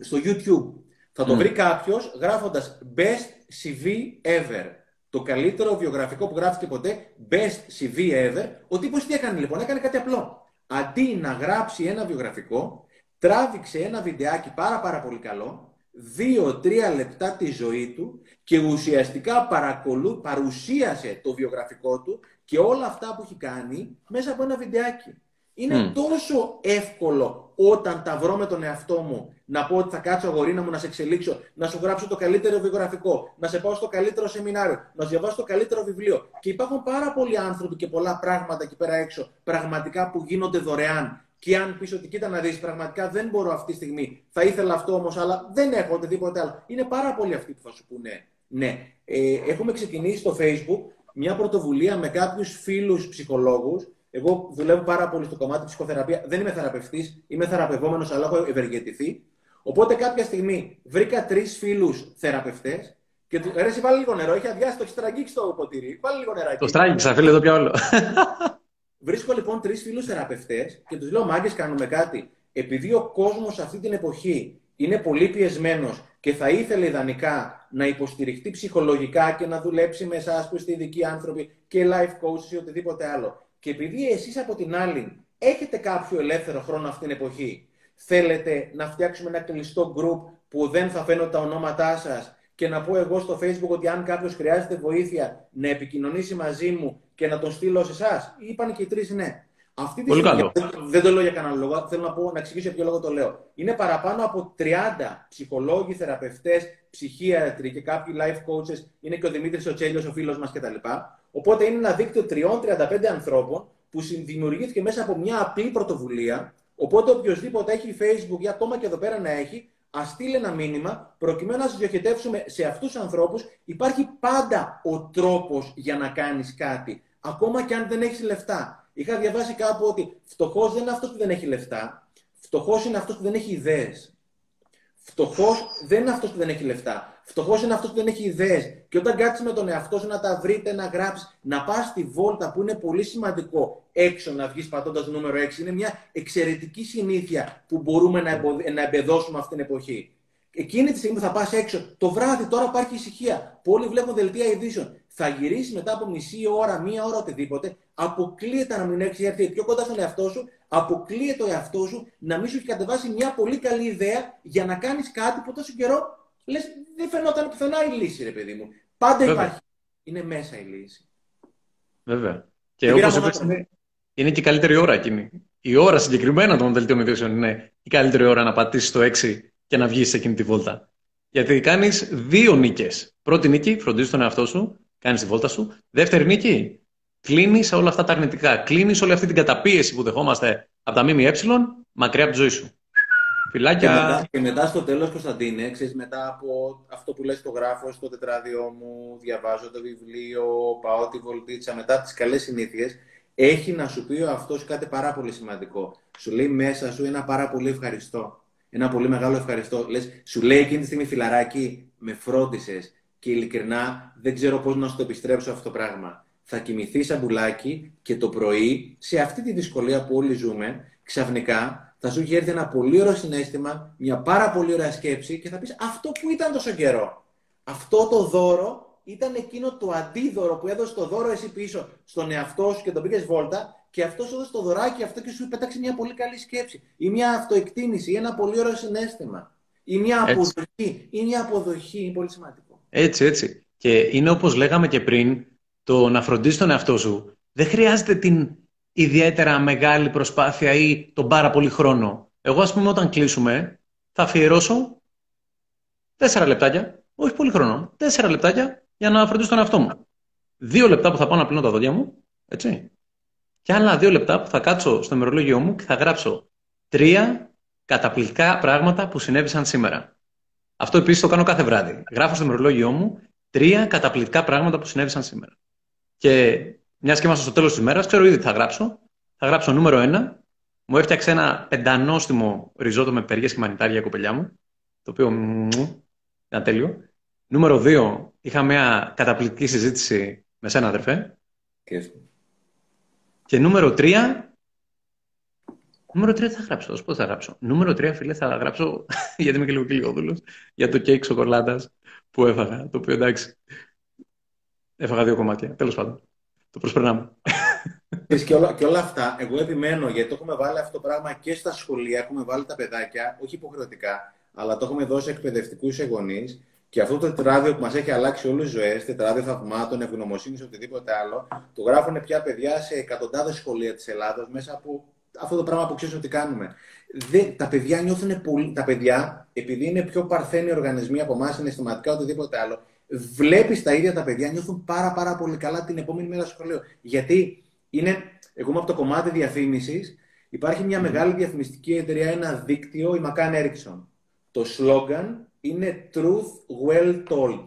στο YouTube. Θα το βρει κάποιος γράφοντας Best CV ever. Το καλύτερο βιογραφικό που γράφτηκε ποτέ, Best CV ever. Ο τύπος τι έκανε λοιπόν, έκανε κάτι απλό. Αντί να γράψει ένα βιογραφικό, τράβηξε ένα βιντεάκι πάρα πάρα πολύ καλό, δύο-τρία λεπτά τη ζωή του και ουσιαστικά παρακολού, παρουσίασε το βιογραφικό του και όλα αυτά που έχει κάνει μέσα από ένα βιντεάκι. Είναι τόσο εύκολο όταν τα βρω με τον εαυτό μου να πω ότι θα κάτσω αγορίνα μου να σε εξελίξω, να σου γράψω το καλύτερο βιογραφικό, να σε πάω στο καλύτερο σεμινάριο, να σου διαβάσω το καλύτερο βιβλίο. Και υπάρχουν πάρα πολλοί άνθρωποι και πολλά πράγματα εκεί πέρα έξω πραγματικά που γίνονται δωρεάν και αν πεις ότι κοίτα να δεις, πραγματικά δεν μπορώ αυτή τη στιγμή, θα ήθελα αυτό όμως, αλλά δεν έχω οτιδήποτε άλλο. Είναι πάρα πολλοί αυτοί που θα σου πούνε ναι. Ε, έχουμε ξεκινήσει στο Facebook μια πρωτοβουλία με κάποιους φίλους ψυχολόγους. Εγώ δουλεύω πάρα πολύ στο κομμάτι ψυχοθεραπεία. Δεν είμαι θεραπευτής, είμαι θεραπευόμενος, αλλά έχω ευεργετηθεί. Οπότε κάποια στιγμή βρήκα τρεις φίλους θεραπευτές και του ρε, βάλει λίγο νερό. Έχει αδειάσει, το έχεις τραγγίξει το ποτήρι. Βάλει λίγο νεράκι. Το στράγγιξα, φίλε, εδώ πια όλο. (laughs) Βρίσκω λοιπόν τρεις φίλους θεραπευτές και τους λέω: Μάγκες, κάνουμε κάτι. επειδή ο κόσμος αυτή την εποχή είναι πολύ πιεσμένος και θα ήθελε ιδανικά να υποστηριχτεί ψυχολογικά και να δουλέψει με εσάς που είστε ειδικοί άνθρωποι και life coaches ή οτιδήποτε άλλο. Και επειδή εσείς από την άλλη έχετε κάποιο ελεύθερο χρόνο αυτή την εποχή, θέλετε να φτιάξουμε ένα κλειστό group που δεν θα φαίνονται τα ονόματά σας και να πω εγώ στο facebook ότι αν κάποιος χρειάζεται βοήθεια να επικοινωνήσει μαζί μου και να τον στείλω σε εσάς. Είπαν και οι τρεις ναι. Αυτή τη στιγμή, δεν το λέω για κανένα λόγο, θέλω να, πω, να εξηγήσω για ποιο λόγο το λέω. Είναι παραπάνω από 30 ψυχολόγοι, θεραπευτές, ψυχίατροι και κάποιοι life coaches, είναι και ο Δημήτρης ο Τσέλιο, ο φίλος μας κτλ. Οπότε είναι ένα δίκτυο 3-35 ανθρώπων που δημιουργήθηκε μέσα από μια απλή πρωτοβουλία. Οπότε οποιοδήποτε έχει Facebook ή ακόμα και εδώ πέρα να έχει, ας στείλει ένα μήνυμα προκειμένου να σα διοχετεύσουμε σε αυτούς τους ανθρώπους. Υπάρχει πάντα ο τρόπος για να κάνεις κάτι, ακόμα και αν δεν έχεις λεφτά. Είχα διαβάσει κάπου ότι φτωχός δεν είναι αυτός που δεν έχει λεφτά. Φτωχός είναι αυτός που δεν έχει ιδέες. Φτωχός δεν είναι αυτός που δεν έχει λεφτά. Φτωχός είναι αυτός που δεν έχει ιδέες. Και όταν κάτσεις με τον εαυτό σου να τα βρείτε, να γράψεις, να πας στη βόλτα που είναι πολύ σημαντικό έξω να βγεις πατώντας νούμερο 6, είναι μια εξαιρετική συνήθεια που μπορούμε να, να εμπεδώσουμε αυτή την εποχή. Εκείνη τη στιγμή που θα πας έξω, το βράδυ τώρα υπάρχει ησυχία. Πολλοί βλέπουν δελτία ειδήσεων. Θα γυρίσεις μετά από μισή ώρα, μία ώρα, οτιδήποτε. Αποκλείεται να μην έχεις έρθει πιο κοντά στον εαυτό σου. Αποκλείεται ο εαυτός σου να μην σου έχει κατεβάσει μια πολύ καλή ιδέα για να κάνεις κάτι που τόσο καιρό λες δεν φαινόταν πουθενά η λύση, ρε παιδί μου. Πάντα Βέβαια. υπάρχει. Είναι μέσα η λύση. Βέβαια. Και όπως είπες, είναι, είναι και η καλύτερη ώρα εκείνη. Η ώρα συγκεκριμένα των δελτίων ειδήσεων είναι η καλύτερη ώρα να πατήσεις το 6 και να βγεις σε εκείνη τη βόλτα. Γιατί κάνεις δύο νίκες. Πρώτη νίκη, φροντίζεις τον εαυτό σου, κάνεις τη βόλτα σου. Δεύτερη νίκη, κλείνεις όλα αυτά τα αρνητικά. Κλείνεις όλη αυτή την καταπίεση που δεχόμαστε από τα ΜΜΕ μακριά από τη ζωή σου. Φιλάκια. Και μετά, και μετά στο τέλος, Κωνσταντίνε, ξέρεις, μετά από αυτό που λες το γράφω στο τετράδιο μου, διαβάζω το βιβλίο, πάω τη βολτίτσα, μετά τις καλές συνήθειες, έχει να σου πει ο αυτός κάτι πάρα πολύ σημαντικό. Σου λέει μέσα σου ένα πάρα πολύ ευχαριστώ ένα πολύ μεγάλο ευχαριστώ. Λες, σου λέει εκείνη τη στιγμή φιλαράκι, με φρόντισες και ειλικρινά δεν ξέρω πώς να σου το επιστρέψω αυτό το πράγμα. Θα κοιμηθεί σαν μπουλάκι και το πρωί, σε αυτή τη δυσκολία που όλοι ζούμε, ξαφνικά θα σου έχει έρθει ένα πολύ ωραίο συνέστημα, μια πάρα πολύ ωραία σκέψη και θα πεις αυτό που ήταν τόσο καιρό. Αυτό το δώρο ήταν εκείνο το αντίδωρο που έδωσε το δώρο εσύ πίσω στον εαυτό σου και τον πήγες βόλτα και αυτός σου έδωσε το δωράκι αυτό και σου πέταξε μια πολύ καλή σκέψη. Ή μια αυτοεκτίμηση, ή ένα πολύ ωραίο συνέστημα. Ή μια αποδοχή. Ή μια αποδοχή. Είναι πολύ σημαντικό. Έτσι, έτσι. Και είναι όπως λέγαμε και πριν, το να φροντίσει τον εαυτό σου δεν χρειάζεται την ιδιαίτερα μεγάλη προσπάθεια ή τον πάρα πολύ χρόνο. Εγώ, ας πούμε, όταν κλείσουμε, θα αφιερώσω τέσσερα λεπτάκια, όχι πολύ χρόνο, τέσσερα λεπτάκια για να φροντίσω τον εαυτό μου. Δύο λεπτά που θα πάω να πλύνω τα δόντια μου, έτσι και άλλα δύο λεπτά που θα κάτσω στο ημερολόγιο μου και θα γράψω τρία καταπληκτικά πράγματα που συνέβησαν σήμερα. Αυτό επίσης το κάνω κάθε βράδυ. Γράφω στο ημερολόγιο μου τρία καταπληκτικά πράγματα που συνέβησαν σήμερα. Και μιας και είμαστε στο τέλος της ημέρας, ξέρω ήδη τι θα γράψω. Θα γράψω νούμερο ένα. Μου έφτιαξε ένα πεντανόστιμο ριζότο με περιές και μανιτάρια η κοπελιά μου. Το οποίο ήταν τέλειο. Νούμερο δύο, είχα μια καταπληκτική συζήτηση με σένα, αδερφέ. Και νούμερο 3. Νούμερο 3 θα γράψω. Πώ θα γράψω. Νούμερο 3, φίλε, θα γράψω. (laughs) γιατί είμαι και λίγο κυλιόδουλος. Για το κέικ σοκολάτας που έφαγα. Το οποίο εντάξει. Έφαγα δύο κομμάτια. Τέλος πάντων. Το προσπερνάμε. Και όλα, και όλα αυτά, εγώ επιμένω γιατί το έχουμε βάλει αυτό το πράγμα και στα σχολεία. Έχουμε βάλει τα παιδάκια, όχι υποχρεωτικά, αλλά το έχουμε δώσει εκπαιδευτικούς σε γονεί και αυτό το τετράδιο που μας έχει αλλάξει όλες τις ζωές, τετράδιο θαυμάτων, ευγνωμοσύνης, οτιδήποτε άλλο, το γράφουν πια παιδιά σε εκατοντάδες σχολεία της Ελλάδος μέσα από αυτό το πράγμα που ξέρεις ότι κάνουμε. Δεν, τα παιδιά νιώθουν πολύ. Τα παιδιά, επειδή είναι πιο παρθένοι οργανισμοί από εμάς, συναισθηματικά οτιδήποτε άλλο, βλέπεις τα ίδια τα παιδιά νιώθουν πάρα, πάρα πολύ καλά την επόμενη μέρα στο σχολείο. Γιατί είναι, εγώ είμαι από το κομμάτι διαφήμισης, υπάρχει μια μεγάλη διαφημιστική εταιρεία, ένα δίκτυο, η McCann Erickson. Το σλόγκαν είναι truth well told.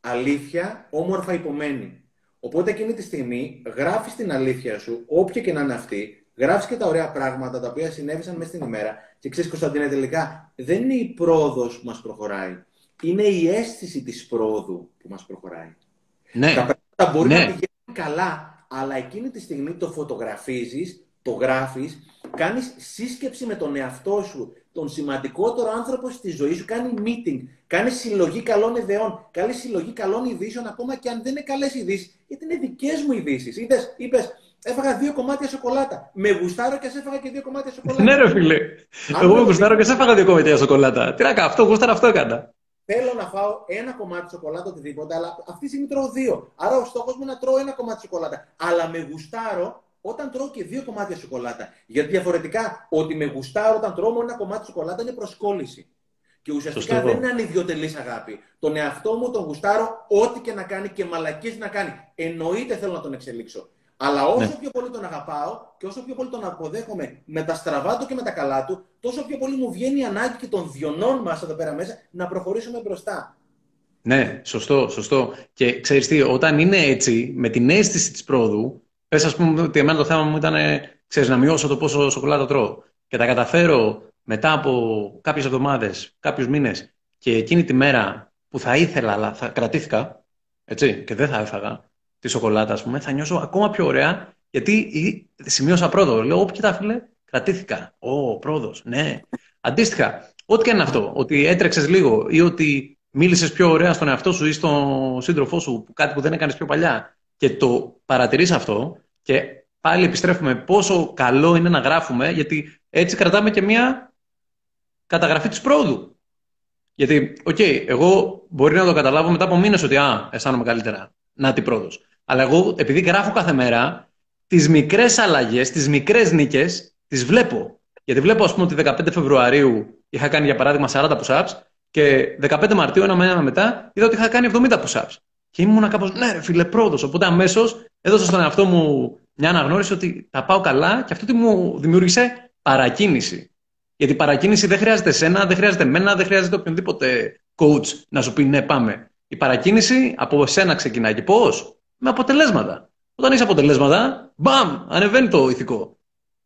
Αλήθεια όμορφα ειπωμένη. Οπότε εκείνη τη στιγμή γράφεις την αλήθεια σου, όποια και να είναι αυτή, γράφεις και τα ωραία πράγματα τα οποία συνέβησαν μέσα στην ημέρα και ξέρεις Κωνσταντίνε τελικά δεν είναι η πρόοδος που μας προχωράει. Είναι η αίσθηση της πρόοδου που μας προχωράει. Ναι. Τα πράγματα μπορεί ναι. να πηγαίνουν καλά, αλλά εκείνη τη στιγμή το φωτογραφίζεις, το γράφεις Κάνεις σύσκεψη με τον εαυτό σου, τον σημαντικότερο άνθρωπο στη ζωή σου, κάνει meeting, κάνει συλλογή καλών ιδεών, κάνει συλλογή καλών ειδήσεων, ακόμα και αν δεν είναι καλές ειδήσεις, γιατί είναι δικές μου ειδήσεις. Είπες, έφαγα δύο κομμάτια σοκολάτα. Με γουστάρω και σε έφαγα και δύο κομμάτια σοκολάτα. ναι, ρε φίλε. Εγώ με γουστάρω και σε έφαγα δύο κομμάτια σοκολάτα. Τι να κάνω, αυτό γουστάρω, αυτό έκανα. Θέλω να φάω ένα κομμάτι σοκολάτα, οτιδήποτε, αλλά αυτή τη στιγμή τρώω δύο. Άρα ο στόχος μου είναι να τρώω ένα κομμάτι σοκολάτα. Αλλά με γουστάρω όταν τρώω και δύο κομμάτια σοκολάτα. Γιατί διαφορετικά, ότι με γουστάρω όταν τρώω μόνο ένα κομμάτι σοκολάτα είναι προσκόλληση. Και ουσιαστικά δεν είναι ανιδιοτελής αγάπη. Τον εαυτό μου τον γουστάρω ό,τι και να κάνει και μαλακίες να κάνει. Εννοείται θέλω να τον εξελίξω. Αλλά όσο ναι. πιο πολύ τον αγαπάω και όσο πιο πολύ τον αποδέχομαι με τα στραβά του και με τα καλά του, τόσο πιο πολύ μου βγαίνει η ανάγκη και των διονών μας εδώ πέρα μέσα να προχωρήσουμε μπροστά. Ναι, σωστό, σωστό. Και ξέρεις τι, όταν είναι έτσι, με την αίσθηση της πρόοδου, πες ας πούμε ότι εμένα το θέμα μου ήταν ξέρεις, να μειώσω το πόσο σοκολάτα τρώω και τα καταφέρω μετά από κάποιες εβδομάδες, κάποιους μήνες και εκείνη τη μέρα που θα ήθελα, αλλά θα κρατήθηκα, έτσι, και δεν θα έφαγα, τη σοκολάτα, ας πούμε, θα νιώσω ακόμα πιο ωραία γιατί σημείωσα πρόοδο. Λέω, Ωπ, κοιτά, φίλε, κρατήθηκα. Ω, πρόοδος, ναι. Αντίστοιχα, ό,τι και είναι αυτό, ότι έτρεξες λίγο ή ότι μίλησες πιο ωραία στον εαυτό σου ή στον σύντροφό σου, κάτι που δεν έκανες πιο παλιά και το παρατηρείς αυτό και πάλι επιστρέφουμε πόσο καλό είναι να γράφουμε, γιατί έτσι κρατάμε και μια καταγραφή της πρόοδου. Γιατί, ok, okay, εγώ μπορεί να το καταλάβω μετά από μήνες ότι, α, αισθάνομαι καλύτερα. Να την πρόοδο. Αλλά εγώ, επειδή γράφω κάθε μέρα, τις μικρές αλλαγές, τις μικρές νίκες, τις βλέπω. Γιατί βλέπω, ας πούμε, ότι 15 Φεβρουαρίου είχα κάνει, για παράδειγμα, 40 push-ups και 15 Μαρτίου, ένα μήνα μετά, είδα ότι είχα κάνει 70 push-ups. Και ήμουν κάπως, ναι, ρε φίλε, πρόοδο. Οπότε αμέσως έδωσα στον εαυτό μου μια αναγνώριση ότι θα πάω καλά και αυτό τι μου δημιούργησε παρακίνηση. Γιατί παρακίνηση δεν χρειάζεται εσένα, δεν χρειάζεται εμένα, δεν χρειάζεται οποιονδήποτε coach να σου πει ναι, πάμε. Η παρακίνηση από εσένα ξεκινάει. Και πώς; Με αποτελέσματα. Όταν έχει αποτελέσματα, μπαμ, ανεβαίνει το ηθικό.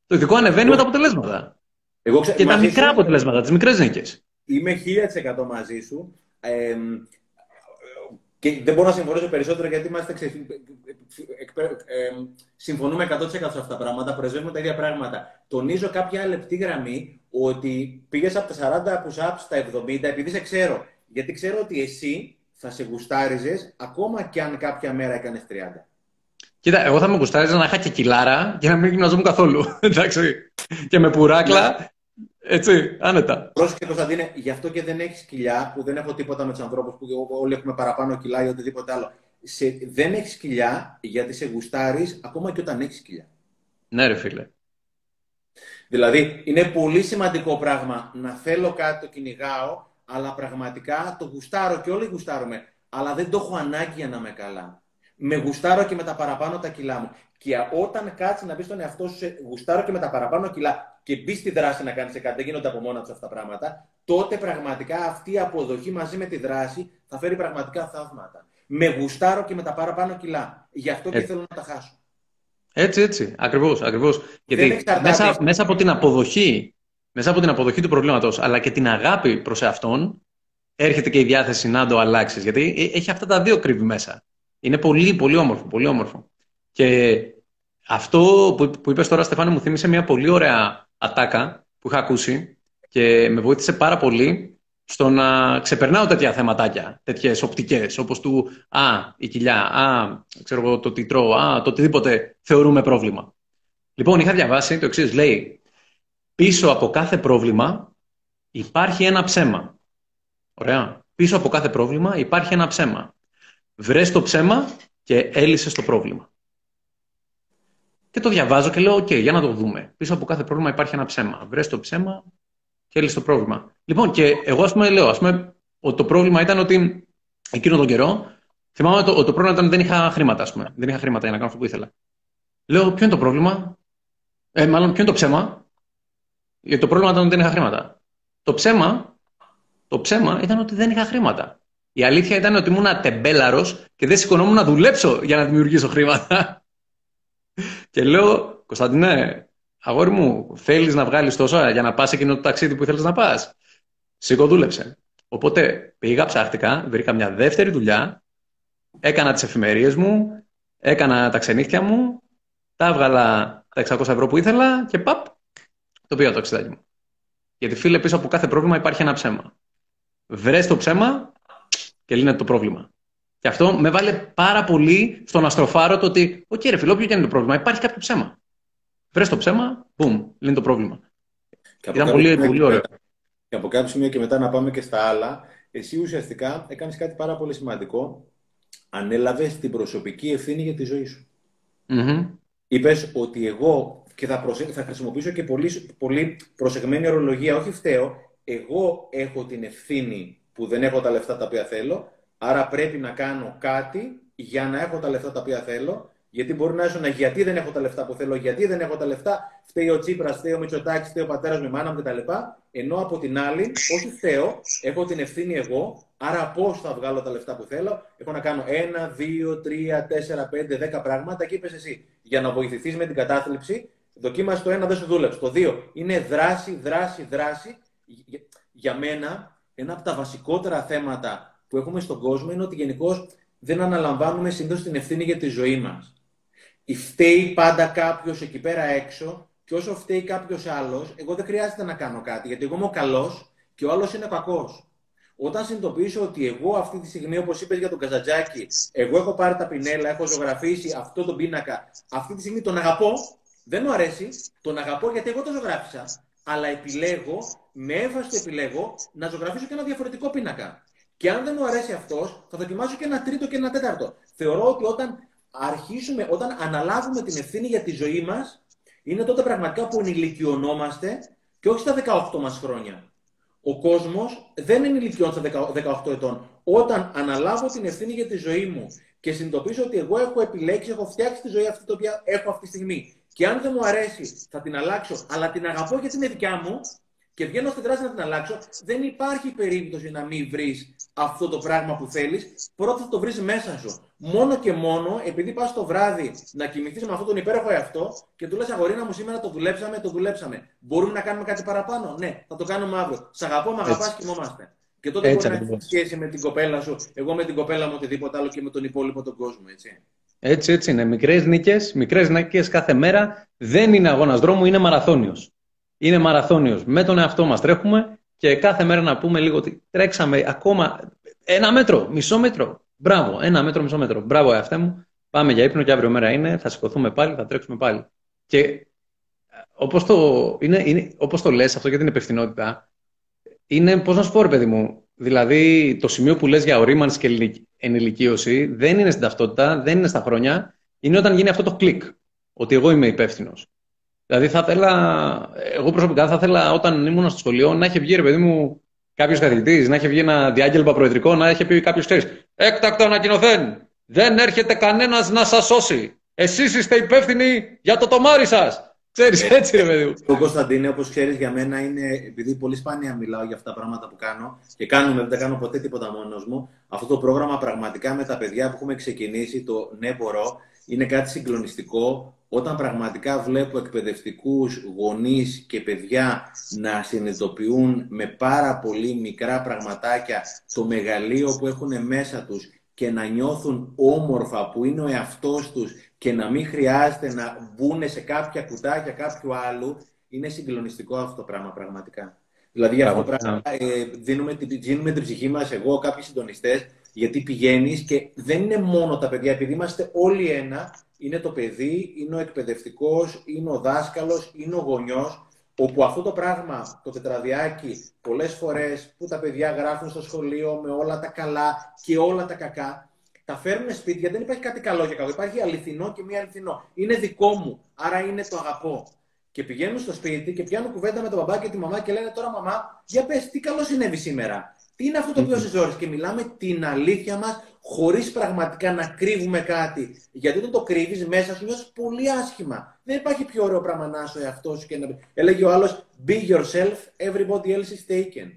Το ηθικό ανεβαίνει με τα αποτελέσματα. Εγώ ξε... Και τα μικρά σου... αποτελέσματα, τις μικρές νίκες. Είμαι 1000% μαζί σου. Ε, και δεν μπορώ να συμφωνήσω περισσότερο γιατί είμαστε ξε... ε, συμφωνούμε 100% σε αυτά τα πράγματα, πρεσβεύουμε τα ίδια πράγματα. Τονίζω κάποια λεπτή γραμμή ότι πήγες από τα 40 push-ups στα 70 επειδή σε ξέρω. Γιατί ξέρω ότι εσύ θα σε γουστάριζες ακόμα και αν κάποια μέρα έκανες 30. Κοίτα, εγώ θα με γουστάριζα να είχα και κιλάρα για να μην γυμναζόμουν καθόλου. (laughs) Εντάξει. Και με πουράκλα. Έτσι, άνετα. Πρόσεχε Κωνσταντίνε, γι' αυτό και δεν έχεις κοιλιά, που δεν έχω τίποτα με τους ανθρώπους που όλοι έχουμε παραπάνω κιλά ή οτιδήποτε άλλο. Σε, δεν έχεις κοιλιά γιατί σε γουστάρεις ακόμα και όταν έχεις κοιλιά. Ναι, ρε φίλε. Δηλαδή, είναι πολύ σημαντικό πράγμα να θέλω κάτι, το κυνηγάω, αλλά πραγματικά το γουστάρω και όλοι γουστάρουμε. Αλλά δεν το έχω ανάγκη για να είμαι καλά. Με γουστάρω και με τα παραπάνω τα κιλά μου. Και όταν κάτσεις να μπει στον εαυτό σου, σε γουστάρω και με τα παραπάνω κιλά και μπεις στη δράση να κάνεις κάτι, δεν γίνονται από μόνα τους αυτά τα πράγματα, τότε πραγματικά αυτή η αποδοχή μαζί με τη δράση θα φέρει πραγματικά θαύματα. Με γουστάρω και με τα παραπάνω κιλά. Γι' αυτό και ε. θέλω να τα χάσω. Έτσι, έτσι. Ακριβώς. Ακριβώς. Γιατί μέσα, μέσα από την αποδοχή μέσα από την αποδοχή του προβλήματος, αλλά και την αγάπη προς εαυτόν, έρχεται και η διάθεση να το αλλάξεις. Γιατί ε, έχει αυτά τα δύο κρύβει μέσα. Είναι πολύ, πολύ όμορφο. Πολύ όμορφο. Και αυτό που, που είπες τώρα, Στεφάνη, μου θύμισε μια πολύ ωραία ατάκα που είχα ακούσει και με βοήθησε πάρα πολύ στο να ξεπερνάω τέτοια θεματάκια, τέτοιες οπτικές, όπως του Α, η κοιλιά, Α, ξέρω εγώ, το τιτρό, Α, το οτιδήποτε θεωρούμε πρόβλημα. Λοιπόν, είχα διαβάσει το εξής. Λέει, Πίσω από κάθε πρόβλημα υπάρχει ένα ψέμα. Ωραία. Πίσω από κάθε πρόβλημα υπάρχει ένα ψέμα. Βρες το ψέμα και έλυσες το πρόβλημα. Και το διαβάζω και λέω, οκ, για να το δούμε. Πίσω από κάθε πρόβλημα υπάρχει ένα ψέμα. Βρες το ψέμα και έλυσες το πρόβλημα. Λοιπόν, και εγώ ας πούμε λέω, ας πούμε, ότι το πρόβλημα ήταν ότι εκείνο τον καιρό, θυμάμαι ότι το, το πρόβλημα ήταν ότι δεν είχα χρήματα, ας πούμε. Δεν είχα χρήματα για να κάνω αυτό που ήθελα. Λέω, ποιο είναι το πρόβλημα; Ε, μάλλον, ποιο είναι το ψέμα; Γιατί το πρόβλημα ήταν ότι δεν είχα χρήματα. Το ψέμα, το ψέμα ήταν ότι δεν είχα χρήματα. Η αλήθεια ήταν ότι ήμουν τεμπέλαρος και δεν σηκωνόμουν να δουλέψω για να δημιουργήσω χρήματα. (laughs) και λέω, Κωνσταντινέ, αγόρι μου, θέλεις να βγάλεις τόσα για να πας εκείνο το ταξίδι που θέλει να πας; Σήκω, δούλεψε. Οπότε πήγα, ψάχτηκα, βρήκα μια δεύτερη δουλειά, έκανα τις εφημερίες μου, έκανα τα ξενύχια μου, τα έβγαλα τα 600 ευρώ που ήθελα και παπ, Το πήγα το ταξιδάκι μου. Γιατί φίλε, πίσω από κάθε πρόβλημα υπάρχει ένα ψέμα. Βρες το ψέμα και λύνεται το πρόβλημα. Και αυτό με έβαλε πάρα πολύ στο να στροφάρω το ότι, οκ, ρε φίλο, όποιο και είναι το πρόβλημα, υπάρχει κάποιο ψέμα. Βρες το ψέμα, boom, λύνει το πρόβλημα. Ήταν πολύ, πολύ ωραίο. Και από κάποιο σημείο και μετά να πάμε και στα άλλα, εσύ ουσιαστικά έκανες κάτι πάρα πολύ σημαντικό. Ανέλαβες την προσωπική ευθύνη για τη ζωή σου. Mm-hmm. Είπες ότι εγώ, και θα, θα χρησιμοποιήσω και πολύ, πολύ προσεγμένη ορολογία, όχι φταίω, εγώ έχω την ευθύνη που δεν έχω τα λεφτά τα οποία θέλω, άρα πρέπει να κάνω κάτι για να έχω τα λεφτά τα οποία θέλω γιατί μπορεί να ήσουν γιατί δεν έχω τα λεφτά που θέλω, γιατί δεν έχω τα λεφτά, φταίει ο Τσίπρας, φταίει ο Μητσοτάκης, φταίει ο πατέρας μου, η μάνα μου κτλ. Ενώ από την άλλη, όχι φταίω, έχω την ευθύνη εγώ, άρα πώς θα βγάλω τα λεφτά που θέλω. Έχω να κάνω ένα, δύο, τρία, τέσσερα, πέντε, δέκα πράγματα και είπες εσύ. Για να βοηθηθείς με την κατάθλιψη, δοκίμασε το ένα, δεν σου δούλεψε. Το δύο είναι δράση, δράση, δράση. Για μένα, ένα από τα βασικότερα θέματα που έχουμε στον κόσμο είναι ότι γενικώς δεν αναλαμβάνουμε συνήθως την ευθύνη για τη ζωή μας φταίει πάντα κάποιος εκεί πέρα έξω και όσο φταίει κάποιος άλλος, εγώ δεν χρειάζεται να κάνω κάτι γιατί εγώ είμαι ο καλός και ο άλλος είναι κακός. Όταν συνειδητοποιήσω ότι εγώ αυτή τη στιγμή, όπως είπες για τον Καζατζάκη, εγώ έχω πάρει τα πινέλα, έχω ζωγραφίσει αυτό τον πίνακα, αυτή τη στιγμή τον αγαπώ, δεν μου αρέσει, τον αγαπώ γιατί εγώ τον ζωγράφισα, αλλά επιλέγω, με έμφαση το επιλέγω, να ζωγραφίσω και ένα διαφορετικό πίνακα. Και αν δεν μου αρέσει αυτός, θα δοκιμάσω και ένα τρίτο και ένα τέταρτο. Θεωρώ ότι όταν αρχίσουμε, όταν αναλάβουμε την ευθύνη για τη ζωή μας, είναι τότε πραγματικά που ενηλικιωνόμαστε και όχι στα 18 μας χρόνια. Ο κόσμος δεν ενηλικιώνεται στα 18 ετών. Όταν αναλάβω την ευθύνη για τη ζωή μου και συνειδητοποιήσω ότι εγώ έχω επιλέξει, έχω φτιάξει τη ζωή αυτή την οποία έχω αυτή τη στιγμή και αν δεν μου αρέσει θα την αλλάξω, αλλά την αγαπώ γιατί είναι δικιά μου, και βγαίνω στην δράση να την αλλάξω, δεν υπάρχει περίπτωση να μην βρεις αυτό το πράγμα που θέλεις. Πρώτα θα το βρεις μέσα σου. Μόνο και μόνο επειδή πας το βράδυ να κοιμηθείς με αυτόν τον υπέροχο εαυτό και του λες: Αγορίνα μου, σήμερα το δουλέψαμε, το δουλέψαμε. Μπορούμε να κάνουμε κάτι παραπάνω; Ναι, θα το κάνουμε αύριο. Σ' αγαπώ, με αγαπάς, κοιμόμαστε. Και τότε έτσι, μπορεί να έχεις σχέση με την κοπέλα σου, εγώ με την κοπέλα μου, οτιδήποτε άλλο και με τον υπόλοιπο τον κόσμο. Έτσι. Έτσι, έτσι είναι. Μικρές νίκες, μικρές νίκες κάθε μέρα. Δεν είναι αγώνας δρόμου, είναι μαραθώνιος είναι μαραθώνιος. Με τον εαυτό μας τρέχουμε και κάθε μέρα να πούμε λίγο ότι τρέξαμε ακόμα ένα μέτρο, μισό μέτρο. Μπράβο, ένα μέτρο, μισό μέτρο. Μπράβο, εαυτέ μου. Πάμε για ύπνο και αύριο μέρα είναι, θα σηκωθούμε πάλι, θα τρέξουμε πάλι. Και ε, όπως το, είναι, είναι, όπως το λες αυτό για την υπευθυνότητα, είναι, πώς να σου πω ρε παιδί μου, δηλαδή το σημείο που λες για ορίμανση και ενηλικίωση δεν είναι στην ταυτότητα, δεν είναι στα χρόνια, είναι όταν γίνει αυτό το κλικ, ότι εγώ είμαι υπεύθυνος. Δηλαδή θα ήθελα, εγώ προσωπικά θα ήθελα όταν ήμουν στο σχολείο να είχε βγει ρε παιδί μου κάποιος καθηγητής, να είχε βγει ένα διάγγελμα προεδρικό, να είχε πει κάποιος ξέρεις. Έκτακτο ανακοινωθέν! Δεν έρχεται κανένας να σας σώσει. Εσείς είστε υπεύθυνοι για το τομάρι σας. Ξέρεις, έτσι ρε παιδί μου. Ο Κωνσταντίνε, όπως ξέρεις, για μένα είναι, επειδή πολύ σπάνια μιλάω για αυτά τα πράγματα που κάνω και κάνουμε, δεν κάνω ποτέ τίποτα μόνος μου, αυτό το πρόγραμμα πραγματικά με τα παιδιά που έχουμε ξεκινήσει, το Ναι Μπορώ, είναι κάτι συγκλονιστικό όταν πραγματικά βλέπω εκπαιδευτικούς γονείς και παιδιά να συνειδητοποιούν με πάρα πολύ μικρά πραγματάκια το μεγαλείο που έχουν μέσα τους και να νιώθουν όμορφα που είναι ο εαυτός τους και να μην χρειάζεται να μπουν σε κάποια κουτάκια κάποιου άλλου, είναι συγκλονιστικό αυτό το πράγμα πραγματικά. Δηλαδή για αυτό το πράγμα ε, δίνουμε, δίνουμε την ψυχή μας, εγώ, κάποιοι συντονιστές, γιατί πηγαίνεις και δεν είναι μόνο τα παιδιά, επειδή είμαστε όλοι ένα, είναι το παιδί, είναι ο εκπαιδευτικός, είναι ο δάσκαλος, είναι ο γονιός, όπου αυτό το πράγμα, το τετραδιάκι, πολλές φορές που τα παιδιά γράφουν στο σχολείο με όλα τα καλά και όλα τα κακά, τα φέρνουν σπίτι γιατί δεν υπάρχει κάτι καλό και κακό. Υπάρχει αληθινό και μη αληθινό. Είναι δικό μου, άρα είναι το αγαπώ. Και πηγαίνουν στο σπίτι και πιάνουν κουβέντα με τον μπαμπά και τη μαμά και λένε τώρα μαμά, για πες τι καλό συνέβη σήμερα; Τι είναι αυτό το οποίο σε και μιλάμε την αλήθεια μας χωρίς πραγματικά να κρύβουμε κάτι. Γιατί όταν το κρύβεις μέσα σου νιώθεις πολύ άσχημα. Δεν υπάρχει πιο ωραίο πράγμα να είσαι εαυτός σου και να... Έλεγε ο άλλος, be yourself, everybody else is taken.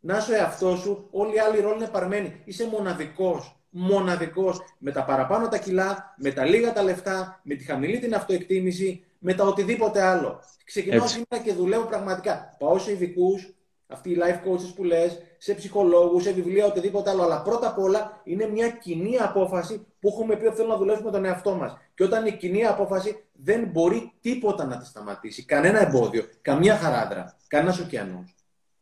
Να είσαι εαυτός σου, όλοι οι άλλοι ρόλοι είναι παρμένοι. Είσαι μοναδικός. Μοναδικός. Με τα παραπάνω τα κιλά, με τα λίγα τα λεφτά, με τη χαμηλή την αυτοεκτίμηση, με τα οτιδήποτε άλλο. Ξεκινάω σήμερα και δουλεύω πραγματικά. Πάω σε ειδικούς, αυτοί οι life coaches που λες, σε ψυχολόγους, σε βιβλία, οτιδήποτε άλλο. Αλλά πρώτα απ' όλα είναι μια κοινή απόφαση που έχουμε πει ότι θέλουμε να δουλέψουμε τον εαυτό μας. Και όταν είναι κοινή απόφαση, δεν μπορεί τίποτα να τη σταματήσει. Κανένα εμπόδιο, καμία χαράδρα, κανένας ωκεανός.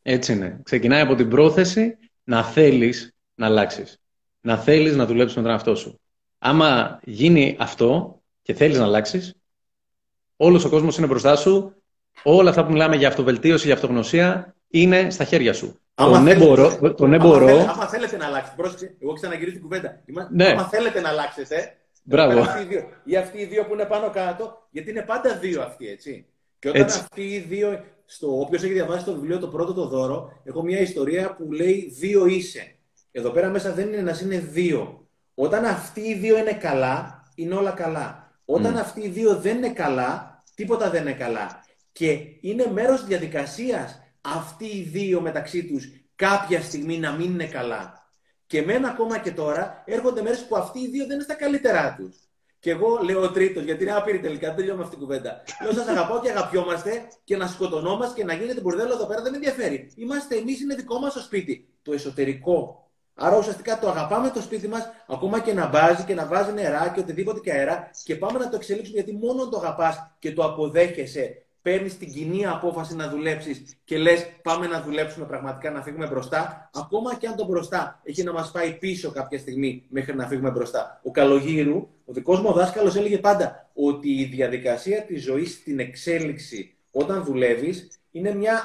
Έτσι είναι. Ξεκινάει από την πρόθεση να θέλεις να αλλάξεις. Να θέλεις να δουλέψεις με τον εαυτό σου. Άμα γίνει αυτό και θέλεις να αλλάξεις, όλος ο κόσμος είναι μπροστά σου. Όλα αυτά που μιλάμε για αυτοβελτίωση, για αυτογνωσία, είναι στα χέρια σου. Άμα τον έμπορό. Τον έμπορό άμα, άμα θέλετε να αλλάξετε. Πρόσεξε, εγώ ξαναγυρίζω την κουβέντα. Ναι. Άμα θέλετε να αλλάξετε. Μπράβο. Αυτοί οι, δύο, ή αυτοί οι δύο που είναι πάνω κάτω, γιατί είναι πάντα δύο αυτοί, έτσι. Και όταν έτσι. αυτοί οι δύο. Στο, όποιος έχει διαβάσει το βιβλίο το πρώτο το δώρο, έχω μια ιστορία που λέει δύο είσαι. Εδώ πέρα μέσα δεν είναι ένα, είναι δύο. Όταν αυτοί οι δύο είναι καλά, είναι όλα καλά. Όταν mm. αυτοί οι δύο δεν είναι καλά, τίποτα δεν είναι καλά. Και είναι μέρος διαδικασίας αυτοί οι δύο μεταξύ τους κάποια στιγμή να μην είναι καλά. Και μένα ακόμα και τώρα έρχονται μέρες που αυτοί οι δύο δεν είναι στα καλύτερά τους. Και εγώ λέω ο τρίτος, γιατί είναι άπειρη τελικά, δεν τελειώνω αυτή την κουβέντα. Λέω: Σας αγαπάω και αγαπιόμαστε και να σκοτωνόμαστε και να γίνεται μπουρδέλο εδώ πέρα δεν με ενδιαφέρει. Είμαστε εμείς, είναι δικό μας το σπίτι. Το εσωτερικό. Άρα ουσιαστικά το αγαπάμε το σπίτι μας, ακόμα και να βάζει και να βάζει νερά και οτιδήποτε και αέρα, και πάμε να το εξελίξουμε γιατί μόνο το αγαπάς και το αποδέχεσαι παίρνεις την κοινή απόφαση να δουλέψεις και λες: Πάμε να δουλέψουμε πραγματικά να φύγουμε μπροστά, ακόμα και αν το μπροστά έχει να μας πάει πίσω κάποια στιγμή μέχρι να φύγουμε μπροστά. Ο Καλογύρου, ο δικός μου δάσκαλος, έλεγε πάντα ότι η διαδικασία της ζωής στην εξέλιξη όταν δουλεύεις είναι μια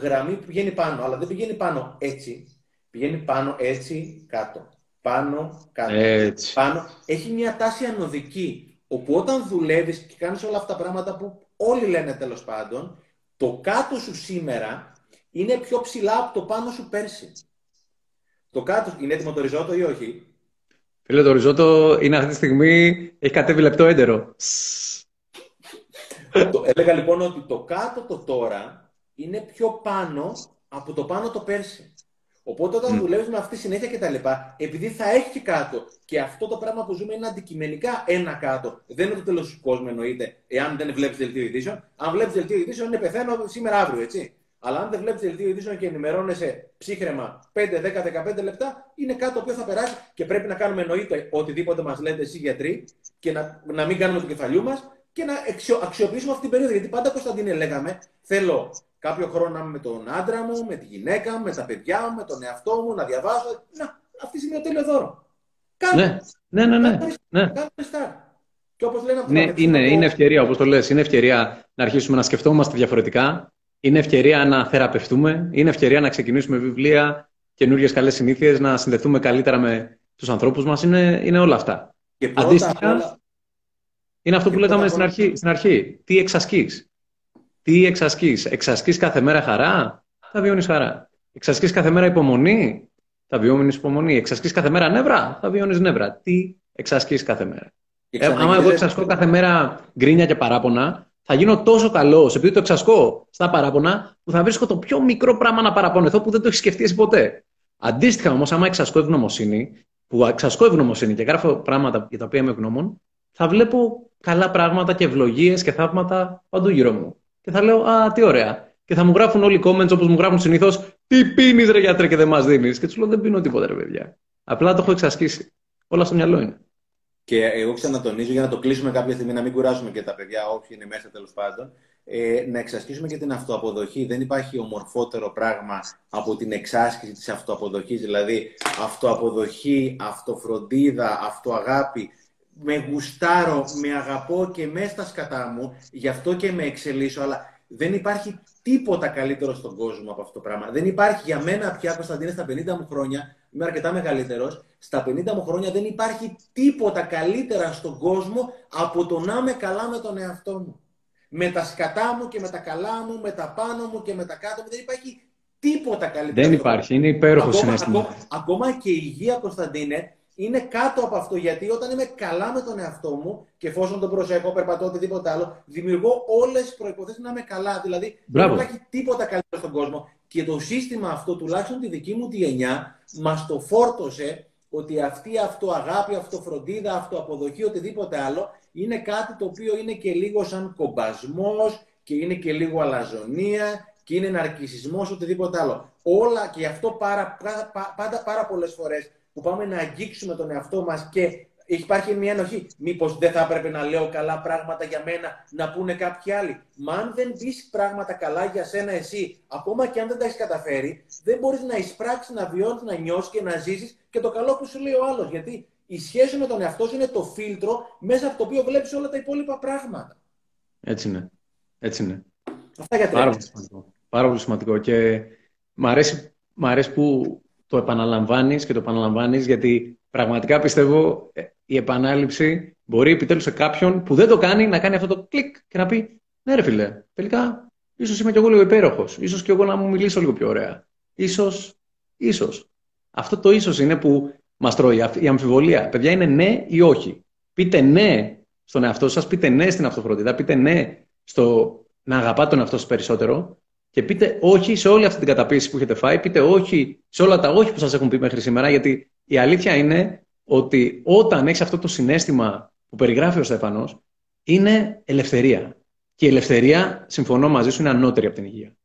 γραμμή που πηγαίνει πάνω, αλλά δεν πηγαίνει πάνω έτσι. Πηγαίνει πάνω έτσι κάτω. Πάνω, κάτω. Έτσι. Πάνω. Έχει μια τάση ανωδική. Όπου όταν δουλεύεις και κάνεις όλα αυτά τα πράγματα που όλοι λένε τέλος πάντων, το κάτω σου σήμερα είναι πιο ψηλά από το πάνω σου πέρσι. Το κάτω, είναι έτοιμο το ριζότο ή όχι; Φίλε, το ριζότο είναι αυτή τη στιγμή, έχει κατέβει λεπτό έντερο. το, έλεγα λοιπόν ότι το κάτω το τώρα είναι πιο πάνω από το πάνω το πέρσι. Οπότε όταν mm. δουλεύεις με αυτή τη συνέχεια κτλ., επειδή θα έχει και κάτω και αυτό το πράγμα που ζούμε είναι αντικειμενικά ένα κάτω. Δεν είναι το τέλος του κόσμου εννοείται, εάν δεν βλέπεις δελτίο ειδήσεων. Αν βλέπεις δελτίο ειδήσεων, είναι πεθαίνω σήμερα αύριο, έτσι. Αλλά αν δεν βλέπεις δελτίο ειδήσεων και ενημερώνεσαι ψύχρεμα 5, 10, 15 λεπτά, είναι κάτι το οποίο θα περάσει και πρέπει να κάνουμε εννοείται οτιδήποτε μας λέτε εσεί γιατροί και να, να μην κάνουμε το κεφαλιού μας και να αξιοποιήσουμε αυτή την περίοδο. Γιατί πάντα, Κωνσταντίνε, λέγαμε, θέλω κάποιο χρόνο να είμαι με τον άντρα μου, με τη γυναίκα μου, με τα παιδιά μου, με τον εαυτό μου, να διαβάζω. Να, αυτή είναι το τέλειος δώρος. Κάνε. Ναι, ναι, ναι. ναι. ναι. Και όπως λένε ναι, είναι, είναι ευκαιρία, όπως το λες, είναι ευκαιρία να αρχίσουμε να σκεφτόμαστε διαφορετικά. Είναι ευκαιρία να θεραπευτούμε. Είναι ευκαιρία να ξεκινήσουμε βιβλία, καινούριες καλές συνήθειες, να συνδεθούμε καλύτερα με τους ανθρώπους μας. Είναι, είναι όλα αυτά. Και Αντίστοιχα, όλα... είναι αυτό που λέγαμε στην αρχή, στην αρχή. Τι εξασκείς. Τι εξασκείς, εξασκείς κάθε μέρα χαρά, θα βιώνεις χαρά. Εξασκείς κάθε μέρα υπομονή, θα βιώνεις υπομονή. Εξασκείς κάθε μέρα νεύρα, θα βιώνεις νεύρα. Τι εξασκείς κάθε μέρα; Ε, άμα εγώ εξασκώ κάθε μέρα γκρίνια και παράπονα, θα γίνω τόσο καλός επειδή το εξασκώ στα παράπονα, που θα βρίσκω το πιο μικρό πράγμα να παραπονεθώ που δεν το έχει σκεφτεί εσύ ποτέ. Αντίστοιχα όμως, άμα εξασκώ ευγνωμοσύνη, που εξασκώ ευγνωμοσύνη και γράφω πράγματα για τα οποία είμαι ευγνώμων, θα βλέπω καλά πράγματα και ευλογίες και θαύματα παντού γύρω μου και θα λέω Α, τι ωραία. Και θα μου γράφουν όλοι οι comments όπως μου γράφουν συνήθως Τι πίνεις, ρε γιατρέ, και δεν μας δίνεις. Και τους λέω Δεν πίνω τίποτα, ρε παιδιά. Απλά το έχω εξασκήσει. Όλα στο μυαλό είναι. Και εγώ ξανατονίζω για να το κλείσουμε κάποια στιγμή, να μην κουράσουμε και τα παιδιά, όποιοι είναι μέσα τέλος πάντων, ε, να εξασκήσουμε και την αυτοαποδοχή. Δεν υπάρχει ομορφότερο πράγμα από την εξάσκηση της αυτοαποδοχής. Δηλαδή, αυτοαποδοχή, αυτοφροντίδα, αυτοαγάπη με γουστάρω, με αγαπώ και με στα σκατά μου, γι' αυτό και με εξελίσσω, αλλά δεν υπάρχει τίποτα καλύτερο στον κόσμο από αυτό το πράγμα. Δεν υπάρχει για μένα πια, Κωνσταντίνε, στα 50 μου χρόνια, είμαι αρκετά μεγαλύτερος, στα 50 μου χρόνια δεν υπάρχει τίποτα καλύτερα στον κόσμο από το να είμαι καλά με τον εαυτό μου. Με τα σκατά μου και με τα καλά μου, με τα πάνω μου και με τα κάτω μου, δεν υπάρχει τίποτα καλύτερο. Δεν υπάρχει, είναι υπέροχο συνέστημα. Ακόμα, ακόμα και η υγεία, Κωνσταντίνε, είναι κάτω από αυτό. Γιατί όταν είμαι καλά με τον εαυτό μου και εφόσον τον προσέχω, περπατώ οτιδήποτε άλλο, δημιουργώ όλες τις προποθέσει να είμαι καλά. Δηλαδή δεν υπάρχει τίποτα καλύτερο στον κόσμο. Και το σύστημα αυτό, τουλάχιστον τη δική μου τη γενιά, μας το φόρτωσε ότι αυτή η αυτοαγάπη, αυτοφροντίδα, αυτοαποδοχή, οτιδήποτε άλλο, είναι κάτι το οποίο είναι και λίγο σαν κομπασμός και είναι και λίγο αλαζονία και είναι ναρκισισμός, οτιδήποτε άλλο. Όλα και γι' αυτό πάρα, πάντα πάρα πολλές φορές που πάμε να αγγίξουμε τον εαυτό μας και υπάρχει μια ενοχή. Μήπως δεν θα έπρεπε να λέω καλά πράγματα για μένα, να πούνε κάποιοι άλλοι. Μα αν δεν πεις πράγματα καλά για σένα εσύ, ακόμα και αν δεν τα έχεις καταφέρει, δεν μπορείς να εισπράξεις, να βιώνεις, να νιώσεις και να ζήσεις και το καλό που σου λέει ο άλλος. Γιατί η σχέση με τον εαυτό σου είναι το φίλτρο μέσα από το οποίο βλέπεις όλα τα υπόλοιπα πράγματα. Έτσι είναι. Έτσι είναι. Αυτά για Πάρα πολύ σημαντικό. Πάρα πολύ σημαντικό. Και μ' αρέσει, μ αρέσει που το επαναλαμβάνεις και το επαναλαμβάνεις γιατί πραγματικά πιστεύω ε, η επανάληψη μπορεί επιτέλους σε κάποιον που δεν το κάνει να κάνει αυτό το κλικ και να πει ναι ρε φίλε, τελικά ίσως είμαι κι εγώ λίγο υπέροχος, ίσως κι εγώ να μου μιλήσω λίγο πιο ωραία. Ίσως, ίσως. Αυτό το ίσως είναι που μας τρώει η αμφιβολία. Παιδιά είναι ναι ή όχι. Πείτε ναι στον εαυτό σας, πείτε ναι στην αυτοφροντίδα, πείτε ναι στο να αγαπάτε τον εαυτό σας περισσότερο και πείτε όχι σε όλη αυτή την καταπίεση που έχετε φάει, πείτε όχι σε όλα τα όχι που σας έχουν πει μέχρι σήμερα, γιατί η αλήθεια είναι ότι όταν έχεις αυτό το συνέστημα που περιγράφει ο Στέφανος, είναι ελευθερία. Και η ελευθερία, συμφωνώ μαζί σου, είναι ανώτερη από την υγεία.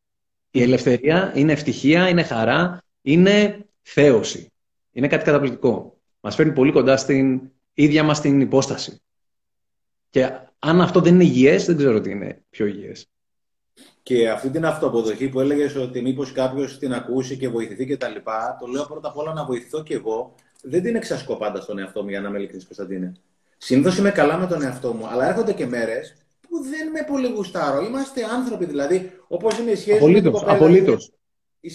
Η ελευθερία είναι ευτυχία, είναι χαρά, είναι θέωση. Είναι κάτι καταπληκτικό. Μας φέρνει πολύ κοντά στην ίδια μας την υπόσταση. Και αν αυτό δεν είναι υγιές, δεν ξέρω τι είναι πιο υγιές. Και αυτή την αυτοαποδοχή που έλεγες ότι μήπως κάποιος την ακούσει και βοηθηθεί κτλ. Το λέω πρώτα απ' όλα να βοηθηθώ κι εγώ. Δεν την εξασκώ πάντα στον εαυτό μου για να είμαι ειλικρινής, Κωνσταντίνε. Συνήθως είμαι καλά με τον εαυτό μου, αλλά έρχονται και μέρες που δεν με πολύ γουστάρω. Είμαστε άνθρωποι δηλαδή, όπως είναι η σχέση απολύτως, με την Απολύτως.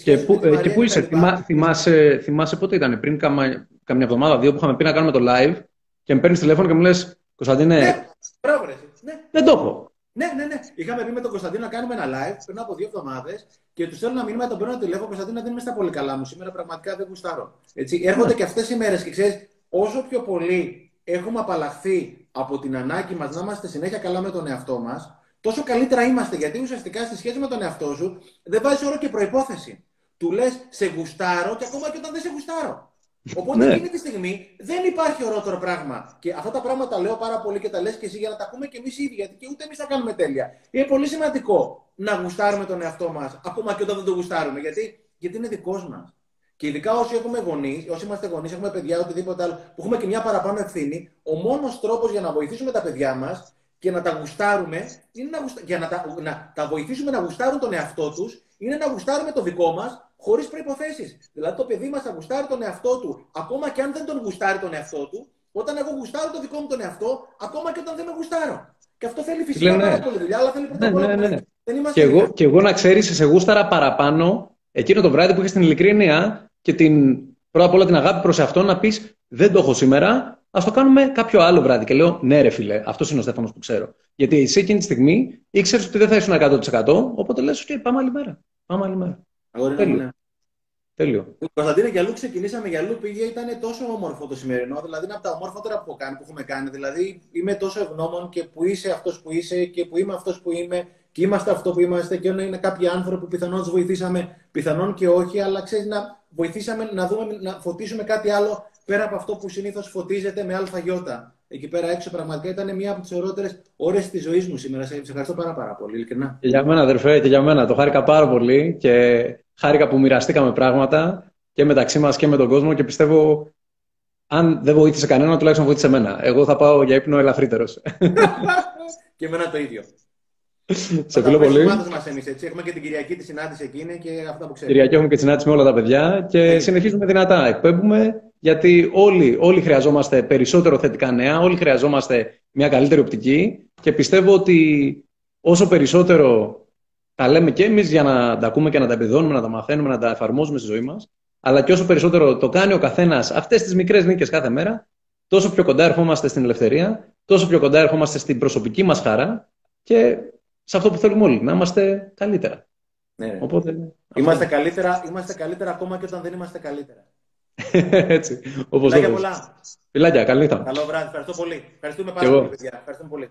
Και, πού, ε, και πού είσαι, θυμά, θυμάσαι, θυμάσαι πότε ήταν, πριν κάμα, καμιά εβδομάδα, δύο που είχαμε πει να κάνουμε το live και με παίρνεις τηλέφωνο και μου λες, Κωνσταντίνε. Ναι, μπράβο, ναι. Δεν το έχω. Ναι, ναι, ναι. Είχαμε πει με τον Κωνσταντίνο να κάνουμε ένα live πριν από δύο εβδομάδες και τους στέλνω ένα μήνυμα, τον παίρνω τηλέφωνο. Κωνσταντίνο δεν είμαι στα πολύ καλά μου. Σήμερα πραγματικά δεν γουστάρω. Έτσι, έρχονται και αυτές οι μέρες και ξέρεις, όσο πιο πολύ έχουμε απαλλαχθεί από την ανάγκη μας να είμαστε συνέχεια καλά με τον εαυτό μας, τόσο καλύτερα είμαστε. Γιατί ουσιαστικά στη σχέση με τον εαυτό σου δεν βάζεις όρο και προπόθεση. Του λες, σε γουστάρω και ακόμα και όταν δεν σε γουστάρω. Οπότε ναι. εκείνη τη στιγμή δεν υπάρχει ορότερο πράγμα. Και αυτά τα πράγματα λέω πάρα πολύ και τα λες και εσύ για να τα ακούμε και εμείς ίδιοι. Γιατί και ούτε εμείς τα κάνουμε τέλεια. Είναι πολύ σημαντικό να γουστάρουμε τον εαυτό μας, ακόμα και όταν δεν το γουστάρουμε. Γιατί, γιατί είναι δικός μας. Και ειδικά όσοι έχουμε γονείς, όσοι είμαστε γονείς, έχουμε παιδιά, οτιδήποτε άλλο, που έχουμε και μια παραπάνω ευθύνη, ο μόνος τρόπος για να βοηθήσουμε τα παιδιά μας και να τα γουστάρουμε, είναι να γουστα... για να τα... να τα βοηθήσουμε να γουστάρουν τον εαυτό τους, είναι να γουστάρουμε το δικό μας χωρίς προποθέσει. Δηλαδή το παιδί μας θα γουστάρει τον εαυτό του, ακόμα και αν δεν τον γουστάρει τον εαυτό του, όταν εγώ γουστάρω το δικό μου τον εαυτό, ακόμα και όταν δεν με γουστάρω. Και αυτό θέλει φυσικά ναι, πάρα πολύ δουλειά, αλλά θέλει πρώτα ναι, ναι, ναι. Δεν και, εγώ, και εγώ να ξέρεις, σε γούσταρα παραπάνω εκείνο το βράδυ που είχες την ειλικρίνεια και την, πρώτα απ' όλα την αγάπη προς εαυτό να πεις Δεν το έχω σήμερα, ας το κάνουμε κάποιο άλλο βράδυ. Και λέω Ναι, ρε φίλε, αυτός είναι ο Στέφανος που ξέρω. Γιατί εσύ εκείνη τη στιγμή ήξερες ότι δεν θα ήσουν 100%, οπότε λες: OK, πάμε άλλη μέρα. Πάμε άλλη μέρα. Τέλειο. Ναι. Τέλειο. Κωνσταντίνε, για αλλού ξεκινήσαμε, για αλλού πήγε, ήταν τόσο όμορφο το σημερινό. Δηλαδή, είναι από τα ομόρφότερα που, κάνει, που έχουμε κάνει. Δηλαδή, είμαι τόσο ευγνώμων και που είσαι αυτός που είσαι και που είμαι αυτός που είμαι και είμαστε αυτό που είμαστε. Και είναι κάποιοι άνθρωποι που πιθανόν τους βοηθήσαμε, πιθανόν και όχι, αλλά ξέρεις να βοηθήσαμε να, δούμε, να φωτίσουμε κάτι άλλο πέρα από αυτό που συνήθως φωτίζεται με αλφαγιώτα. Εκεί πέρα έξω πραγματικά ήταν μία από τις ωραιότερες ώρες της ζωής μου σήμερα. Σε ευχαριστώ πάρα, πάρα πολύ, ειλικρινά. Και για μένα, αδερφέ, και για μένα. Το χάρηκα πάρα πολύ και χάρηκα που μοιραστήκαμε πράγματα και μεταξύ μας και με τον κόσμο και πιστεύω αν δεν βοήθησε κανένα, τουλάχιστον βοήθησε εμένα. Εγώ θα πάω για ύπνο ελαφρύτερος. (laughs) και εμένα το ίδιο. Σε φίλο πολύ. Μας εμείς, έτσι. Έχουμε και την Κυριακή τη συνάντηση εκείνη και αυτά που ξέρουμε. Κυριακή έχουμε και τη συνάντηση με όλα τα παιδιά και ε. συνεχίζουμε δυνατά. Εκπέμπουμε γιατί όλοι, όλοι χρειαζόμαστε περισσότερο θετικά νέα, όλοι χρειαζόμαστε μια καλύτερη οπτική και πιστεύω ότι όσο περισσότερο τα λέμε και εμείς για να τα ακούμε και να τα επιδώνουμε, να τα μαθαίνουμε, να τα εφαρμόζουμε στη ζωή μας, αλλά και όσο περισσότερο το κάνει ο καθένας αυτές τις μικρές νίκες κάθε μέρα, τόσο πιο κοντά ερχόμαστε στην ελευθερία, τόσο πιο κοντά ερχόμαστε στην προσωπική μας χαρά και σε αυτό που θέλουμε όλοι, να είμαστε καλύτερα. Ναι, Οπότε, είμαστε, καλύτερα, είμαστε καλύτερα ακόμα και όταν δεν είμαστε καλύτερα. (laughs) Έτσι. Όπως Φιλάκια πολλά. Φιλάκια, καλή νύχτα. Καλό βράδυ. Ευχαριστώ πολύ. Ευχαριστούμε πάρα πολύ, παιδιά. Ευχαριστούμε πολύ.